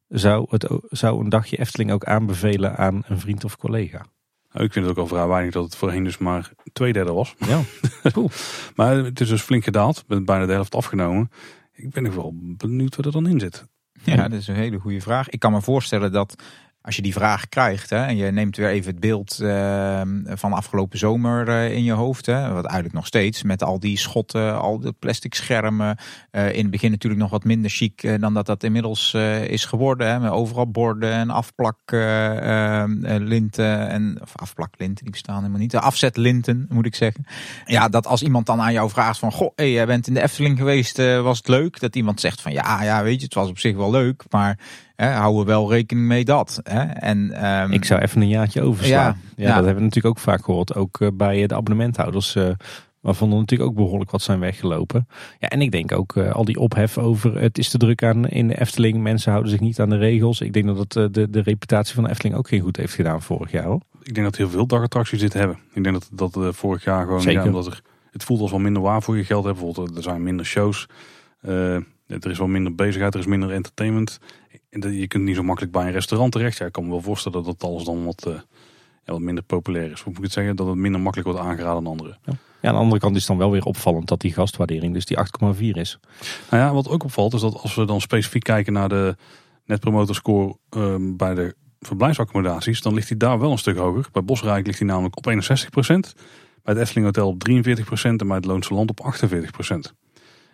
zou, het, zou een dagje Efteling ook aanbevelen aan een vriend of collega. Nou, ik vind het ook al vrij weinig dat het voorheen dus maar twee derde was. Ja, cool. maar het is dus flink gedaald. Met bijna de helft afgenomen. Ik ben nog wel benieuwd wat er dan in zit. Ja, dat is een hele goede vraag. Ik kan me voorstellen dat als je die vraag krijgt hè, en je neemt weer even het beeld uh, van afgelopen zomer uh, in je hoofd, hè, wat eigenlijk nog steeds met al die schotten, al de plastic schermen. Uh, in het begin natuurlijk nog wat minder chic dan dat dat inmiddels is geworden. Hè, met overal borden en afplaklinten en of afplaklinten, die bestaan helemaal niet. De afzetlinten moet ik zeggen. Ja, dat als iemand dan aan jou vraagt van, goh, hey, jij bent in de Efteling geweest, was het leuk? Dat iemand zegt van, ja, ja, weet je, het was op zich wel leuk, maar Hè, houden we wel rekening mee dat. Hè? En, um, ik zou even een jaartje overslaan. Ja, ja, dat hebben we natuurlijk ook vaak gehoord. Ook uh, bij de abonnementhouders. Uh, waarvan er natuurlijk ook behoorlijk wat zijn weggelopen. Ja, en ik denk ook uh, al die ophef over het is te druk aan in de Efteling. Mensen houden zich niet aan de regels. Ik denk dat het de, de reputatie van de Efteling ook geen goed heeft gedaan vorig jaar. Hoor. Ik denk dat heel veel dagattracties dit hebben. Ik denk dat dat vorig jaar gewoon... Zeker. Ja, omdat er, het voelt als wel minder waar voor je geld. Hè. Bijvoorbeeld er zijn minder shows. er is wel minder bezigheid. Er is minder entertainment je kunt niet zo makkelijk bij een restaurant terecht. Ja, ik kan me wel voorstellen dat alles dan wat, uh, ja, wat minder populair is. Hoe moet ik het zeggen? Dat het minder makkelijk wordt aangeraden dan anderen. Ja. ja. aan de andere kant is het dan wel weer opvallend dat die gastwaardering dus die 8,4 is. Nou ja, wat ook opvalt is dat als we dan specifiek kijken naar de, Net promoter score ehm, bij de verblijfsaccommodaties, dan ligt hij daar wel een stuk hoger. Bij Bosrijk ligt hij namelijk op 61%, bij het Efteling Hotel op 43% en bij het Loonse Land op 48%.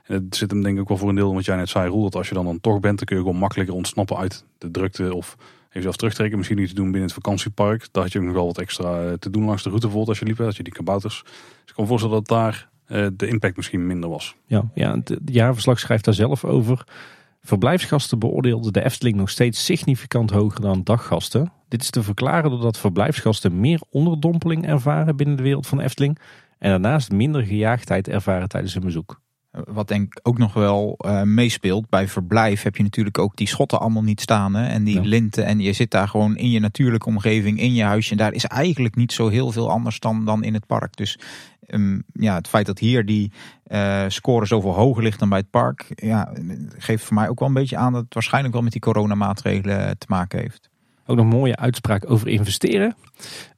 En het zit hem denk ik wel voor een deel, wat jij net zei Roel, dat als je dan, dan toch bent, dan kun je gewoon makkelijker ontsnappen uit de drukte of even zelf terugtrekken. Misschien iets doen binnen het vakantiepark. Daar had je ook nog wel wat extra eh, te doen langs de route bijvoorbeeld als je liep, dat je die kabouters. Dus ik kan me voorstellen dat daar eh, de impact misschien minder was. Ja, ja het jaarverslag schrijft daar zelf over. Verblijfsgasten beoordeelden de Efteling nog steeds significant hoger dan daggasten. Dit is te verklaren doordat verblijfsgasten meer onderdompeling ervaren binnen de wereld van Efteling. En daarnaast minder gejaagdheid ervaren tijdens hun bezoek. Wat denk ik ook nog wel uh, meespeelt. Bij verblijf heb je natuurlijk ook die schotten allemaal niet staan. Hè? En die Ja. linten. En je zit daar gewoon in je natuurlijke omgeving, in je huisje. En daar is eigenlijk niet zo heel veel anders dan, dan in het park. Dus ehm, ja, het feit dat hier die eh, score zoveel hoger ligt dan bij het park. Ja, geeft voor mij ook wel een beetje aan dat het waarschijnlijk wel met die coronamaatregelen te maken heeft. Ook nog een mooie uitspraak over investeren.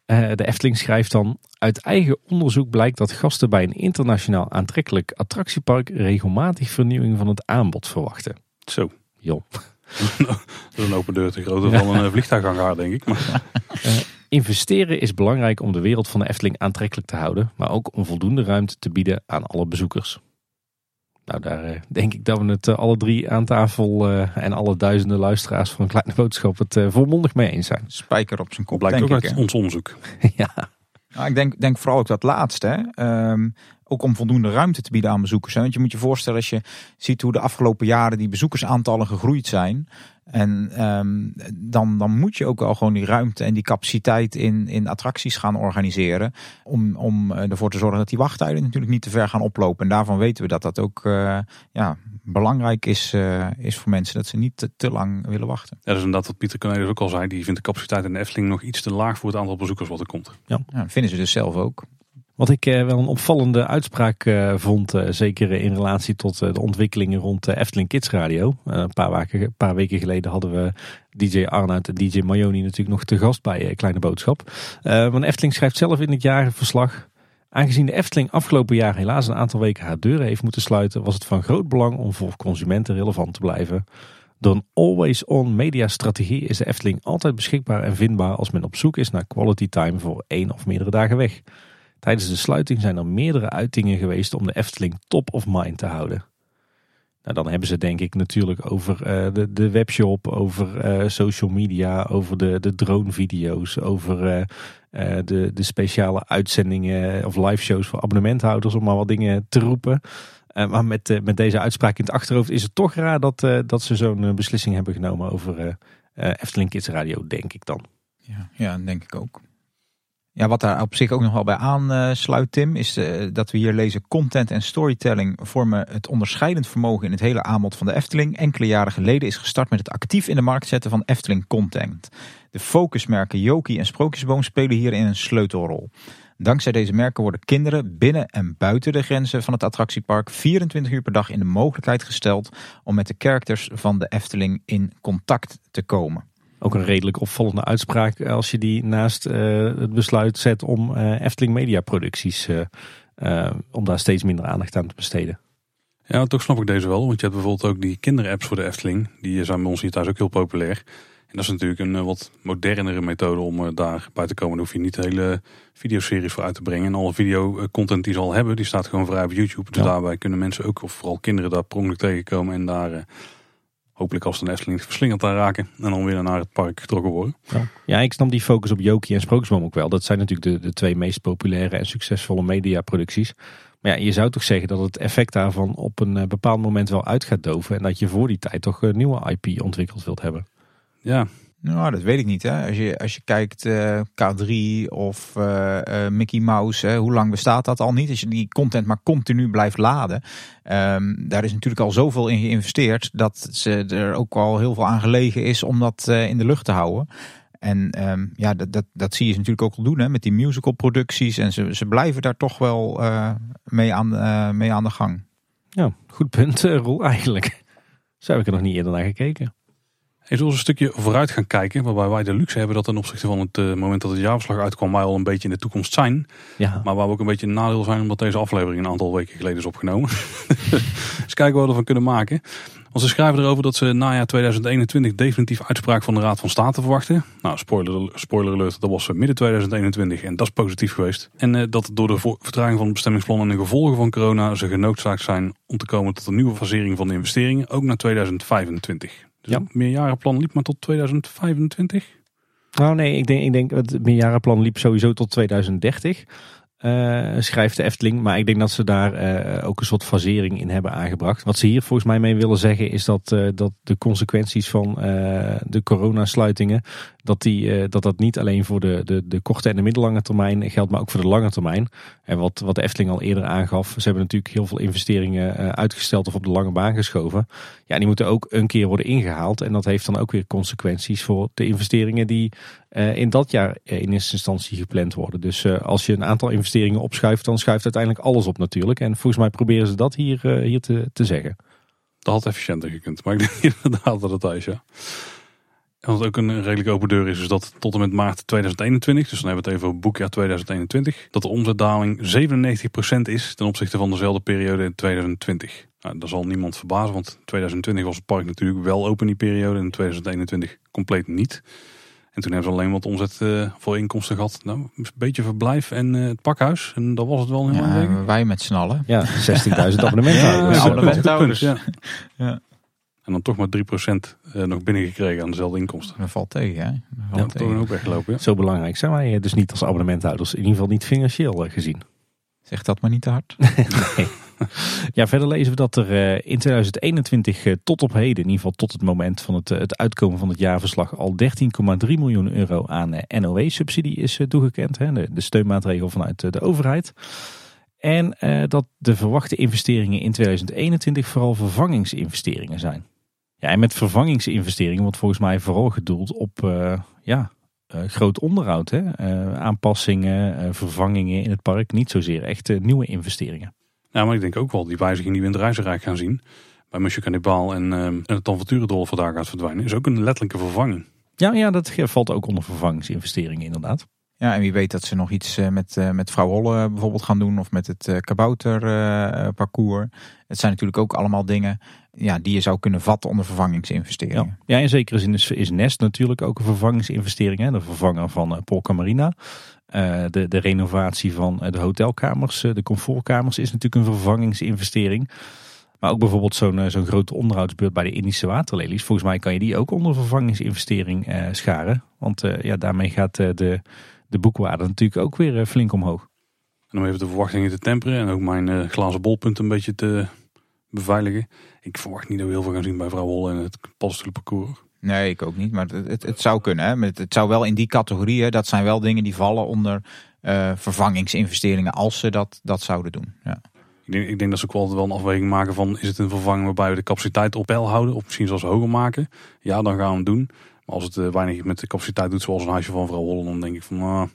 Eh, de Efteling schrijft dan: Uit eigen onderzoek blijkt dat gasten bij een internationaal aantrekkelijk attractiepark regelmatig vernieuwing van het aanbod verwachten. Zo, Joh. dat is een open deur te grootte van een eh, vliegtuighangar denk ik. Maar Investeren is belangrijk om de wereld van de Efteling aantrekkelijk te houden, maar ook om voldoende ruimte te bieden aan alle bezoekers. Nou, daar eh, denk ik dat we het eh, alle drie aan tafel eh, en alle duizenden luisteraars van een kleine boodschap het eh, volmondig mee eens zijn. Spijker op zijn kop, blijkt denk ook ik. uit ons onderzoek. ja, Nou, ik denk, denk vooral ook dat laatste. Hè? Ook om voldoende ruimte te bieden aan bezoekers. Hè? Want je moet je voorstellen als je ziet hoe de afgelopen jaren die bezoekersaantallen gegroeid zijn. En ehm, dan, dan moet je ook wel gewoon die ruimte en die capaciteit in, in attracties gaan organiseren. Om, om eh, ervoor te zorgen dat die wachttijden natuurlijk niet te ver gaan oplopen. En daarvan weten we dat dat ook eh, ja, belangrijk is, eh, is voor mensen. Dat ze niet te, te lang willen wachten. Ja, dat is inderdaad wat Pieter Cornelis ook al zei. Die vindt de capaciteit in de Efteling nog iets te laag voor het aantal bezoekers wat er komt. Ja, dat vinden ze dus zelf ook. Wat ik eh, wel een opvallende uitspraak eh, vond, eh, zeker in relatie tot de ontwikkelingen rond de Efteling Kids Radio. Een paar, weken geleden hadden we DJ Arnoud en DJ Mayoni natuurlijk nog te gast bij Kleine Boodschap. Want Efteling schrijft zelf in het jaarverslag. Aangezien de Efteling afgelopen jaar helaas een aantal weken haar deuren heeft moeten sluiten, was het van groot belang om voor consumenten relevant te blijven. Door een always-on media strategie is de Efteling altijd beschikbaar en vindbaar als men op zoek is naar quality time voor één of meerdere dagen weg. Tijdens de sluiting zijn er meerdere uitingen geweest om de Efteling top of mind te houden. Nou, dan hebben ze denk ik natuurlijk over eh, de, de webshop, over eh, social media, over de, de dronevideo's, over eh, de, de speciale uitzendingen of live shows voor abonnementhouders, om maar wat dingen te roepen. Maar met, met deze uitspraak in het achterhoofd is het toch raar dat, dat ze zo'n beslissing hebben genomen over Efteling Kids Radio, denk ik dan. Ja, ja, denk ik ook. Ja, wat daar op zich ook nog wel bij aansluit, Tim, is eh, dat we hier lezen: content en storytelling vormen het onderscheidend vermogen in het hele aanbod van de Efteling. Enkele jaren geleden is gestart met het actief in de markt zetten van Efteling content. De focusmerken Joki en Sprookjesboom spelen hierin een sleutelrol. Dankzij deze merken worden kinderen binnen en buiten de grenzen van het attractiepark 24 uur per dag in de mogelijkheid gesteld om met de characters van de Efteling in contact te komen. Ook een redelijk opvallende uitspraak als je die naast eh, het besluit zet om eh, Efteling Media producties, eh, om daar steeds minder aandacht aan te besteden. Ja, toch snap ik deze wel. Want je hebt bijvoorbeeld ook die kinderapps voor de Efteling. Die zijn bij ons hier thuis ook heel populair. En dat is natuurlijk een wat modernere methode om eh, daarbij te komen. Daar hoef je niet hele videoseries voor uit te brengen. En alle videocontent die ze al hebben, die staat gewoon vrij op YouTube. Dus Ja. daarbij kunnen mensen ook, of vooral kinderen, daar per ongeluk tegenkomen. En daar hopelijk als de Efteling verslingerd aan raken. En dan weer naar het park getrokken worden. Ja. ja, ik snap die focus op Joki en Sprookjesboom ook wel. Dat zijn natuurlijk de, de twee meest populaire en succesvolle mediaproducties. Maar ja, je zou toch zeggen dat het effect daarvan op een eh, bepaald moment wel uit gaat doven. En dat je voor die tijd toch een nieuwe IP ontwikkeld wilt hebben. Ja, Nou, dat weet ik niet. Hè. Als, je, als je kijkt eh, K3 of eh, eh, Mickey Mouse, hè, hoe lang bestaat dat al niet? Als je die content maar continu blijft laden. ehm, daar is natuurlijk al zoveel in geïnvesteerd dat ze er ook al heel veel aan gelegen is om dat in de lucht te houden. En ehm, ja, dat, dat, dat zie je ze natuurlijk ook al doen hè, met die musical producties. En ze, ze blijven daar toch wel mee, aan, mee aan de gang. Ja, goed punt, Roel, eigenlijk. Zo heb ik er nog niet eerder naar gekeken. We eens een stukje vooruit gaan kijken. Waarbij wij de luxe hebben dat ten opzichte van het eh, moment dat het jaarverslag uitkwam. Wij al een beetje in de toekomst zijn. Ja, Maar waar we ook een beetje een nadeel zijn omdat deze aflevering een aantal weken geleden is opgenomen. dus kijken wat we ervan kunnen maken. Want Want ze schrijven erover dat ze najaar 2021 definitief uitspraak van de Raad van State verwachten. Nou, spoiler, spoiler alert, dat was midden 2021 en dat is positief geweest. En eh, dat door de vertraging van het bestemmingsplan en de gevolgen van corona ze genoodzaakt zijn om te komen tot een nieuwe fasering van de investeringen, ook naar 2025. Dus ja. het meerjarenplan liep maar tot 2025. Nou nee, ik denk, ik denk het meerjarenplan liep sowieso tot 2030. Uh, schrijft de Efteling. Maar ik denk dat ze daar uh, ook een soort fasering in hebben aangebracht. Wat ze hier volgens mij mee willen zeggen is dat, uh, dat de consequenties van de coronasluitingen, dat, die, dat dat niet alleen voor de, de, de korte en de middellange termijn geldt, maar ook voor de lange termijn. En wat, wat de Efteling al eerder aangaf, ze hebben natuurlijk heel veel investeringen uitgesteld of op de lange baan geschoven. Ja, die moeten ook een keer worden ingehaald. En dat heeft dan ook weer consequenties voor de investeringen die in dat jaar in eerste instantie gepland worden. Dus als je een aantal investeringen opschuift, dan schuift uiteindelijk alles op natuurlijk. En volgens mij proberen ze dat hier, uh, hier te, te zeggen. Dat had efficiënter gekund, maar ik denk inderdaad dat het is, ja. En wat ook een redelijk open deur is, is dat tot en met maart 2021, dus dan hebben we het even over boekjaar 2021, dat de omzetdaling 97% is ten opzichte van dezelfde periode in 2020. Nou, dat zal niemand verbazen, want 2020 was het park natuurlijk wel open die periode en 2021 compleet niet. En toen hebben ze alleen wat omzet uh, voor inkomsten gehad. Nou, een beetje verblijf en uh, het pakhuis. En dat was het wel heel ja, Wij met z'n allen. Ja, 16.000 abonnementhouders. ja, abonnementhouders. Ja. ja. En dan toch maar 3% uh, nog binnengekregen aan dezelfde inkomsten. Dat valt tegen, hè? Dat ja, toch ook weggelopen. Ja. Zo belangrijk zijn wij dus niet als abonnementhouders. In ieder geval niet financieel gezien. Zeg dat maar niet te hard. nee. Ja, verder lezen we dat er eh, in 2021 eh, tot op heden, in ieder geval tot het moment van het, eh, uitkomen van het jaarverslag, al 13,3 miljoen euro aan NOW-subsidie is toegekend. De, de steunmaatregel vanuit de overheid. En dat de verwachte investeringen in 2021 vooral vervangingsinvesteringen zijn. Ja, en met vervangingsinvesteringen wordt volgens mij vooral gedoeld op ja, groot onderhoud. Hè? aanpassingen, vervangingen in het park. Niet zozeer echt nieuwe investeringen. Ja, maar ik denk ook wel die wijziging die we in het Reizenrijk gaan zien. Bij Monsieur Cannibal en, uh, en het Avonturendolf vandaag gaat verdwijnen. Is ook een letterlijke vervanging. Ja, ja, dat valt ook onder vervangingsinvesteringen inderdaad. Ja, en wie weet dat ze nog iets eh, met, uh, met vrouw Holle bijvoorbeeld gaan doen. Of met het uh, kabouterparcours. het zijn natuurlijk ook allemaal dingen ja, die je zou kunnen vatten onder vervangingsinvesteringen. Ja, ja in zekere zin is, is Nest natuurlijk ook een vervangingsinvestering. Hè? De vervanger van uh, Polka Marina. Uh, de, de renovatie van de hotelkamers, de comfortkamers is natuurlijk een vervangingsinvestering. Maar ook bijvoorbeeld zo'n zo'n grote onderhoudsbeurt bij de Indische waterlelies. Volgens mij kan je die ook onder vervangingsinvestering scharen. Want ja, daarmee gaat de de boekwaarde natuurlijk ook weer eh, flink omhoog. En om even de verwachtingen te temperen en ook mijn glazen bolpunt een beetje te beveiligen. Ik verwacht niet dat we heel veel gaan zien bij Vrouw Holle en het paddenstoelenparcours. Nee, ik ook niet. Maar het, het, het zou kunnen. Hè. Het, het, zou wel in die categorieën, dat zijn wel dingen die vallen onder uh, vervangingsinvesteringen als ze dat, dat zouden doen. Ja. Ik denk, ik denk dat ze ook wel, wel een afweging maken van is het een vervanging waarbij we de capaciteit op peil houden of misschien zelfs hoger maken. Ja, dan gaan we het doen. Maar als het eh, weinig met de capaciteit doet zoals een huisje van vrouw Holland, dan denk ik van nou,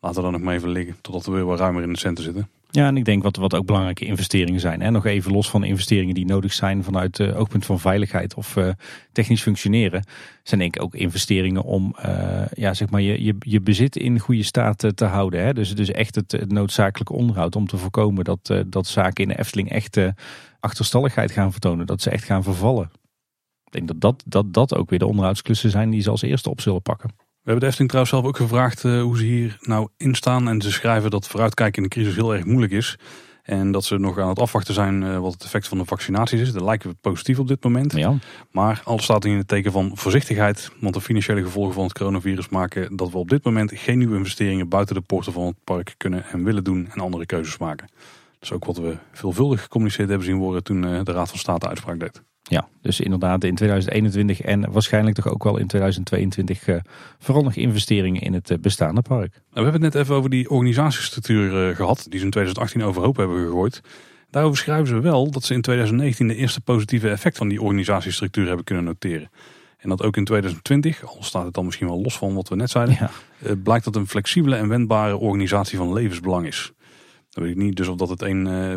laten we dan nog maar even liggen totdat we weer wat ruimer in de centen zitten. Ja, en ik denk wat, wat ook belangrijke investeringen zijn. En nog even los van investeringen die nodig zijn vanuit het uh, oogpunt van veiligheid of uh, technisch functioneren. Zijn denk ik ook investeringen om uh, ja, zeg maar je, je, je bezit in goede staat te houden. Hè? Dus, dus echt het, het noodzakelijke onderhoud om te voorkomen dat, dat zaken in de Efteling echt achterstalligheid gaan vertonen. Dat ze echt gaan vervallen. Ik denk dat dat, dat dat ook weer de onderhoudsklussen zijn die ze als eerste op zullen pakken. We hebben de Efteling trouwens zelf ook gevraagd uh, hoe ze hier nou in staan. En ze schrijven dat vooruitkijken in de crisis heel erg moeilijk is. En dat ze nog aan het afwachten zijn uh, wat het effect van de vaccinaties is. Dat lijken we positief op dit moment. Ja. Maar alles staat in het teken van voorzichtigheid. Want de financiële gevolgen van het coronavirus maken dat we op dit moment geen nieuwe investeringen buiten de poorten van het park kunnen en willen doen en andere keuzes maken. Dat is ook wat we veelvuldig gecommuniceerd hebben zien worden toen uh, de Raad van State uitspraak deed. Ja, dus inderdaad in 2021 en waarschijnlijk toch ook wel in 2022 uh, vooral nog investeringen in het uh, bestaande park. Nou, we hebben het net even over die organisatiestructuur uh, gehad, die ze in 2018 overhoop hebben gegooid. Daarover schrijven ze wel dat ze in 2019 de eerste positieve effect van die organisatiestructuur hebben kunnen noteren. En dat ook in 2020, al staat het dan misschien wel los van wat we net zeiden, ja. blijkt dat een flexibele en wendbare organisatie van levensbelang is. Dan weet ik niet dus of dat het een uh,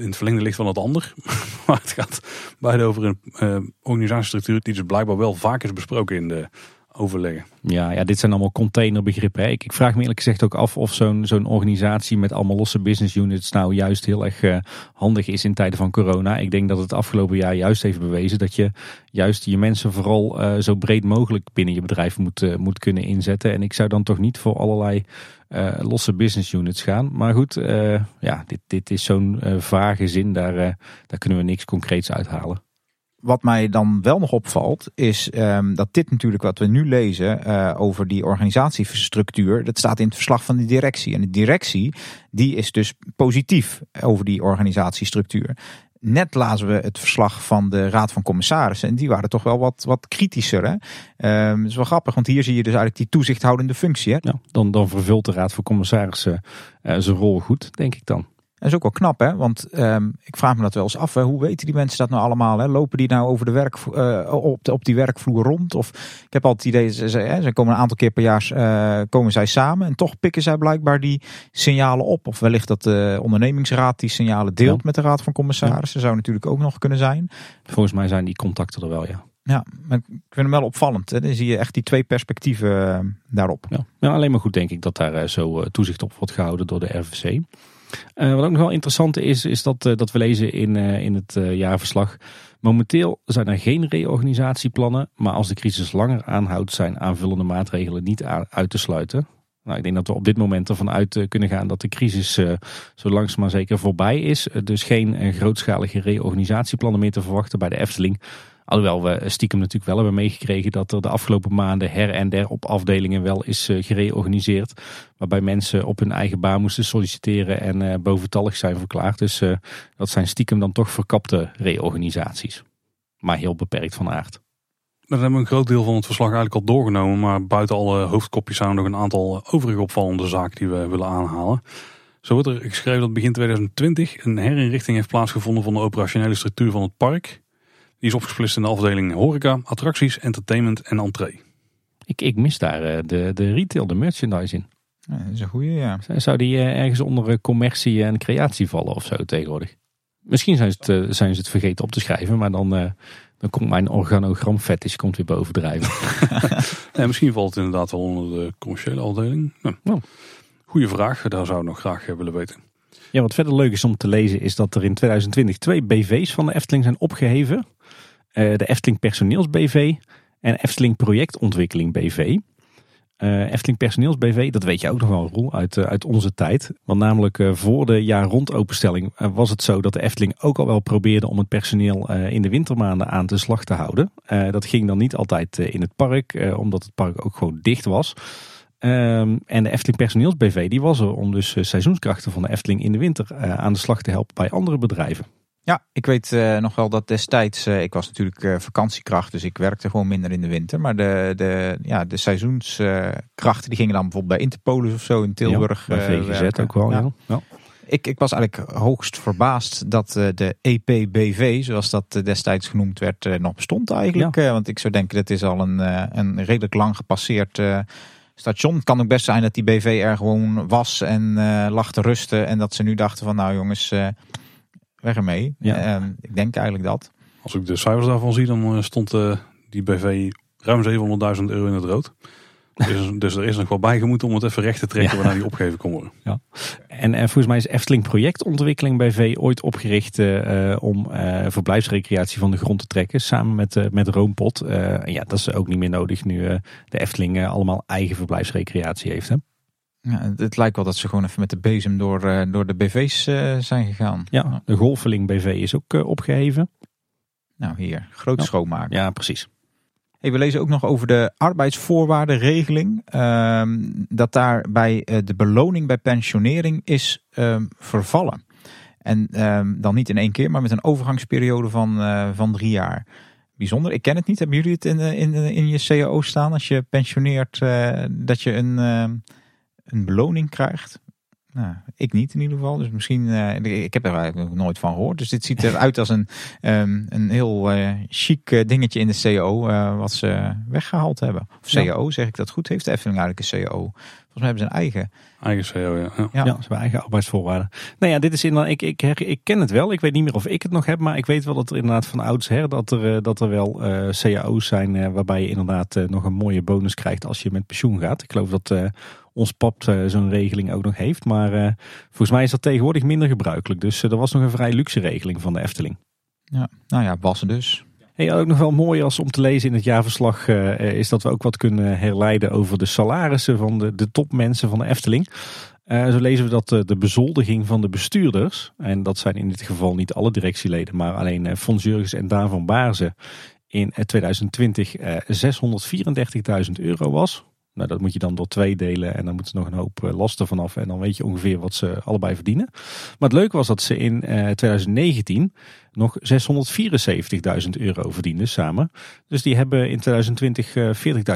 in het verlengde ligt van het ander. maar het gaat beide over een uh, organisatiestructuur die dus blijkbaar wel vaak is besproken in de overleggen. Ja, ja, dit zijn allemaal containerbegrippen. Ik, vraag me eerlijk gezegd ook af of zo'n zo'n organisatie met allemaal losse business units nou juist heel erg eh, handig is in tijden van corona. Ik denk dat het afgelopen jaar juist heeft bewezen dat je juist je mensen vooral eh, zo breed mogelijk binnen je bedrijf moet, eh, moet kunnen inzetten. En ik zou dan toch niet voor allerlei losse business units gaan. Maar goed, ja, dit, dit is zo'n vage zin, daar, daar kunnen we niks concreets uithalen wat mij dan wel nog opvalt, is um, dat dit natuurlijk wat we nu lezen over die organisatiestructuur, dat staat in het verslag van de directie. En de directie, die is dus positief over die organisatiestructuur. Net lazen we het verslag van de Raad van Commissarissen. En die waren toch wel wat, wat kritischer. Hè? Dat is wel grappig, want hier zie je dus eigenlijk die toezichthoudende functie. Hè? Dan, dan vervult de Raad van Commissarissen uh, zijn rol goed, denk ik dan. Dat is ook wel knap, hè? Want um, ik vraag me dat wel eens af. Hè? Hoe weten die mensen dat nou allemaal? Hè? Lopen die nou over de werk, uh, op, de, op die werkvloer rond? Of ik heb altijd het idee, ze, ze, ze komen een aantal keer per jaar uh, komen zij samen. En toch pikken zij blijkbaar die signalen op. Of wellicht dat de ondernemingsraad die signalen deelt ja. met de raad van commissarissen. Ja. Zou natuurlijk ook nog kunnen zijn. Volgens mij zijn die contacten er wel, ja. Ja, maar ik vind hem wel opvallend. Hè? Dan zie je echt die twee perspectieven uh, daarop. Ja. ja, alleen maar goed denk ik dat daar zo toezicht op wordt gehouden door de RVC. Uh, wat ook nog wel interessant is, is dat, uh, dat we lezen in, uh, in het jaarverslag. Momenteel zijn er geen reorganisatieplannen, maar als de crisis langer aanhoudt, zijn aanvullende maatregelen niet uit te sluiten. Nou, ik denk dat we op dit moment ervan uit kunnen gaan dat de crisis zo langzaam maar zeker voorbij is. dus geen grootschalige reorganisatieplannen meer te verwachten bij de Efteling. Alhoewel we stiekem natuurlijk wel hebben meegekregen dat er de afgelopen maanden her en der op afdelingen wel is uh, gereorganiseerd. Waarbij mensen op hun eigen baan moesten solliciteren en uh, boventallig zijn verklaard. Dus uh, dat zijn stiekem dan toch verkapte reorganisaties. Maar heel beperkt van aard. Dan hebben we een groot deel van het verslag eigenlijk al doorgenomen. Maar buiten alle hoofdkopjes zijn er nog een aantal overige opvallende zaken die we willen aanhalen. Zo wordt er geschreven dat begin 2020 een herinrichting heeft plaatsgevonden van de operationele structuur van het park. Die is opgesplitst in de afdeling horeca, attracties, entertainment en entree. Ik, ik mis daar uh, de, de retail, de merchandise in. Ja, dat is een goede, ja. Zou die uh, ergens onder uh, commercie en creatie vallen of zo tegenwoordig? Misschien zijn ze het, zijn ze het vergeten op te schrijven, maar dan, dan komt mijn organogram fetish komt weer bovendrijven. ja, misschien valt het inderdaad wel onder de commerciële afdeling. Nou, oh. Goeie vraag, daar zou ik nog graag willen weten. Ja, wat verder leuk is om te lezen is dat er in 2020 twee BV's van de Efteling zijn opgeheven. Uh, de Efteling Personeels BV en Efteling Projectontwikkeling BV. Uh, Efteling Personeels BV, dat weet je ook nog wel, Roel, uit, uh, uit onze tijd. Want namelijk voor de jaar rond openstelling was het zo dat de Efteling ook al wel probeerde om het personeel in de wintermaanden aan de slag te houden. dat ging dan niet altijd in het park, omdat het park ook gewoon dicht was. Um, en de Efteling Personeels BV die was er om dus seizoenskrachten van de Efteling in de winter aan de slag te helpen bij andere bedrijven. Ja, ik weet uh, nog wel dat destijds, uh, ik was natuurlijk uh, vakantiekracht, dus ik werkte gewoon minder in de winter. Maar de, de, ja, de seizoenskrachten die gingen dan bijvoorbeeld bij Interpolis of zo in Tilburg. Ja, bij VGZ ook wel, ja. ja. Ik, ik was eigenlijk hoogst verbaasd dat de EPBV, zoals dat destijds genoemd werd, nog bestond eigenlijk. Ja. want ik zou denken, dat is al een, een redelijk lang gepasseerd station. Het kan ook best zijn dat die BV er gewoon was en lag te rusten. En dat ze nu dachten van nou jongens weg ermee. Ja. En ik denk eigenlijk dat. Als ik de cijfers daarvan zie, dan eh, stond uh, die BV ruim 700.000 euro in het rood. Dus, dus, er is nog wel bijgemoeten om het even recht te trekken ja. waarna die opgegeven kon worden. Ja. En, en volgens mij is Efteling Projectontwikkeling BV ooit opgericht uh, om uh, verblijfsrecreatie van de grond te trekken. Samen met, uh, met Roompot. en ja, dat is ook niet meer nodig nu de Efteling allemaal eigen verblijfsrecreatie heeft. Hè? Ja, het lijkt wel dat ze gewoon even met de bezem door, uh, door de BV's uh, zijn gegaan. Ja, de Golfeling BV is ook uh, opgeheven. Nou hier, groot ja. schoonmaken. Ja, precies. Hey, we lezen ook nog over de arbeidsvoorwaardenregeling. Ehm, dat daarbij de beloning bij pensionering is um, vervallen. En um, dan niet in één keer, maar met een overgangsperiode van, van drie jaar. Bijzonder. Ik ken het niet. Hebben jullie het in, in, in je CAO staan als je pensioneert dat je een een beloning krijgt. Nou, ik niet in ieder geval. Dus misschien, uh, ik heb er eigenlijk nog nooit van gehoord. Dus dit ziet eruit als een, um, een heel uh, chic dingetje in de CO uh, wat ze weggehaald hebben. Of ja. zeg ik dat goed? Heeft de Efteling eigenlijk een CO? Volgens mij hebben ze een eigen. Eigen CO, ja. Ja, ja. ze hebben eigen arbeidsvoorwaarden. Nou ja, dit is inderdaad, ik, ik, ik, ik ken het wel. Ik weet niet meer of ik het nog heb, maar ik weet wel dat er inderdaad van oudsher dat er, dat er wel uh, cao's zijn waarbij je inderdaad nog een mooie bonus krijgt als je met pensioen gaat. Ik geloof dat ons pap uh, zo'n regeling ook nog heeft. Maar uh, volgens mij is dat tegenwoordig minder gebruikelijk. Dus uh, er was nog een vrij luxe regeling van de Efteling. Ja, nou ja, was dus. Hey, ook nog wel mooi als om te lezen in het jaarverslag is dat we ook wat kunnen herleiden over de salarissen van de, de topmensen van de Efteling. zo lezen we dat de bezoldiging van de bestuurders, en dat zijn in dit geval niet alle directieleden, maar alleen Fons Jurgens en Daan van Baarzen, in 2020 634.000 euro was. Nou, dat moet je dan door twee delen en dan moeten ze nog een hoop eh, lasten vanaf. En dan weet je ongeveer wat ze allebei verdienen. Maar het leuke was dat ze in 2019 eh, nog 674.000 euro verdienden samen. Dus die hebben in 2020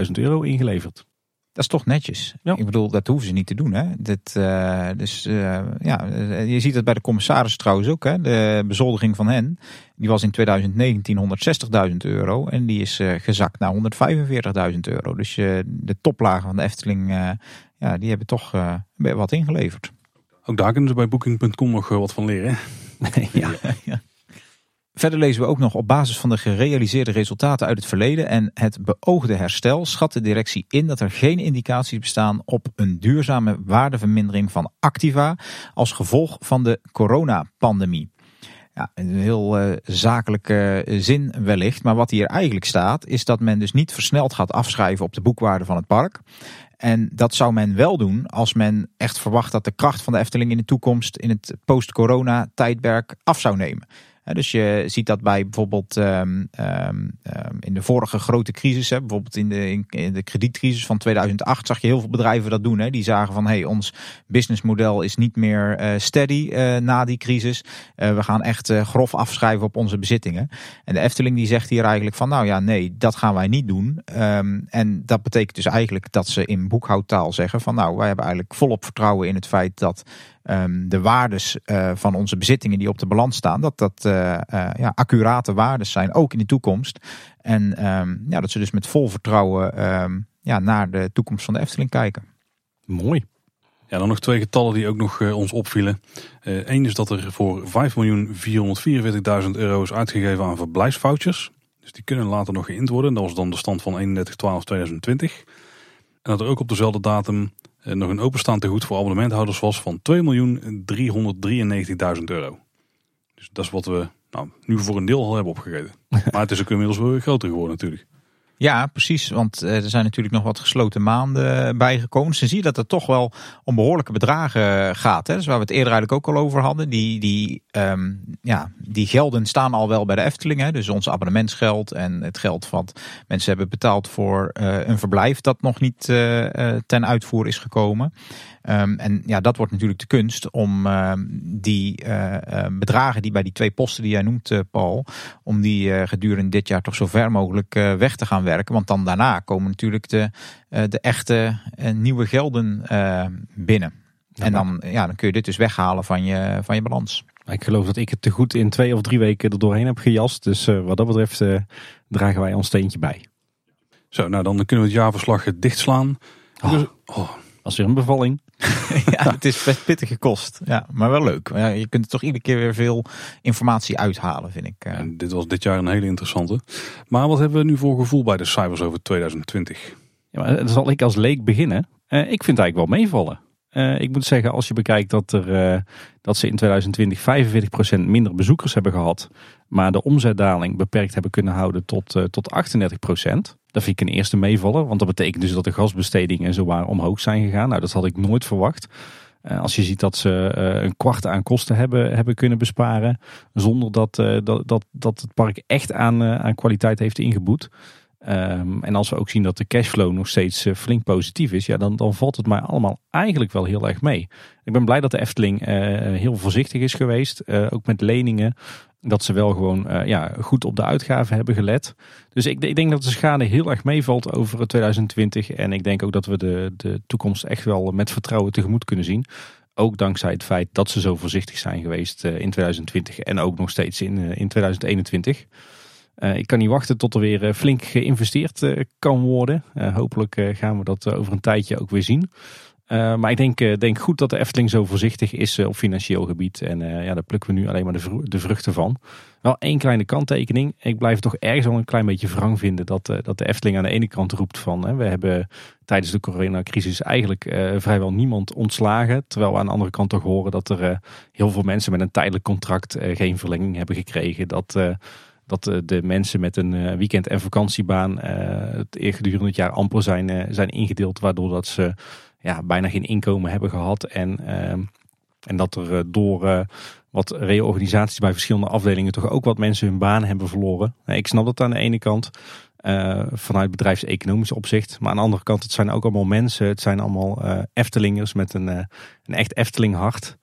40.000 euro ingeleverd. Dat is toch netjes. Ja. Ik bedoel, dat hoeven ze niet te doen. Hè? Dit, uh, dus uh, ja, je ziet het bij de commissarissen trouwens ook. Hè? De bezoldiging van hen, die was in 2019 160.000 euro. En die is uh, gezakt naar 145.000 euro. Dus de toplagen van de Efteling, ja, die hebben toch wat ingeleverd. Ook daar kunnen ze bij Booking.com nog wat van leren. ja. ja. Verder lezen we ook nog op basis van de gerealiseerde resultaten uit het verleden en het beoogde herstel schat de directie in dat er geen indicaties bestaan op een duurzame waardevermindering van activa als gevolg van de coronapandemie. Ja, een heel uh, zakelijke zin wellicht, maar wat hier eigenlijk staat is dat men dus niet versneld gaat afschrijven op de boekwaarde van het park. En dat zou men wel doen als men echt verwacht dat de kracht van de Efteling in de toekomst in het post-corona tijdperk af zou nemen dus je ziet dat bij bijvoorbeeld um, um, in de vorige grote crisis, bijvoorbeeld in de, in de kredietcrisis van 2008, zag je heel veel bedrijven dat doen. Hè. Die zagen van hey, ons businessmodel is niet meer uh, steady uh, na die crisis. Uh, we gaan echt grof afschrijven op onze bezittingen. En de Efteling die zegt hier eigenlijk van nou ja, nee, dat gaan wij niet doen. En dat betekent dus eigenlijk dat ze in boekhoudtaal zeggen van nou, wij hebben eigenlijk volop vertrouwen in het feit dat um, de waardes uh, van onze bezittingen die op de balans staan, dat dat uh, uh, ja, accurate waardes zijn, ook in de toekomst. En um, ja, dat ze dus met vol vertrouwen um, ja, naar de toekomst van de Efteling kijken. Mooi. Ja, dan nog twee getallen die ook nog ons opvielen. Eén is dat er voor 5.444.000 euro is uitgegeven aan verblijfsfoutjes. Dus die kunnen later nog geïnd worden. Dat was dan de stand van 31.12.2020. En dat er ook op dezelfde datum eh, nog een openstaand tegoed voor abonnementhouders was van 2.393.000 euro. Dus dat is wat we nou, nu voor een deel al hebben opgegeven. Maar het is ook inmiddels weer groter geworden natuurlijk. Ja, precies. Want eh, er zijn natuurlijk nog wat gesloten maanden bijgekomen. Dus dan zie je dat het toch wel om behoorlijke bedragen gaat. Hè? Dus waar we het eerder eigenlijk ook al over hadden. Die, die, um, ja, die gelden staan al wel bij de Efteling. Hè? Dus ons abonnementsgeld en het geld wat mensen hebben betaald voor een verblijf dat nog niet ten uitvoer is gekomen. Um, en ja, dat wordt natuurlijk de kunst om uh, die uh, bedragen die bij die twee posten die jij noemt, uh, Paul, om die gedurende dit jaar toch zo ver mogelijk weg te gaan werken. Want dan daarna komen natuurlijk de, de echte nieuwe gelden binnen. en dan, ja, dan kun je dit dus weghalen van je, van je balans. Ik geloof dat ik het te goed in twee of drie weken er doorheen heb gejast. Dus wat dat betreft dragen wij ons steentje bij. Zo, nou dan kunnen we het jaarverslag dichtslaan. Oh. Dus, oh. Als weer een bevalling. ja, het is best pittige kost. Ja, maar wel leuk. Ja, je kunt er toch iedere keer weer veel informatie uithalen, vind ik. En eh. dit was dit jaar een hele interessante. Maar wat hebben we nu voor gevoel bij de cijfers over 2020? Ja, maar dan zal ik als leek beginnen. Uh, ik vind het eigenlijk wel meevallen. Uh, ik moet zeggen, als je bekijkt dat, er, uh, dat ze in 2020 45% minder bezoekers hebben gehad, maar de omzetdaling beperkt hebben kunnen houden tot, uh, tot 38%. Dat vind ik een eerste meevallen, want dat betekent dus dat de gasbestedingen zo waar omhoog zijn gegaan. Nou, dat had ik nooit verwacht. Uh, als je ziet dat ze uh, een kwart aan kosten hebben, hebben kunnen besparen, zonder dat, uh, dat, dat, dat het park echt aan, aan kwaliteit heeft ingeboet. Um, en als we ook zien dat de cashflow nog steeds flink positief is, ja, dan, dan valt het mij allemaal eigenlijk wel heel erg mee. Ik ben blij dat de Efteling heel voorzichtig is geweest, ook met leningen dat ze wel gewoon uh, ja, goed op de uitgaven hebben gelet. Dus ik, ik, denk dat de schade heel erg meevalt over 2020. En ik denk ook dat we de, de toekomst echt wel met vertrouwen tegemoet kunnen zien. Ook dankzij het feit dat ze zo voorzichtig zijn geweest in 2020 en ook nog steeds in, in 2021. ik kan niet wachten tot er weer flink geïnvesteerd kan worden. hopelijk gaan we dat over een tijdje ook weer zien. Uh, maar ik denk, uh, denk goed dat de Efteling zo voorzichtig is uh, op financieel gebied. En ja, daar plukken we nu alleen maar de, vruchten van. Wel één kleine kanttekening. Ik blijf toch ergens wel een klein beetje wrang vinden dat, dat de Efteling aan de ene kant roept van... we hebben tijdens de coronacrisis eigenlijk vrijwel niemand ontslagen. Terwijl we aan de andere kant toch horen dat er heel veel mensen met een tijdelijk contract geen verlenging hebben gekregen. Dat dat de mensen met een weekend- en vakantiebaan het gedurende het jaar amper zijn, zijn ingedeeld. Waardoor dat ze ja, bijna geen inkomen hebben gehad. En, ehm, en dat er eh, door uh, wat reorganisaties bij verschillende afdelingen toch ook wat mensen hun baan hebben verloren. Ik snap dat aan de ene kant. Uh, vanuit bedrijfseconomisch opzicht. Maar aan de andere kant, het zijn ook allemaal mensen. Het zijn allemaal Eftelingers met een, een echt Efteling hart.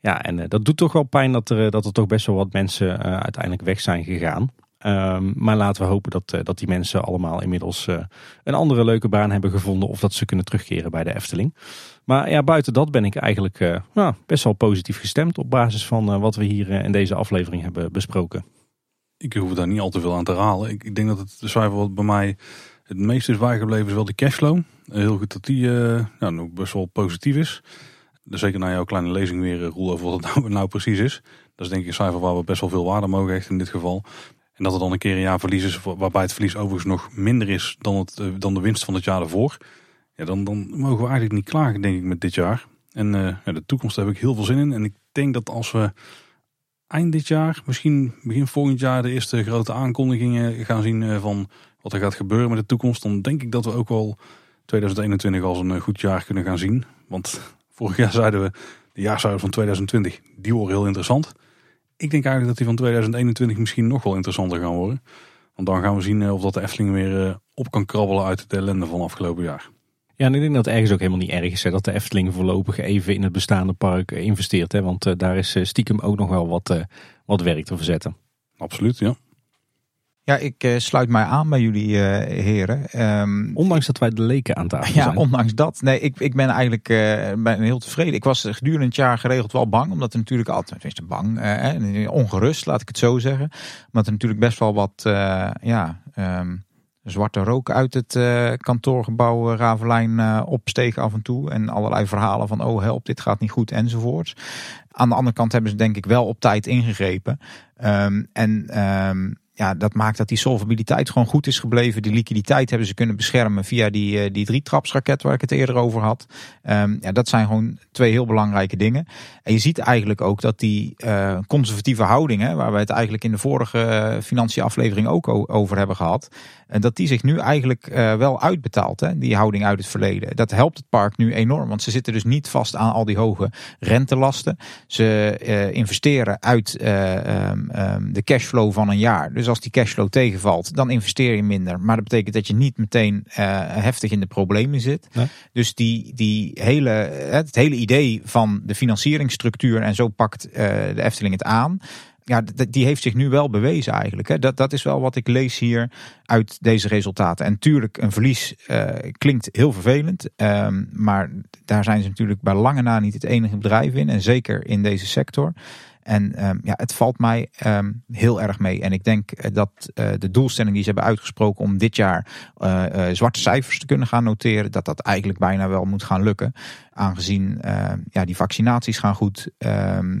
Ja, en dat doet toch wel pijn dat er, dat er toch best wel wat mensen uiteindelijk weg zijn gegaan. Um, maar laten we hopen dat, uh, dat die mensen allemaal inmiddels uh, een andere leuke baan hebben gevonden. Of dat ze kunnen terugkeren bij de Efteling. Maar ja, buiten dat ben ik eigenlijk uh, nou, best wel positief gestemd. Op basis van wat we hier in deze aflevering hebben besproken. Ik hoef daar niet al te veel aan te halen. Ik, ik denk dat het cijfer wat bij mij het meest is bijgebleven is wel de cashflow. Heel goed dat die nou, nog best wel positief is. Dus zeker na jouw kleine lezing weer, Roel, over wat het nou, nou precies is. Dat is denk ik een cijfer waar we best wel veel waarde mogen hechten in dit geval. En dat er dan een keer een jaar verlies is, waarbij het verlies overigens nog minder is dan, het, eh, dan de winst van het jaar ervoor. Ja, dan, dan mogen we eigenlijk niet klagen, denk ik, met dit jaar. En ja, de toekomst heb ik heel veel zin in. En ik denk dat als we eind dit jaar, misschien begin volgend jaar, de eerste grote aankondigingen gaan zien eh, van wat er gaat gebeuren met de toekomst, dan denk ik dat we ook wel 2021 als een goed jaar kunnen gaan zien. Want vorig jaar zeiden we, de jaarcijfers van 2020, die worden heel interessant. Ik denk eigenlijk dat die van 2021 misschien nog wel interessanter gaan worden. Want dan gaan we zien eh, of dat de Efteling weer eh, op kan krabbelen uit de ellende van afgelopen jaar. Ja, en ik denk dat het ergens ook helemaal niet erg is hè, dat de Efteling voorlopig even in het bestaande park eh, investeert. Hè, want daar is stiekem ook nog wel wat, wat werk te verzetten. Absoluut, ja. Ja, ik uh, sluit mij aan bij jullie uh, heren. Um, ondanks dat wij de leken aan tafel ja, zijn. Ja, ondanks dat. Nee, ik, ik ben eigenlijk uh, ben heel tevreden. Ik was gedurende het jaar geregeld wel bang. Omdat er natuurlijk altijd, tenminste bang, ongerust laat ik het zo zeggen. Omdat er natuurlijk best wel wat, ja... Um, zwarte rook uit het uh, kantoorgebouw uh, Ravelijn uh, opsteeg af en toe. En allerlei verhalen van oh help, dit gaat niet goed enzovoorts. Aan de andere kant hebben ze denk ik wel op tijd ingegrepen. Um, en um, ja, dat maakt dat die solvabiliteit gewoon goed is gebleven. Die liquiditeit hebben ze kunnen beschermen via die, uh, die drietrapsraket waar ik het eerder over had. Um, ja, dat zijn gewoon twee heel belangrijke dingen. En je ziet eigenlijk ook dat die uh, conservatieve houding, hè, waar we het eigenlijk in de vorige uh, financiënaflevering ook over hebben gehad, en dat die zich nu eigenlijk uh, wel uitbetaalt, hè, die houding uit het verleden. Dat helpt het park nu enorm, want ze zitten dus niet vast aan al die hoge rentelasten. Ze uh, investeren uit uh, um, um, de cashflow van een jaar. Dus als die cashflow tegenvalt, dan investeer je minder. Maar dat betekent dat je niet meteen heftig in de problemen zit. Nee. Dus die, die hele, het hele idee van de financieringsstructuur en zo pakt de Efteling het aan ja, die heeft zich nu wel bewezen eigenlijk. Hè. Dat, dat is wel wat ik lees hier uit deze resultaten. En tuurlijk, een verlies uh, klinkt heel vervelend. Um, maar daar zijn ze natuurlijk bij lange na niet het enige bedrijf in. En zeker in deze sector. En um, ja, het valt mij um, heel erg mee. En ik denk eh, dat uh, de doelstelling die ze hebben uitgesproken om dit jaar uh, zwarte cijfers te kunnen gaan noteren, dat dat eigenlijk bijna wel moet gaan lukken. Aangezien ja, die vaccinaties gaan goed.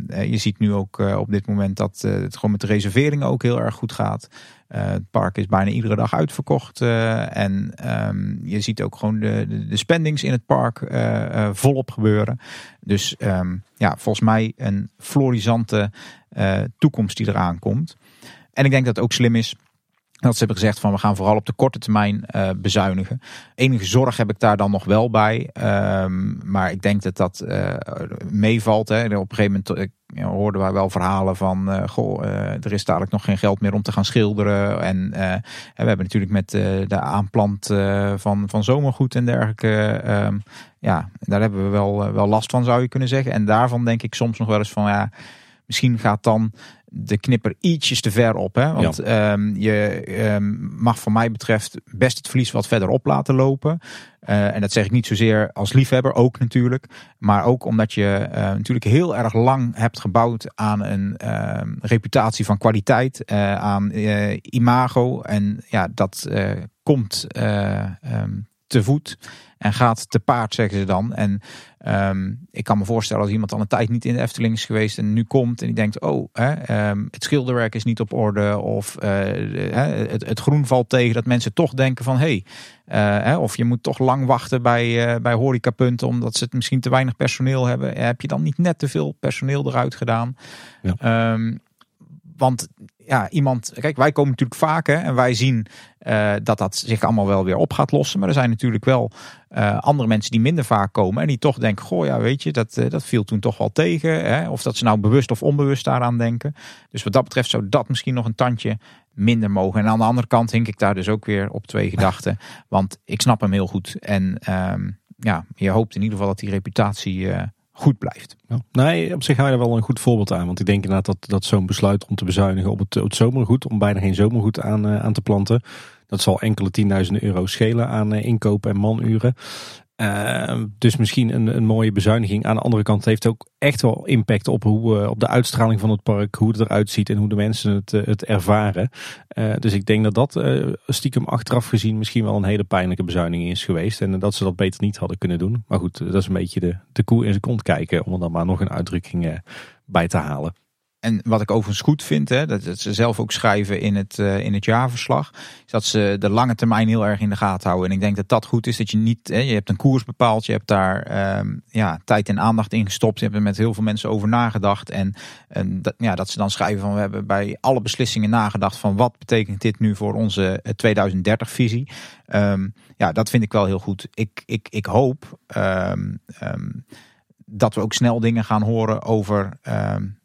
Je ziet nu ook op dit moment dat het gewoon met de reserveringen ook heel erg goed gaat. Uh, het park is bijna iedere dag uitverkocht. Uh, en um, je ziet ook gewoon de, de, spendings in het park uh, volop gebeuren. Dus um, ja, volgens mij een florisante toekomst die eraan komt. En ik denk dat het ook slim is dat ze hebben gezegd van we gaan vooral op de korte termijn uh, bezuinigen. Enige zorg heb ik daar dan nog wel bij. Um, maar ik denk dat dat uh, meevalt. Hè. Op een gegeven moment uh, hoorden wij wel verhalen van... goh, er is dadelijk nog geen geld meer om te gaan schilderen. En we hebben natuurlijk met de aanplant van, van zomergoed en dergelijke... Um, ja, daar hebben we wel, wel last van zou je kunnen zeggen. En daarvan denk ik soms nog wel eens van... ja misschien gaat dan de knipper ietsjes te ver op. Hè? Want ehm, je ehm, mag voor mij betreft best het verlies wat verder op laten lopen. Uh, en dat zeg ik niet zozeer als liefhebber, ook natuurlijk. Maar ook omdat je uh, natuurlijk heel erg lang hebt gebouwd aan een uh, reputatie van kwaliteit, eh, aan imago. En ja, dat komt um, te voet en gaat te paard, zeggen ze dan. En um, ik kan me voorstellen als iemand al een tijd niet in de Efteling is geweest en nu komt en die denkt, oh, hè, um, het schilderwerk is niet op orde of uh, het, het, groen valt tegen, dat mensen toch denken van, hé, hey, uh, of je moet toch lang wachten bij, uh, bij horecapunten omdat ze het misschien te weinig personeel hebben. Heb je dan niet net te veel personeel eruit gedaan? Ja. Um, want ja, iemand. Kijk, wij komen natuurlijk vaak hè, en wij zien uh, dat dat zich allemaal wel weer op gaat lossen. Maar er zijn natuurlijk wel uh, andere mensen die minder vaak komen en die toch denken: Goh, ja, weet je, dat, uh, dat viel toen toch wel tegen. Hè? Of dat ze nou bewust of onbewust daaraan denken. Dus wat dat betreft zou dat misschien nog een tandje minder mogen. En aan de andere kant hink ik daar dus ook weer op twee gedachten. Want ik snap hem heel goed. En um, ja, je hoopt in ieder geval dat die reputatie goed blijft. Nee, op zich ga je er wel een goed voorbeeld aan. Want ik denk inderdaad dat, dat zo'n besluit om te bezuinigen op het, zomergoed, om bijna geen zomergoed aan, uh, aan te planten, dat zal enkele tienduizenden euro schelen aan uh, inkopen en manuren. Uh, dus misschien een, een mooie bezuiniging. Aan de andere kant heeft het ook echt wel impact op, hoe, uh, op de uitstraling van het park, hoe het eruit ziet en hoe de mensen het, uh, het ervaren. dus ik denk dat dat stiekem achteraf gezien misschien wel een hele pijnlijke bezuiniging is geweest. En dat ze dat beter niet hadden kunnen doen. Maar goed, dat is een beetje de, de koe in zijn kont kijken om er dan maar nog een uitdrukking bij te halen. En wat ik overigens goed vind, hè, dat, ze zelf ook schrijven in het, uh, in het jaarverslag, is dat ze de lange termijn heel erg in de gaten houden. En ik denk dat dat goed is, dat je niet, hè, je hebt een koers bepaald, je hebt daar um, ja, tijd en aandacht in gestopt, je hebt er met heel veel mensen over nagedacht. En, en dat, ja, dat ze dan schrijven van we hebben bij alle beslissingen nagedacht van wat betekent dit nu voor onze 2030-visie. Um, ehm, ja, dat vind ik wel heel goed. Ik, ik, ik hoop. Um, dat we ook snel dingen gaan horen over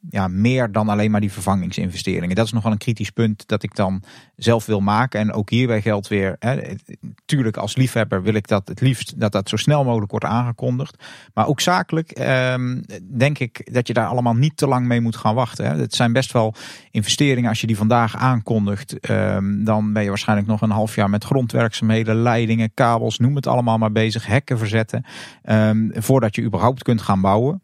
ja, meer dan alleen maar die vervangingsinvesteringen. Dat is nog wel een kritisch punt dat ik dan zelf wil maken. En ook hierbij geldt weer, hè, tuurlijk als liefhebber wil ik dat het liefst dat dat zo snel mogelijk wordt aangekondigd. Maar ook zakelijk um, denk ik dat je daar allemaal niet te lang mee moet gaan wachten. Hè. Het zijn best wel investeringen. Als je die vandaag aankondigt, um, dan ben je waarschijnlijk nog een half jaar met grondwerkzaamheden, leidingen, kabels, noem het allemaal maar bezig, hekken verzetten. Um, voordat je überhaupt kunt gaan bouwen.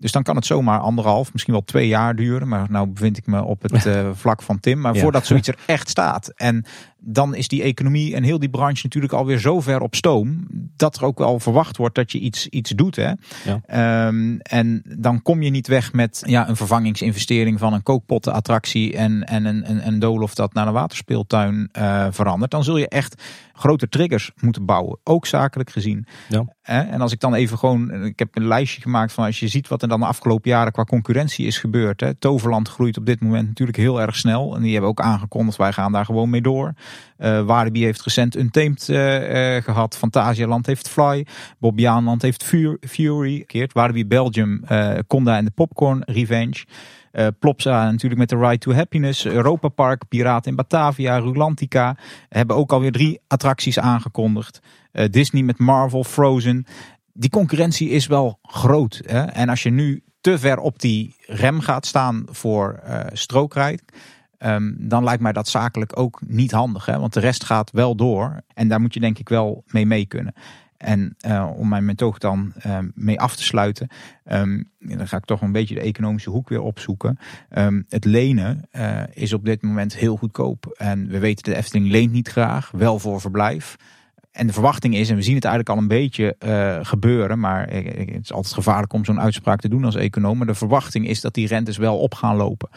Dus dan kan het zomaar anderhalf, misschien wel twee jaar duren. Maar nou bevind ik me op het uh, vlak van Tim. Maar voordat zoiets er echt staat. En dan is die economie en heel die branche natuurlijk alweer zo ver op stoom. Dat er ook wel verwacht wordt dat je iets, iets doet. Hè? Ja. Um, en dan kom je niet weg met ja, een vervangingsinvestering van een kookpottenattractie. En, en een, een, een doolhof dat naar een waterspeeltuin uh, verandert. Dan zul je echt grote triggers moeten bouwen. Ook zakelijk gezien. Ja. En als ik dan even gewoon, ik heb een lijstje gemaakt van als je ziet wat er dan de afgelopen jaren qua concurrentie is gebeurd. Hè. Toverland groeit op dit moment natuurlijk heel erg snel. En die hebben ook aangekondigd, wij gaan daar gewoon mee door. Uh, heeft recent Untamed uh, uh, gehad. Fantasialand heeft Fly. Bobbejaanland heeft Fury. Keert. Walibi Belgium, Conda en de Popcorn Revenge. Uh, Plopsa natuurlijk met de Ride to Happiness. Europa Park, Piraten in Batavia, Rulantica. Hebben ook alweer drie attracties aangekondigd. Disney met Marvel, Frozen. Die concurrentie is wel groot. Hè? En als je nu te ver op die rem gaat staan voor strookrijd Um, dan lijkt mij dat zakelijk ook niet handig. Hè? Want de rest gaat wel door. En daar moet je denk ik wel mee mee kunnen. En uh, om mijn metoog dan uh, mee af te sluiten, um, dan ga ik toch een beetje de economische hoek weer opzoeken. Het lenen uh, is op dit moment heel goedkoop. En we weten de Efteling leent niet graag, wel voor verblijf. En de verwachting is, en we zien het eigenlijk al een beetje uh, gebeuren, maar het is altijd gevaarlijk om zo'n uitspraak te doen als econoom. Maar de verwachting is dat die rentes wel op gaan lopen.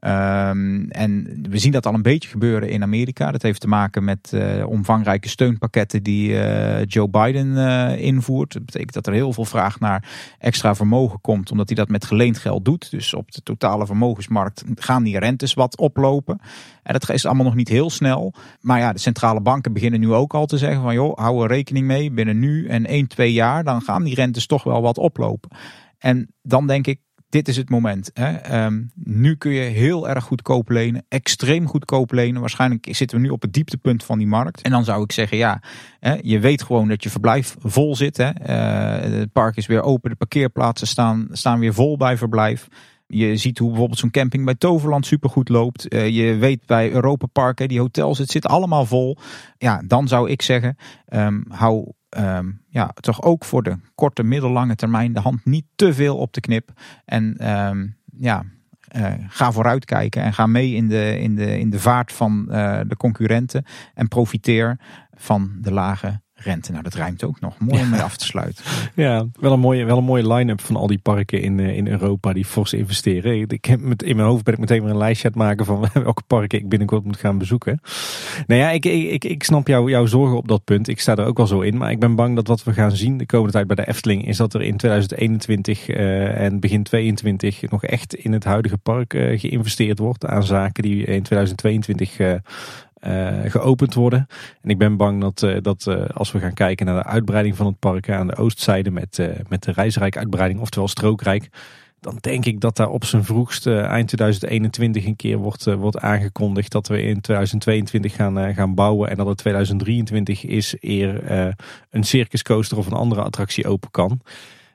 Um, en we zien dat al een beetje gebeuren in Amerika. Dat heeft te maken met uh, omvangrijke steunpakketten die uh, Joe Biden uh, invoert. Dat betekent dat er heel veel vraag naar extra vermogen komt, omdat hij dat met geleend geld doet. Dus op de totale vermogensmarkt gaan die rentes wat oplopen. En dat is allemaal nog niet heel snel. Maar ja, de centrale banken beginnen nu ook al te zeggen van joh, hou er rekening mee. Binnen nu en 1, 2 jaar, dan gaan die rentes toch wel wat oplopen. En dan denk ik, dit is het moment. Hè. Um, nu kun je heel erg goedkoop lenen, extreem goedkoop lenen. Waarschijnlijk zitten we nu op het dieptepunt van die markt. En dan zou ik zeggen, ja, hè, je weet gewoon dat je verblijf vol zit. Hè. Uh, het park is weer open, de parkeerplaatsen staan, staan weer vol bij verblijf. Je ziet hoe bijvoorbeeld zo'n camping bij Toverland supergoed loopt. Uh, je weet bij Europa Park, die hotels, het zit allemaal vol. Ja, dan zou ik zeggen, um, hou um, ja, toch ook voor de korte, middellange termijn de hand niet te veel op de knip. En um, ja, uh, ga vooruitkijken en ga mee in de, in de, in de vaart van uh, de concurrenten. En profiteer van de lage rente. Nou, dat ruimt ook nog. Mooi om mee af te sluiten. Ja, wel een mooie, wel een mooie line-up van al die parken in, eh, in Europa die fors investeren. Ik heb met, in mijn hoofd ben ik meteen weer een lijstje aan het maken van welke parken ik binnenkort moet gaan bezoeken. Nou ja, ik, ik, ik snap jou, jouw zorgen op dat punt. Ik sta er ook wel zo in. Maar ik ben bang dat wat we gaan zien de komende tijd bij de Efteling is dat er in 2021 uh, en begin 2022 nog echt in het huidige park uh, geïnvesteerd wordt aan zaken die in 2022 uh, uh, geopend worden. En ik ben bang dat, uh, dat uh, als we gaan kijken naar de uitbreiding van het park aan de oostzijde met, met de reisrijk uitbreiding, oftewel strookrijk. Dan denk ik dat daar op zijn vroegst eind 2021 een keer wordt, wordt aangekondigd dat we in 2022 gaan, gaan bouwen. En dat het 2023 is eer een circuscoaster of een andere attractie open kan.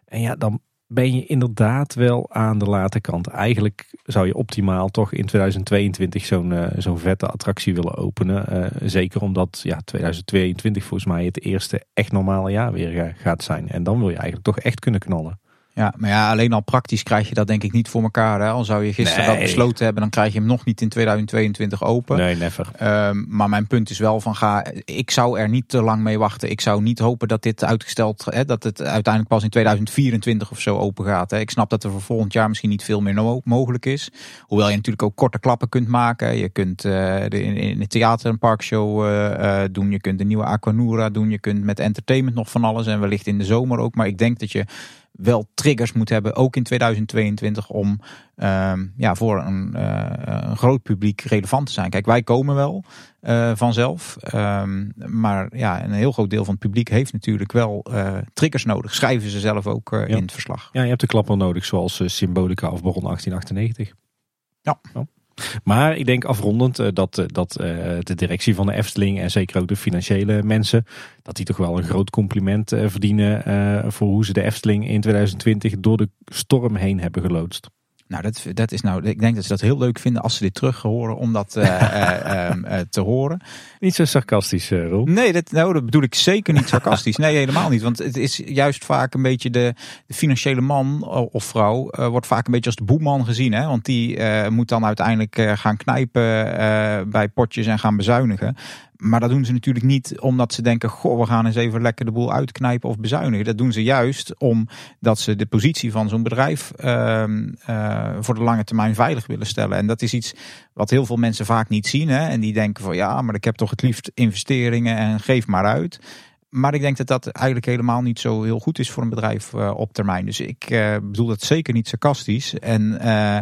En ja, dan ben je inderdaad wel aan de late kant. Eigenlijk zou je optimaal toch in 2022 zo'n uh, zo'n vette attractie willen openen. Uh, zeker omdat ja, 2022 volgens mij het eerste echt normale jaar weer gaat zijn. En dan wil je eigenlijk toch echt kunnen knallen. Ja, maar ja, alleen al praktisch krijg je dat denk ik niet voor elkaar. Hè? Al zou je gisteren dat besloten hebben, dan krijg je hem nog niet in 2022 open. Nee, never. Um, maar mijn punt is wel van ga, ik zou er niet te lang mee wachten. Ik zou niet hopen dat dit uitgesteld, hè, dat het uiteindelijk pas in 2024 of zo open gaat. Hè? Ik snap dat er voor volgend jaar misschien niet veel meer mogelijk is. Hoewel je natuurlijk ook korte klappen kunt maken. Je kunt uh, de, in, het theater een parkshow uh, uh, doen. Je kunt de nieuwe Aquanura doen. Je kunt met entertainment nog van alles en wellicht in de zomer ook. Maar ik denk dat je wel triggers moet hebben, ook in 2022, om um, ja, voor een, uh, een, groot publiek relevant te zijn. Kijk, wij komen wel uh, vanzelf, um, maar ja, een heel groot deel van het publiek heeft natuurlijk wel uh, triggers nodig. Schrijven ze zelf ook ja. in het verslag. Ja, je hebt de klapper nodig, zoals Symbolica of Baron 1898. Ja. ja. Maar ik denk afrondend eh, dat, eh, dat eh, de directie van de Efteling en zeker ook de financiële mensen, dat die toch wel een groot compliment verdienen voor hoe ze de Efteling in 2020 door de storm heen hebben geloodst. Nou, dat, dat is nou, ik denk dat ze dat heel leuk vinden als ze dit terug horen om dat uh, uh, uh, te horen. Niet zo sarcastisch, Roel. Nee, dat, nou, dat bedoel ik zeker niet sarcastisch. Nee, helemaal niet. Want het is juist vaak een beetje de, de financiële man of vrouw wordt vaak een beetje als de boeman gezien. Hè? Want die moet dan uiteindelijk gaan knijpen bij potjes en gaan bezuinigen. Maar dat doen ze natuurlijk niet omdat ze denken: goh, we gaan eens even lekker de boel uitknijpen of bezuinigen. Dat doen ze juist omdat ze de positie van zo'n bedrijf uh, uh, voor de lange termijn veilig willen stellen. En dat is iets wat heel veel mensen vaak niet zien. Hè? En die denken van ja, maar ik heb toch het liefst investeringen en geef maar uit. Maar ik denk dat dat eigenlijk helemaal niet zo heel goed is voor een bedrijf uh, op termijn. Dus ik uh, bedoel dat zeker niet sarcastisch. En uh,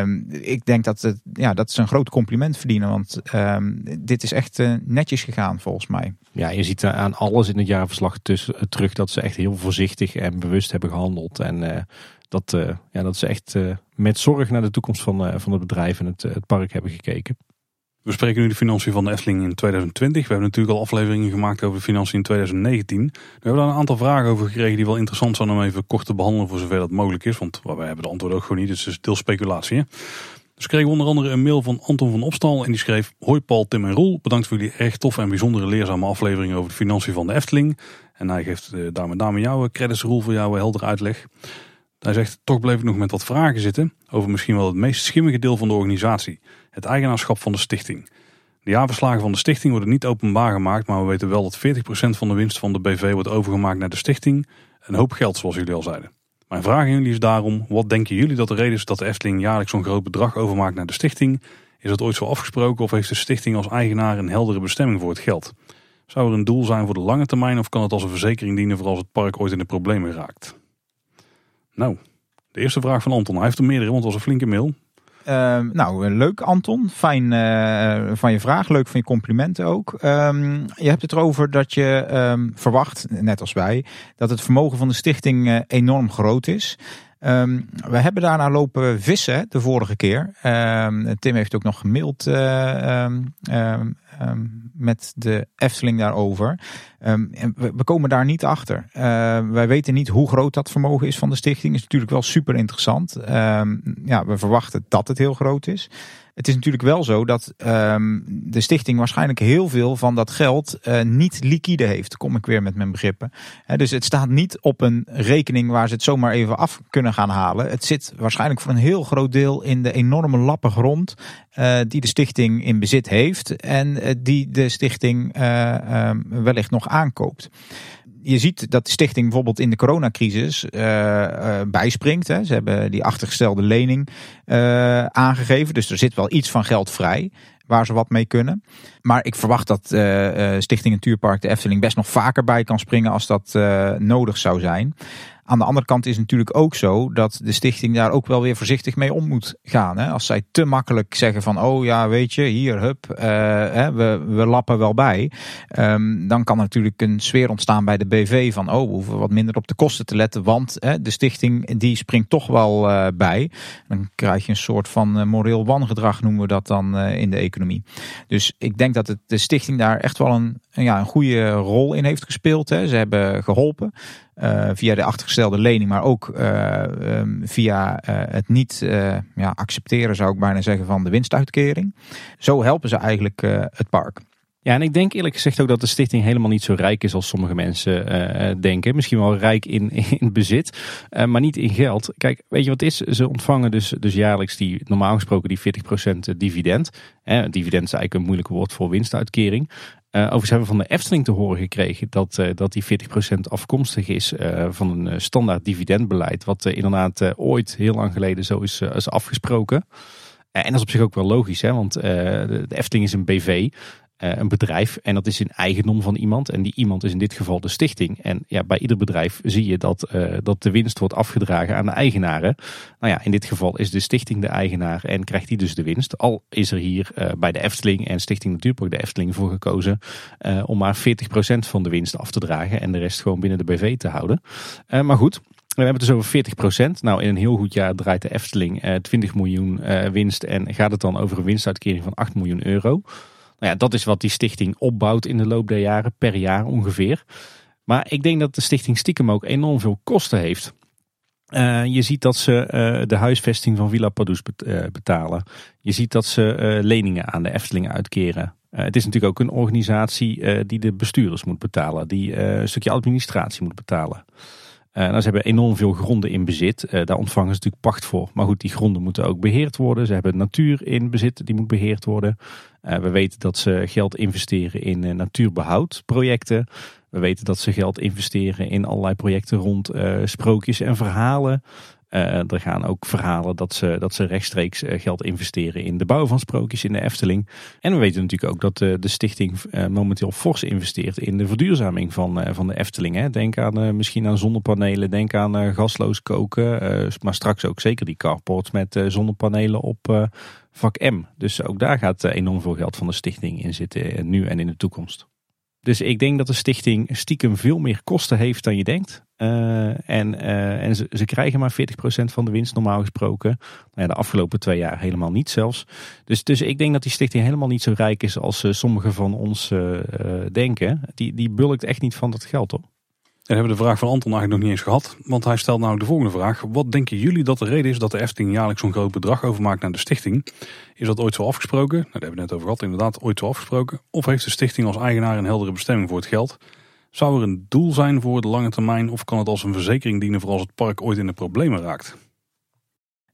um, ik denk dat, het, ja, dat ze een groot compliment verdienen. Want um, dit is echt netjes gegaan volgens mij. Ja, je ziet aan alles in het jaarverslag tussen, terug dat ze echt heel voorzichtig en bewust hebben gehandeld. En dat, ja, dat ze echt met zorg naar de toekomst van, van het bedrijf en het park hebben gekeken. We spreken nu de financiën van de Efteling in 2020. We hebben natuurlijk al afleveringen gemaakt over de financiën in 2019. We hebben daar een aantal vragen over gekregen die wel interessant zijn om even kort te behandelen voor zover dat mogelijk is. Want wij hebben de antwoorden ook gewoon niet, dus het is deel speculatie. Hè? Dus kregen we onder andere een mail van Anton van Opstal en die schreef... Hoi Paul, Tim en Roel, bedankt voor jullie erg toffe en bijzondere leerzame afleveringen over de financiën van de Efteling. En hij geeft eh, daar met name jouw credits Roel voor jouw heldere uitleg. Hij zegt, toch bleef ik nog met wat vragen zitten over misschien wel het meest schimmige deel van de organisatie. Het eigenaarschap van de stichting. De jaarverslagen van de stichting worden niet openbaar gemaakt, maar we weten wel dat 40% van de winst van de BV wordt overgemaakt naar de stichting. Een hoop geld, zoals jullie al zeiden. Mijn vraag aan jullie is daarom, wat denken jullie dat de reden is dat de Efteling jaarlijks zo'n groot bedrag overmaakt naar de stichting? Is dat ooit zo afgesproken of heeft de stichting als eigenaar een heldere bestemming voor het geld? Zou er een doel zijn voor de lange termijn of kan het als een verzekering dienen voor als het park ooit in de problemen raakt? Nou, de eerste vraag van Anton. Hij heeft er meerdere, want het was een flinke mail. Uh, nou, leuk Anton. Fijn uh, van je vraag. Leuk van je complimenten ook. Um, je hebt het erover dat je um, verwacht, net als wij, dat het vermogen van de stichting uh, enorm groot is. We hebben daarna lopen vissen de vorige keer. Tim heeft ook nog gemaild ehm, met de Efteling daarover. Ehm, en we, komen daar niet achter. Eh, wij weten niet hoe groot dat vermogen is van de stichting. Is natuurlijk wel super interessant. Ehm, ja, we verwachten dat het heel groot is. Het is natuurlijk wel zo dat um, de stichting waarschijnlijk heel veel van dat geld uh, niet liquide heeft. Kom ik weer met mijn begrippen. Dus het staat niet op een rekening waar ze het zomaar even af kunnen gaan halen. Het zit waarschijnlijk voor een heel groot deel in de enorme lappen grond uh, die de stichting in bezit heeft. En uh, die de stichting wellicht nog aankoopt je ziet dat de stichting bijvoorbeeld in de coronacrisis uh, uh, bijspringt. Hè. Ze hebben die achtergestelde lening uh, aangegeven. Dus er zit wel iets van geld vrij waar ze wat mee kunnen. Maar ik verwacht dat Stichting Natuurpark de Efteling best nog vaker bij kan springen als dat nodig zou zijn. Aan de andere kant is natuurlijk ook zo dat de stichting daar ook wel weer voorzichtig mee om moet gaan. Hè? Als zij te makkelijk zeggen van, oh ja, weet je, hier, hup, uh, hè, we, we lappen wel bij. Um, dan kan natuurlijk een sfeer ontstaan bij de BV van, oh, we hoeven wat minder op de kosten te letten, want hè, de stichting die springt toch wel uh, bij. Dan krijg je een soort van uh, moreel wangedrag, noemen we dat dan in de economie. Dus ik denk dat het, de stichting daar echt wel een, ja, een goede rol in heeft gespeeld. Hè. Ze hebben geholpen. Uh, via de achtergestelde lening, maar ook uh, um, via uh, het niet ja, accepteren, zou ik bijna zeggen, van de winstuitkering. Zo helpen ze eigenlijk het park. Ja, en ik denk eerlijk gezegd ook dat de stichting helemaal niet zo rijk is als sommige mensen denken. Misschien wel rijk in, in bezit, maar niet in geld. Kijk, weet je wat is? Ze ontvangen dus, dus jaarlijks die, normaal gesproken die 40% dividend. dividend is eigenlijk een moeilijk woord voor winstuitkering. Uh, overigens hebben we van de Efteling te horen gekregen dat, uh, dat die 40% afkomstig is uh, van een standaard dividendbeleid. Wat inderdaad ooit heel lang geleden zo is, is afgesproken. en dat is op zich ook wel logisch, hè, want de Efteling is een BV. Eh, een bedrijf en dat is in eigendom van iemand. En die iemand is in dit geval de stichting. En ja, bij ieder bedrijf zie je dat, uh, dat de winst wordt afgedragen aan de eigenaren. Nou ja, in dit geval is de stichting de eigenaar en krijgt die dus de winst. Al is er hier uh, bij de Efteling en Stichting Natuurpark de Efteling voor gekozen om maar 40% van de winst af te dragen en de rest gewoon binnen de BV te houden. maar goed, we hebben het dus over 40%. Nou, in een heel goed jaar draait de Efteling 20 miljoen winst en gaat het dan over een winstuitkering van 8 miljoen euro. Nou ja, dat is wat die stichting opbouwt in de loop der jaren, per jaar ongeveer. Maar ik denk dat de stichting stiekem ook enorm veel kosten heeft. Uh, je ziet dat ze uh, de huisvesting van Villa Padus uh, betalen. Je ziet dat ze leningen aan de Efteling uitkeren. het is natuurlijk ook een organisatie die de bestuurders moet betalen. Die een stukje administratie moet betalen. Nou, ze hebben enorm veel gronden in bezit. daar ontvangen ze natuurlijk pacht voor. Maar goed, die gronden moeten ook beheerd worden. Ze hebben natuur in bezit, die moet beheerd worden. Uh, we weten dat ze geld investeren in uh, natuurbehoudprojecten. We weten dat ze geld investeren in allerlei projecten rond uh, sprookjes en verhalen. Er gaan ook verhalen dat ze, dat ze rechtstreeks geld investeren in de bouw van sprookjes in de Efteling. En we weten natuurlijk ook dat de stichting momenteel fors investeert in de verduurzaming van, van de Efteling. Hè. Denk aan, misschien aan zonnepanelen, denk aan gasloos koken. maar straks ook zeker die carports met zonnepanelen op vak M. Dus ook daar gaat eh, enorm veel geld van de stichting in zitten, eh, nu en in de toekomst. Dus ik denk dat de stichting stiekem veel meer kosten heeft dan je denkt. Uh, en uh, en ze, ze, krijgen maar 40% van de winst normaal gesproken. Nou ja, de afgelopen twee jaar helemaal niet zelfs. Dus, dus ik denk dat die stichting helemaal niet zo rijk is als uh, sommigen van ons denken. Die, die bulkt echt niet van dat geld op. En hebben de vraag van Anton eigenlijk nog niet eens gehad. Want hij stelt namelijk de volgende vraag. Wat denken jullie dat de reden is dat de Efteling jaarlijks zo'n groot bedrag overmaakt naar de stichting? Is dat ooit zo afgesproken? Nou, daar hebben we net over gehad. Inderdaad, ooit zo afgesproken. Of heeft de stichting als eigenaar een heldere bestemming voor het geld? Zou er een doel zijn voor de lange termijn? Of kan het als een verzekering dienen voor als het park ooit in de problemen raakt?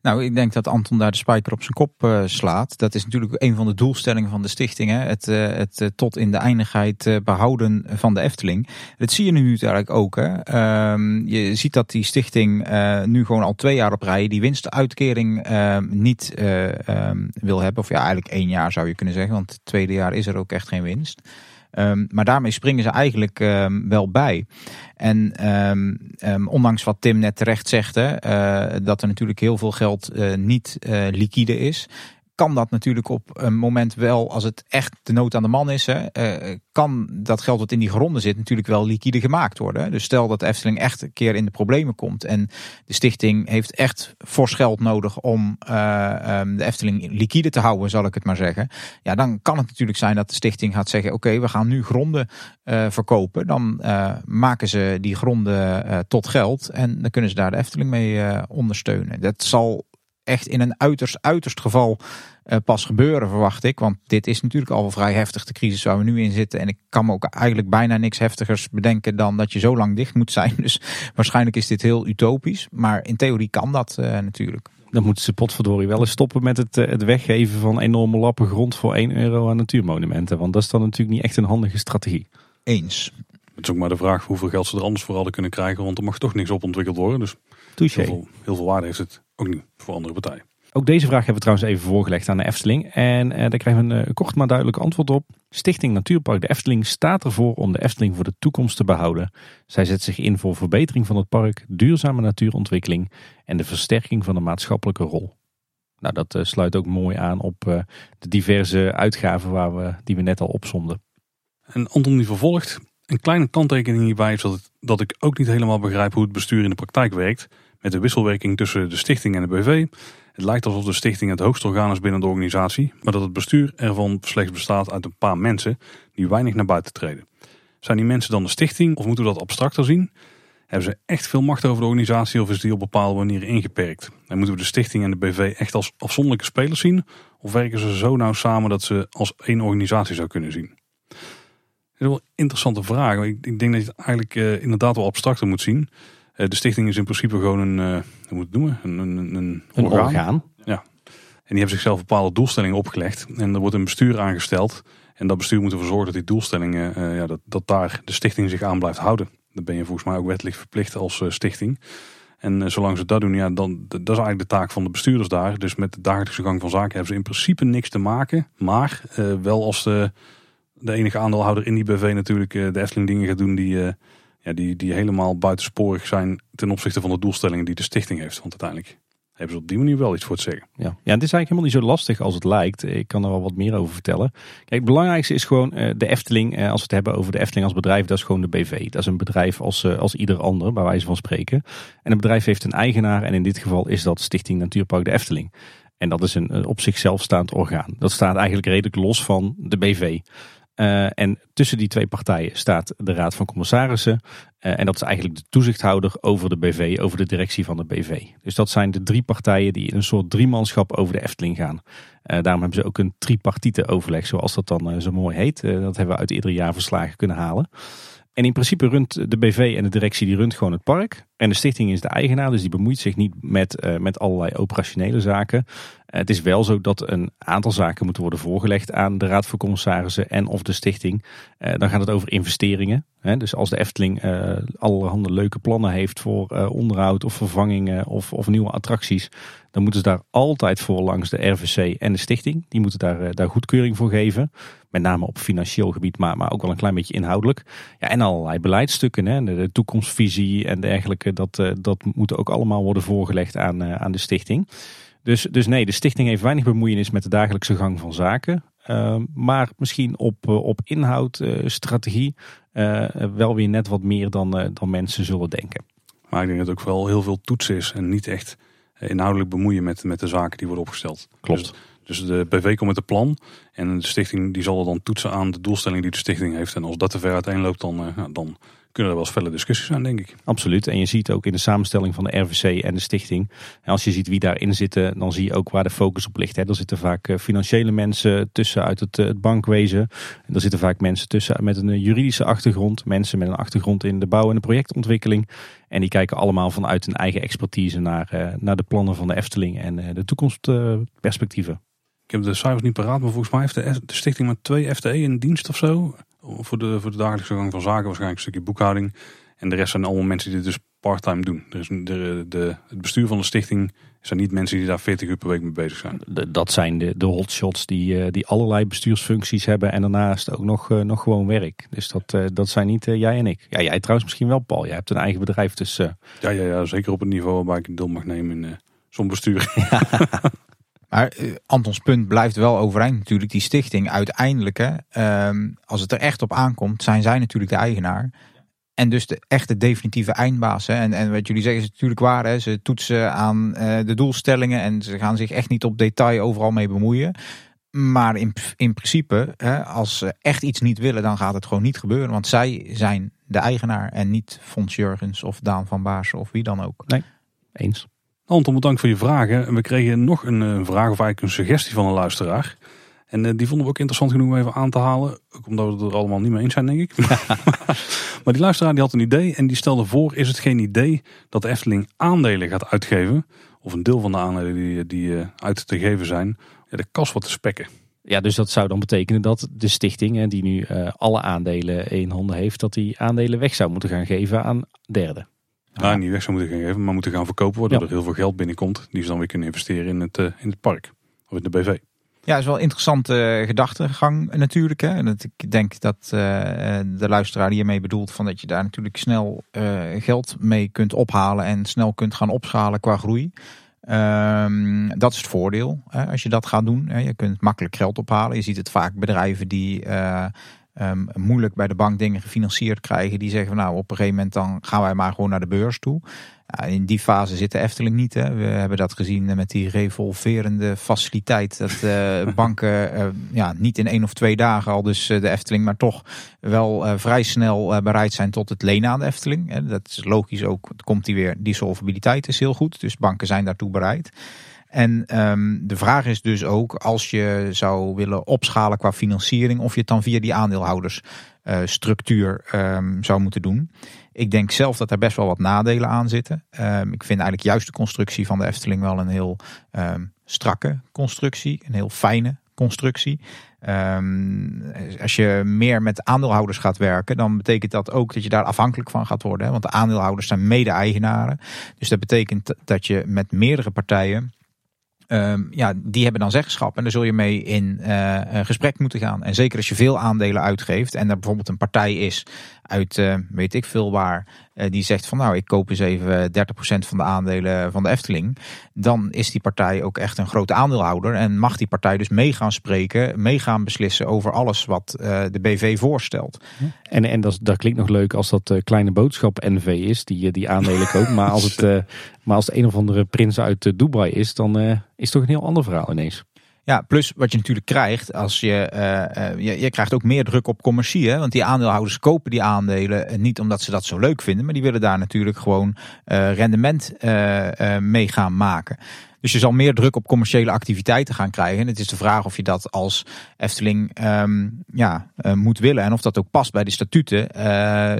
Nou, ik denk dat Anton daar de spijker op zijn kop uh, slaat. Dat is natuurlijk een van de doelstellingen van de stichting. Hè? Het, uh, het uh, tot in de eindigheid behouden van de Efteling. Dat zie je nu eigenlijk ook. Hè? Ehm, je ziet dat die stichting nu gewoon al twee jaar op rij die winstuitkering ehm, niet um, wil hebben. Of ja, eigenlijk één jaar zou je kunnen zeggen. Want het tweede jaar is er ook echt geen winst. Um, maar daarmee springen ze eigenlijk um, wel bij. En um, ondanks wat Tim net terecht zegt, hè, uh, dat er natuurlijk heel veel geld uh, niet uh, liquide is kan dat natuurlijk op een moment wel, als het echt de nood aan de man is, hè, eh, kan dat geld wat in die gronden zit natuurlijk wel liquide gemaakt worden. Dus stel dat de Efteling echt een keer in de problemen komt en de stichting heeft echt fors geld nodig om uh, um, de Efteling liquide te houden, zal ik het maar zeggen. Ja, dan kan het natuurlijk zijn dat de stichting gaat zeggen, oké, we gaan nu gronden uh, verkopen. Dan maken ze die gronden tot geld en dan kunnen ze daar de Efteling mee ondersteunen. Dat zal echt in een uiterst, uiterst geval uh, pas gebeuren, verwacht ik. Want dit is natuurlijk al vrij heftig, de crisis waar we nu in zitten. En ik kan me ook eigenlijk bijna niks heftigers bedenken dan dat je zo lang dicht moet zijn. Dus waarschijnlijk is dit heel utopisch. Maar in theorie kan dat uh, natuurlijk. Dan moeten ze potverdorie wel eens stoppen met het, uh, het weggeven van enorme lappen grond voor 1 euro aan natuurmonumenten. Want dat is dan natuurlijk niet echt een handige strategie. Eens. Het is ook maar de vraag hoeveel geld ze er anders voor hadden kunnen krijgen. Want er mag toch niks op ontwikkeld worden. Dus heel veel, heel veel waarde heeft het ook niet voor andere partijen. Ook deze vraag hebben we trouwens even voorgelegd aan de Efteling. En eh, daar krijgen we een uh, kort maar duidelijk antwoord op. Stichting Natuurpark de Efteling staat ervoor om de Efteling voor de toekomst te behouden. Zij zet zich in voor verbetering van het park, duurzame natuurontwikkeling en de versterking van de maatschappelijke rol. Nou, dat uh, sluit ook mooi aan op uh, de diverse uitgaven waar we, die we net al opzomden. En Anton die vervolgt. Een kleine kanttekening hierbij is dat, het, dat ik ook niet helemaal begrijp hoe het bestuur in de praktijk werkt. Met de wisselwerking tussen de stichting en de BV. Het lijkt alsof de stichting het hoogste orgaan is binnen de organisatie, maar dat het bestuur ervan slechts bestaat uit een paar mensen die weinig naar buiten treden. Zijn die mensen dan de stichting of moeten we dat abstracter zien? Hebben ze echt veel macht over de organisatie of is die op bepaalde manieren ingeperkt? En moeten we de stichting en de BV echt als afzonderlijke spelers zien? Of werken ze zo nauw samen dat ze als één organisatie zou kunnen zien? Dat is wel een interessante vraag. Ik, denk dat je het eigenlijk uh, inderdaad wel abstracter moet zien. Uh, de stichting is in principe gewoon een, uh, hoe moet het noemen? Een, een, een, een orgaan. orgaan. Ja. En die hebben zichzelf bepaalde doelstellingen opgelegd. En er wordt een bestuur aangesteld. En dat bestuur moet ervoor zorgen dat die doelstellingen, uh, ja, dat, dat daar de stichting zich aan blijft houden. Dan ben je volgens mij ook wettelijk verplicht als stichting. En zolang ze dat doen, ja, dan, dat is eigenlijk de taak van de bestuurders daar. Dus met de dagelijkse gang van zaken hebben ze in principe niks te maken. Maar wel als de, de enige aandeelhouder in die BV natuurlijk de Efteling dingen gaat doen die ja, die, die helemaal buitensporig zijn ten opzichte van de doelstellingen die de stichting heeft. Want uiteindelijk hebben ze op die manier wel iets voor te zeggen. Ja, ja het is eigenlijk helemaal niet zo lastig als het lijkt. Ik kan er wel wat meer over vertellen. Kijk, het belangrijkste is gewoon uh, de Efteling. Uh, als we het hebben over de Efteling als bedrijf, dat is gewoon de BV. Dat is een bedrijf als, uh, als ieder ander, bij wijze van spreken. En een bedrijf heeft een eigenaar en in dit geval is dat Stichting Natuurpark de Efteling. En dat is een op zichzelf staand orgaan. Dat staat eigenlijk redelijk los van de BV. Uh, en tussen die twee partijen staat de Raad van Commissarissen. Uh, en dat is eigenlijk de toezichthouder over de BV, over de directie van de BV. Dus dat zijn de drie partijen die in een soort driemanschap over de Efteling gaan. Uh, daarom hebben ze ook een tripartite overleg, zoals dat dan zo mooi heet. dat hebben we uit iedere jaarverslagen kunnen halen. En in principe runt de BV en de directie die runt gewoon het park. En de stichting is de eigenaar, dus die bemoeit zich niet met, uh, met allerlei operationele zaken. Uh, het is wel zo dat een aantal zaken moeten worden voorgelegd aan de Raad van Commissarissen en of de stichting. Uh, dan gaat het over investeringen. Hè? Dus als de Efteling allerhande leuke plannen heeft voor onderhoud of vervangingen of, of nieuwe attracties. Dan moeten ze daar altijd voor langs de RVC en de stichting. Die moeten daar, daar goedkeuring voor geven. Met name op financieel gebied, maar, maar ook wel een klein beetje inhoudelijk. Ja, en allerlei beleidsstukken, hè? De, toekomstvisie en dergelijke dat, eh, dat moet ook allemaal worden voorgelegd aan, eh, aan de stichting. Dus, dus nee, de stichting heeft weinig bemoeienis met de dagelijkse gang van zaken. Ehm, maar misschien op, eh, op inhoud, strategie, wel weer net wat meer dan, dan mensen zullen denken. Maar ik denk dat het ook wel heel veel toets is en niet echt inhoudelijk bemoeien met, met de zaken die worden opgesteld. Klopt. Dus, dus de BV komt met een plan en de stichting die zal dan toetsen aan de doelstelling die de stichting heeft. En als dat te ver uiteenloopt, dan, dan kunnen er wel eens felle discussies zijn, denk ik. Absoluut. En je ziet ook in de samenstelling van de RVC en de stichting. En als je ziet wie daarin zitten, dan zie je ook waar de focus op ligt. Er zitten vaak eh, financiële mensen tussen uit het, eh, het bankwezen. En er zitten vaak mensen tussen met een eh, juridische achtergrond. Mensen met een achtergrond in de bouw en de projectontwikkeling. En die kijken allemaal vanuit hun eigen expertise naar, naar de plannen van de Efteling en de toekomstperspectieven. Ik heb de cijfers niet paraat, maar volgens mij heeft de, de stichting maar twee FTE in dienst of zo voor de, voor de dagelijkse gang van zaken waarschijnlijk een stukje boekhouding. En de rest zijn allemaal mensen die dit dus parttime doen. Dus de, de, het bestuur van de stichting zijn niet mensen die daar 40 uur per week mee bezig zijn. dat zijn de, de hotshots die, eh, die allerlei bestuursfuncties hebben en daarnaast ook nog, uh, nog gewoon werk. Dus dat, uh, dat zijn niet jij en ik. Ja, jij trouwens misschien wel, Paul. Jij hebt een eigen bedrijf, dus... Ja, ja, ja, zeker op het niveau waarbij ik deel mag nemen in zo'n bestuur. Maar uh, Antons punt blijft wel overeind natuurlijk. Die stichting uiteindelijk, hè, ehm, als het er echt op aankomt, zijn zij natuurlijk de eigenaar. En dus de echte definitieve eindbaas. Hè. En, en wat jullie zeggen is natuurlijk waar. Hè. Ze toetsen aan uh, de doelstellingen en ze gaan zich echt niet op detail overal mee bemoeien. Maar in, in principe, hè, als ze echt iets niet willen, dan gaat het gewoon niet gebeuren. Want zij zijn de eigenaar en niet Fons Jurgens of Daan van Baarsen of wie dan ook. Nee, eens. Anton, bedankt voor je vragen. We kregen nog een, een vraag of eigenlijk een suggestie van een luisteraar. En uh, die vonden we ook interessant genoeg om even aan te halen. Ook omdat we het er allemaal niet mee eens zijn, denk ik. maar die luisteraar die had een idee en die stelde voor... is het geen idee dat de Efteling aandelen gaat uitgeven... of een deel van de aandelen die, die uh, uit te geven zijn... Ja, de kas wat te spekken. Ja, dus dat zou dan betekenen dat de stichting, die nu alle aandelen in handen heeft... dat die aandelen weg zou moeten gaan geven aan derden. Nou, niet weg zou moeten gaan geven, maar moeten gaan verkopen... waardoor ja. er heel veel geld binnenkomt... die ze dan weer kunnen investeren in het, in het park. Of in de BV. Ja, is wel een interessante gedachtegang natuurlijk. Hè. En dat, ik denk dat uh, de luisteraar hiermee bedoelt van dat je daar natuurlijk snel uh, geld mee kunt ophalen en snel kunt gaan opschalen qua groei. Um, dat is het voordeel hè, als je dat gaat doen. Hè. Je kunt makkelijk geld ophalen. Je ziet het vaak bedrijven die uh, um, moeilijk bij de bank dingen gefinancierd krijgen. Die zeggen van nou op een gegeven moment dan gaan wij maar gewoon naar de beurs toe. In die fase zit de Efteling niet. Hè. We hebben dat gezien met die revolverende faciliteit. Dat uh, banken uh, ja, niet in één of twee dagen al dus uh, de Efteling, maar toch wel vrij snel bereid zijn tot het lenen aan de Efteling. Dat is logisch ook. Komt die weer, die solvabiliteit is heel goed. Dus banken zijn daartoe bereid. En um, de vraag is dus ook, als je zou willen opschalen qua financiering, of je het dan via die aandeelhoudersstructuur um, zou moeten doen. Ik denk zelf dat er best wel wat nadelen aan zitten. Um, ik vind eigenlijk juist de constructie van de Efteling wel een heel strakke constructie. Een heel fijne constructie. Als je meer met aandeelhouders gaat werken, dan betekent dat ook dat je daar afhankelijk van gaat worden. Hè? Want de aandeelhouders zijn mede-eigenaren. Dus dat betekent dat je met meerdere partijen Um, ja, die hebben dan zeggenschap en daar zul je mee in een gesprek moeten gaan. En zeker als je veel aandelen uitgeeft en er bijvoorbeeld een partij is uit uh, weet ik veel waar, die zegt van nou ik koop eens even 30% van de aandelen van de Efteling. Dan is die partij ook echt een grote aandeelhouder en mag die partij dus mee gaan spreken, mee gaan beslissen over alles wat de BV voorstelt. En, en dat, dat klinkt nog leuk als dat kleine boodschap NV is, die, die aandelen koopt. maar, als het, maar als het een of andere prins uit Dubai is, dan is het toch een heel ander verhaal ineens. Ja, plus wat je natuurlijk krijgt, als je, uh, uh, je, je krijgt ook meer druk op commercie. Hè? Want die aandeelhouders kopen die aandelen niet omdat ze dat zo leuk vinden, maar die willen daar natuurlijk gewoon rendement mee gaan maken. Dus je zal meer druk op commerciële activiteiten gaan krijgen. En het is de vraag of je dat als Efteling um, ja, moet willen. En of dat ook past bij de statuten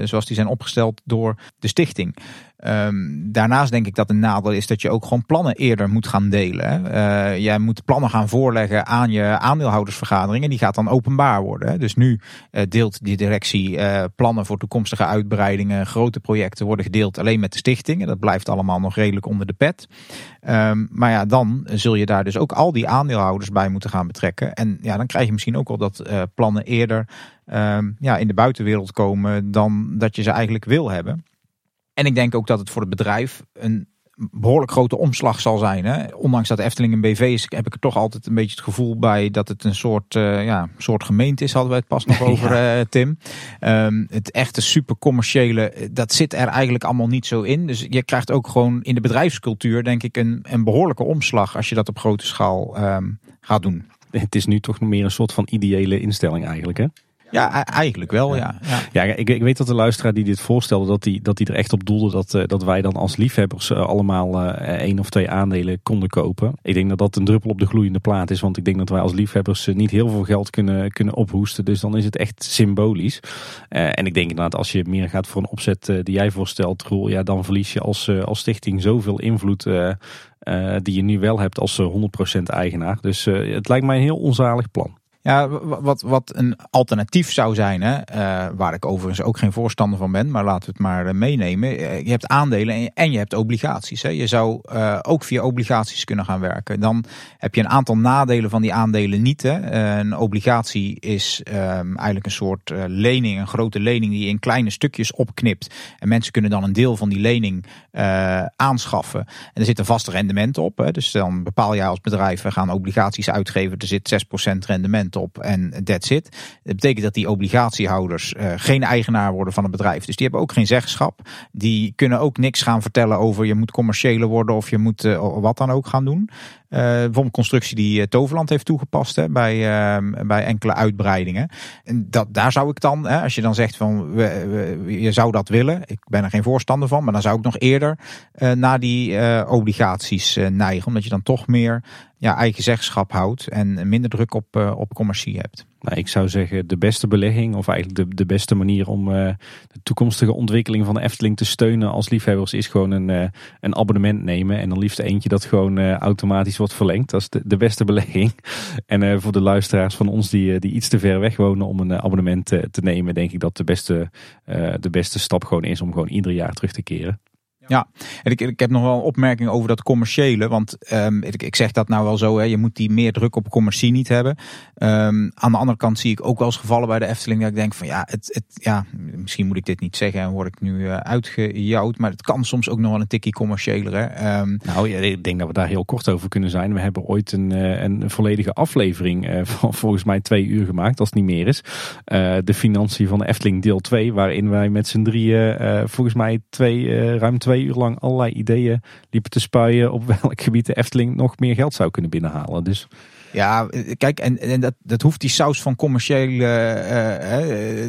zoals die zijn opgesteld door de stichting. Um, daarnaast denk ik dat een nadeel is dat je ook gewoon plannen eerder moet gaan delen. Uh, jij moet plannen gaan voorleggen aan je aandeelhoudersvergadering en die gaat dan openbaar worden. Dus nu uh, deelt die directie uh, plannen voor toekomstige uitbreidingen, grote projecten worden gedeeld alleen met de stichting. Dat blijft allemaal nog redelijk onder de pet. Um, maar ja, dan zul je daar dus ook al die aandeelhouders bij moeten gaan betrekken. En ja, dan krijg je misschien ook wel dat plannen eerder um, ja, in de buitenwereld komen dan dat je ze eigenlijk wil hebben. En ik denk ook dat het voor het bedrijf een behoorlijk grote omslag zal zijn. Hè? Ondanks dat Efteling een BV is, heb ik er toch altijd een beetje het gevoel bij dat het een soort, uh, ja, soort gemeente is. Hadden we het pas nog over, ja. uh, Tim. Um, het echte super commerciële, dat zit er eigenlijk allemaal niet zo in. Dus je krijgt ook gewoon in de bedrijfscultuur, denk ik, een, een behoorlijke omslag als je dat op grote schaal um, gaat doen. Het is nu toch meer een soort van ideële instelling eigenlijk, hè? Ja, eigenlijk wel, ja. Ja, ja. ik, ik, weet dat de luisteraar die dit voorstelde, dat die, dat die er echt op doelde dat, uh, dat wij dan als liefhebbers uh, allemaal uh, één of twee aandelen konden kopen. Ik denk dat dat een druppel op de gloeiende plaat is, want ik denk dat wij als liefhebbers niet heel veel geld kunnen, kunnen ophoesten. Dus dan is het echt symbolisch. en ik denk inderdaad, als je meer gaat voor een opzet die jij voorstelt, Roel, ja, dan verlies je als, als stichting zoveel invloed die je nu wel hebt als 100% eigenaar. Dus het lijkt mij een heel onzalig plan. Ja, wat, wat een alternatief zou zijn, hè, uh, waar ik overigens ook geen voorstander van ben, maar laten we het maar uh, meenemen. je hebt aandelen en je, hebt obligaties. Hè. Je zou ook via obligaties kunnen gaan werken. Dan heb je een aantal nadelen van die aandelen niet. Hè. een obligatie is um, eigenlijk een soort lening, een grote lening die in kleine stukjes opknipt. En mensen kunnen dan een deel van die lening aanschaffen. En er zit een vast rendement op. Hè. Dus dan bepaal je als bedrijf, we gaan obligaties uitgeven. Er zit 6% rendement op en that's it. Dat betekent dat die obligatiehouders uh, geen eigenaar worden van het bedrijf. Dus die hebben ook geen zeggenschap. Die kunnen ook niks gaan vertellen over je moet commerciële worden of je moet uh, wat dan ook gaan doen. Uh, bijvoorbeeld constructie die Toverland heeft toegepast hè, bij, uh, bij enkele uitbreidingen. En dat, daar zou ik dan, hè, als je dan zegt van we, je zou dat willen, ik ben er geen voorstander van, maar dan zou ik nog eerder uh, naar die obligaties neigen. Omdat je dan toch meer ja, eigen zeggenschap houdt en minder druk op, op commercie hebt. Nou, ik zou zeggen de beste belegging of eigenlijk de, de beste manier om uh, de toekomstige ontwikkeling van de Efteling te steunen als liefhebbers is gewoon een, uh, een abonnement nemen. En dan liefst eentje dat gewoon automatisch wordt verlengd. Dat is de, de beste belegging. En voor de luisteraars van ons die, die iets te ver weg wonen om een abonnement te nemen, denk ik dat de beste, de beste stap gewoon is om gewoon ieder jaar terug te keren. Ja, en ik, ik heb nog wel een opmerking over dat commerciële. Want um, ik, ik zeg dat nou wel zo, hè, je moet die meer druk op commercie niet hebben. Um, aan de andere kant zie ik ook wel eens gevallen bij de Efteling dat ik denk van ja, het, het, ja misschien moet ik dit niet zeggen en word ik nu uh, uitgejouwd. Maar het kan soms ook nog wel een tikkie commerciëler. Um, nou, ja, ik denk dat we daar heel kort over kunnen zijn. We hebben ooit een, uh, een volledige aflevering uh, van volgens mij twee uur gemaakt, als het niet meer is. de financiën van de Efteling deel 2, waarin wij met z'n drieën volgens mij twee, ruim twee twee uur lang allerlei ideeën liepen te spuien op welk gebied de Efteling nog meer geld zou kunnen binnenhalen. Dus ja, kijk, en, en dat, dat hoeft die saus van commerciële,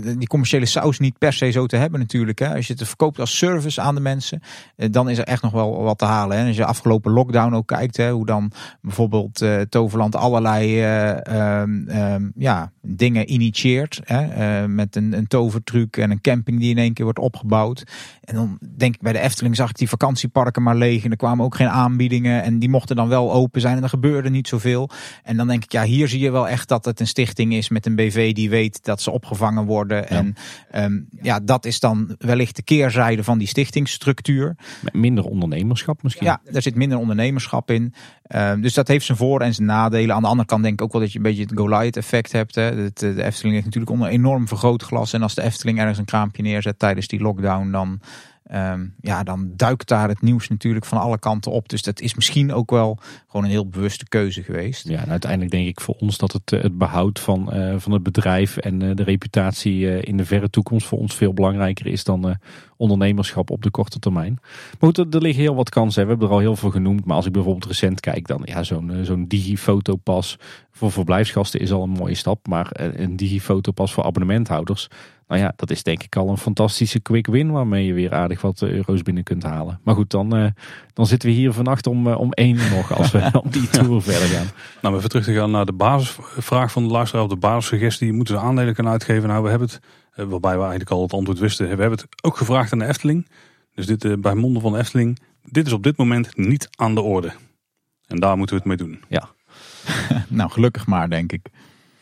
uh, die commerciële saus niet per se zo te hebben natuurlijk. Hè. Als je het verkoopt als service aan de mensen, dan is er echt nog wel wat te halen. Hè. Als je de afgelopen lockdown ook kijkt, hè, hoe dan bijvoorbeeld Toverland allerlei uh, ja, dingen initieert. Hè, met een, een tovertruc en een camping die in één keer wordt opgebouwd. En dan denk ik bij de Efteling zag ik die vakantieparken maar leeg en er kwamen ook geen aanbiedingen en die mochten dan wel open zijn en er gebeurde niet zoveel. En dan denk ik, ja, hier zie je wel echt dat het een stichting is met een BV die weet dat ze opgevangen worden. En um, ja, dat is dan wellicht de keerzijde van die stichtingsstructuur. Met minder ondernemerschap misschien? Ja, daar zit minder ondernemerschap in. Um, dus dat heeft zijn voor- en zijn nadelen. Aan de andere kant denk ik ook wel dat je een beetje het Goliath effect hebt. Hè. De, Efteling heeft natuurlijk onder enorm vergrootglas. En als de Efteling ergens een kraampje neerzet tijdens die lockdown, dan Um, ja, dan duikt daar het nieuws natuurlijk van alle kanten op. Dus dat is misschien ook wel gewoon een heel bewuste keuze geweest. Ja, en uiteindelijk denk ik voor ons dat het, eh, het behoud van, uh, van het bedrijf en uh, de reputatie in de verre toekomst voor ons veel belangrijker is dan ondernemerschap op de korte termijn. Maar goed, er, er liggen heel wat kansen. We hebben er al heel veel genoemd. Maar als ik bijvoorbeeld recent kijk, dan ja, zo'n zo'n digifotopas voor verblijfsgasten is al een mooie stap. Maar een digifotopas voor abonnementhouders nou ja, dat is denk ik al een fantastische quick win waarmee je weer aardig wat eh, euro's binnen kunt halen. Maar goed, dan, uh, dan zitten we hier vannacht om, uh, om één nog als we op die tour verder gaan. Nou, even terug te gaan naar de basisvraag van de luisteraar of de basissuggestie. Moeten ze aandelen kunnen uitgeven? Nou, we hebben het, waarbij we eigenlijk al het antwoord wisten, we hebben het ook gevraagd aan de Efteling. Dus dit bij monden van de Efteling. Dit is op dit moment niet aan de orde. En daar moeten we het mee doen. Ja. nou, gelukkig maar, denk ik.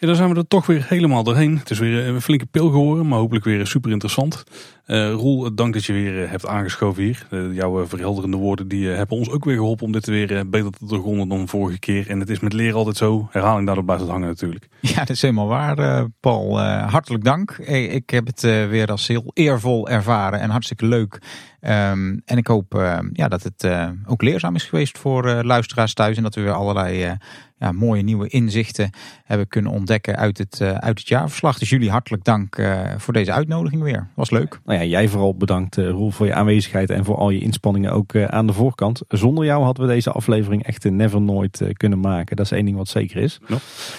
Ja, dan zijn we er toch weer helemaal doorheen. Het is weer een flinke pil geworden, maar hopelijk weer super interessant. Uh, Roel, dank dat je weer eh, hebt aangeschoven hier. Jouw verhelderende woorden die hebben ons ook weer geholpen om dit weer beter te doorgronden dan vorige keer. En het is met leren altijd zo. Herhaling daarop blijft het hangen natuurlijk. Ja, dat is helemaal waar, Paul. hartelijk dank. Ik heb het weer als heel eervol ervaren en hartstikke leuk. Um, en ik hoop ja, dat het ook leerzaam is geweest voor luisteraars thuis. En dat we weer allerlei ja, mooie nieuwe inzichten hebben kunnen ontdekken uit het, uit het jaarverslag. Dus jullie hartelijk dank voor deze uitnodiging weer. Was leuk. Nou ja, jij vooral bedankt uh, Roel voor je aanwezigheid en voor al je inspanningen ook uh, aan de voorkant. Zonder jou hadden we deze aflevering echt never nooit uh, kunnen maken. Dat is één ding wat zeker is.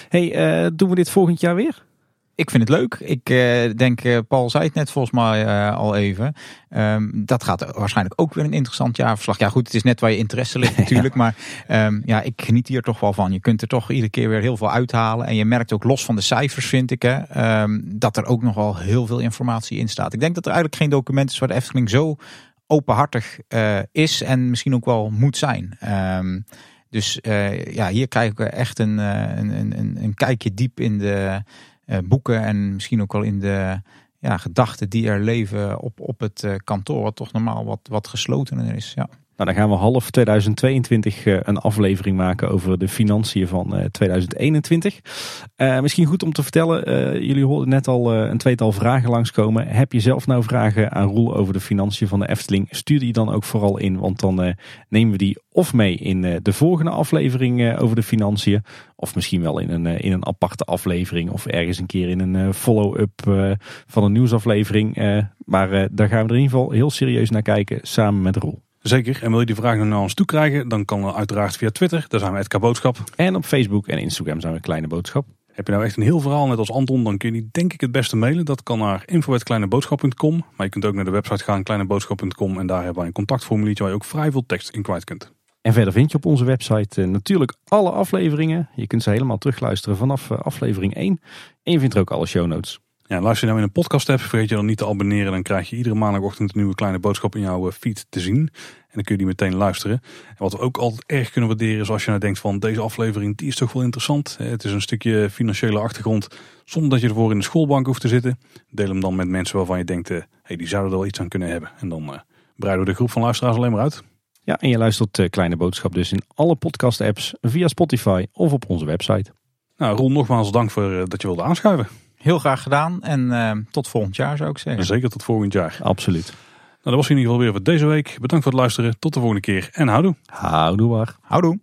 Hey, doen we dit volgend jaar weer? Ik vind het leuk. Ik uh, denk, uh, Paul zei het net volgens mij uh, al even. Um, dat gaat waarschijnlijk ook weer een interessant jaarverslag. Ja goed, het is net waar je interesse ligt natuurlijk. ja. Maar um, ja, ik geniet hier toch wel van. Je kunt er toch iedere keer weer heel veel uithalen. En je merkt ook los van de cijfers vind ik. Hè, um, dat er ook nog wel heel veel informatie in staat. Ik denk dat er eigenlijk geen document is waar de Efteling zo openhartig is. En misschien ook wel moet zijn. Dus ja, hier krijgen we echt een, een, een, een kijkje diep in de boeken en misschien ook wel in de ja, gedachten die er leven op, op het kantoor, wat toch normaal wat, wat geslotener is. Ja. Nou, dan gaan we half 2022 uh, een aflevering maken over de financiën van uh, 2021. Uh, misschien goed om te vertellen, eh, jullie hoorden net al een tweetal vragen langskomen. Heb je zelf nou vragen aan Roel over de financiën van de Efteling? Stuur die dan ook vooral in, want dan nemen we die of mee in de volgende aflevering over de financiën. Of misschien wel in een, in een aparte aflevering of ergens een keer in een follow-up van een nieuwsaflevering. maar daar gaan we er in ieder geval heel serieus naar kijken, samen met Roel. Zeker. En wil je die vraag naar ons toe krijgen, dan kan uiteraard via Twitter. Daar zijn we het Boodschap. En op Facebook en Instagram zijn we Kleine Boodschap. Heb je nou echt een heel verhaal net als Anton, dan kun je die denk ik het beste mailen. Dat kan naar info.kleineboodschap.com. Maar je kunt ook naar de website gaan, kleineboodschap.com. En daar hebben wij een contactformuliertje waar je ook vrij veel tekst in kwijt kunt. En verder vind je op onze website uh, natuurlijk alle afleveringen. Je kunt ze helemaal terugluisteren vanaf uh, aflevering 1. En je vindt er ook alle show notes. Ja, luister je nou in een podcast hebt, vergeet je dan niet te abonneren. Dan krijg je iedere maandagochtend een nieuwe kleine boodschap in jouw eh, feed te zien. En dan kun je die meteen luisteren. En wat we ook altijd erg kunnen waarderen is als je nou denkt van deze aflevering die is toch wel interessant. Het is een stukje financiële achtergrond zonder dat je ervoor in de schoolbank hoeft te zitten. Deel hem dan met mensen waarvan je denkt, hé, hey, die zouden er wel iets aan kunnen hebben. En dan uh, breiden we de groep van luisteraars alleen maar uit. Ja, en je luistert uh, Kleine Boodschap dus in alle podcast apps, via Spotify of op onze website. Nou Roel, nogmaals dank voor dat je wilde aanschuiven. Heel graag gedaan en uh, tot volgend jaar zou ik zeggen. Zeker tot volgend jaar. Absoluut. Nou, dat was in ieder geval weer voor deze week. Bedankt voor het luisteren. Tot de volgende keer en houdoe. Houdoe waar. Houdoe.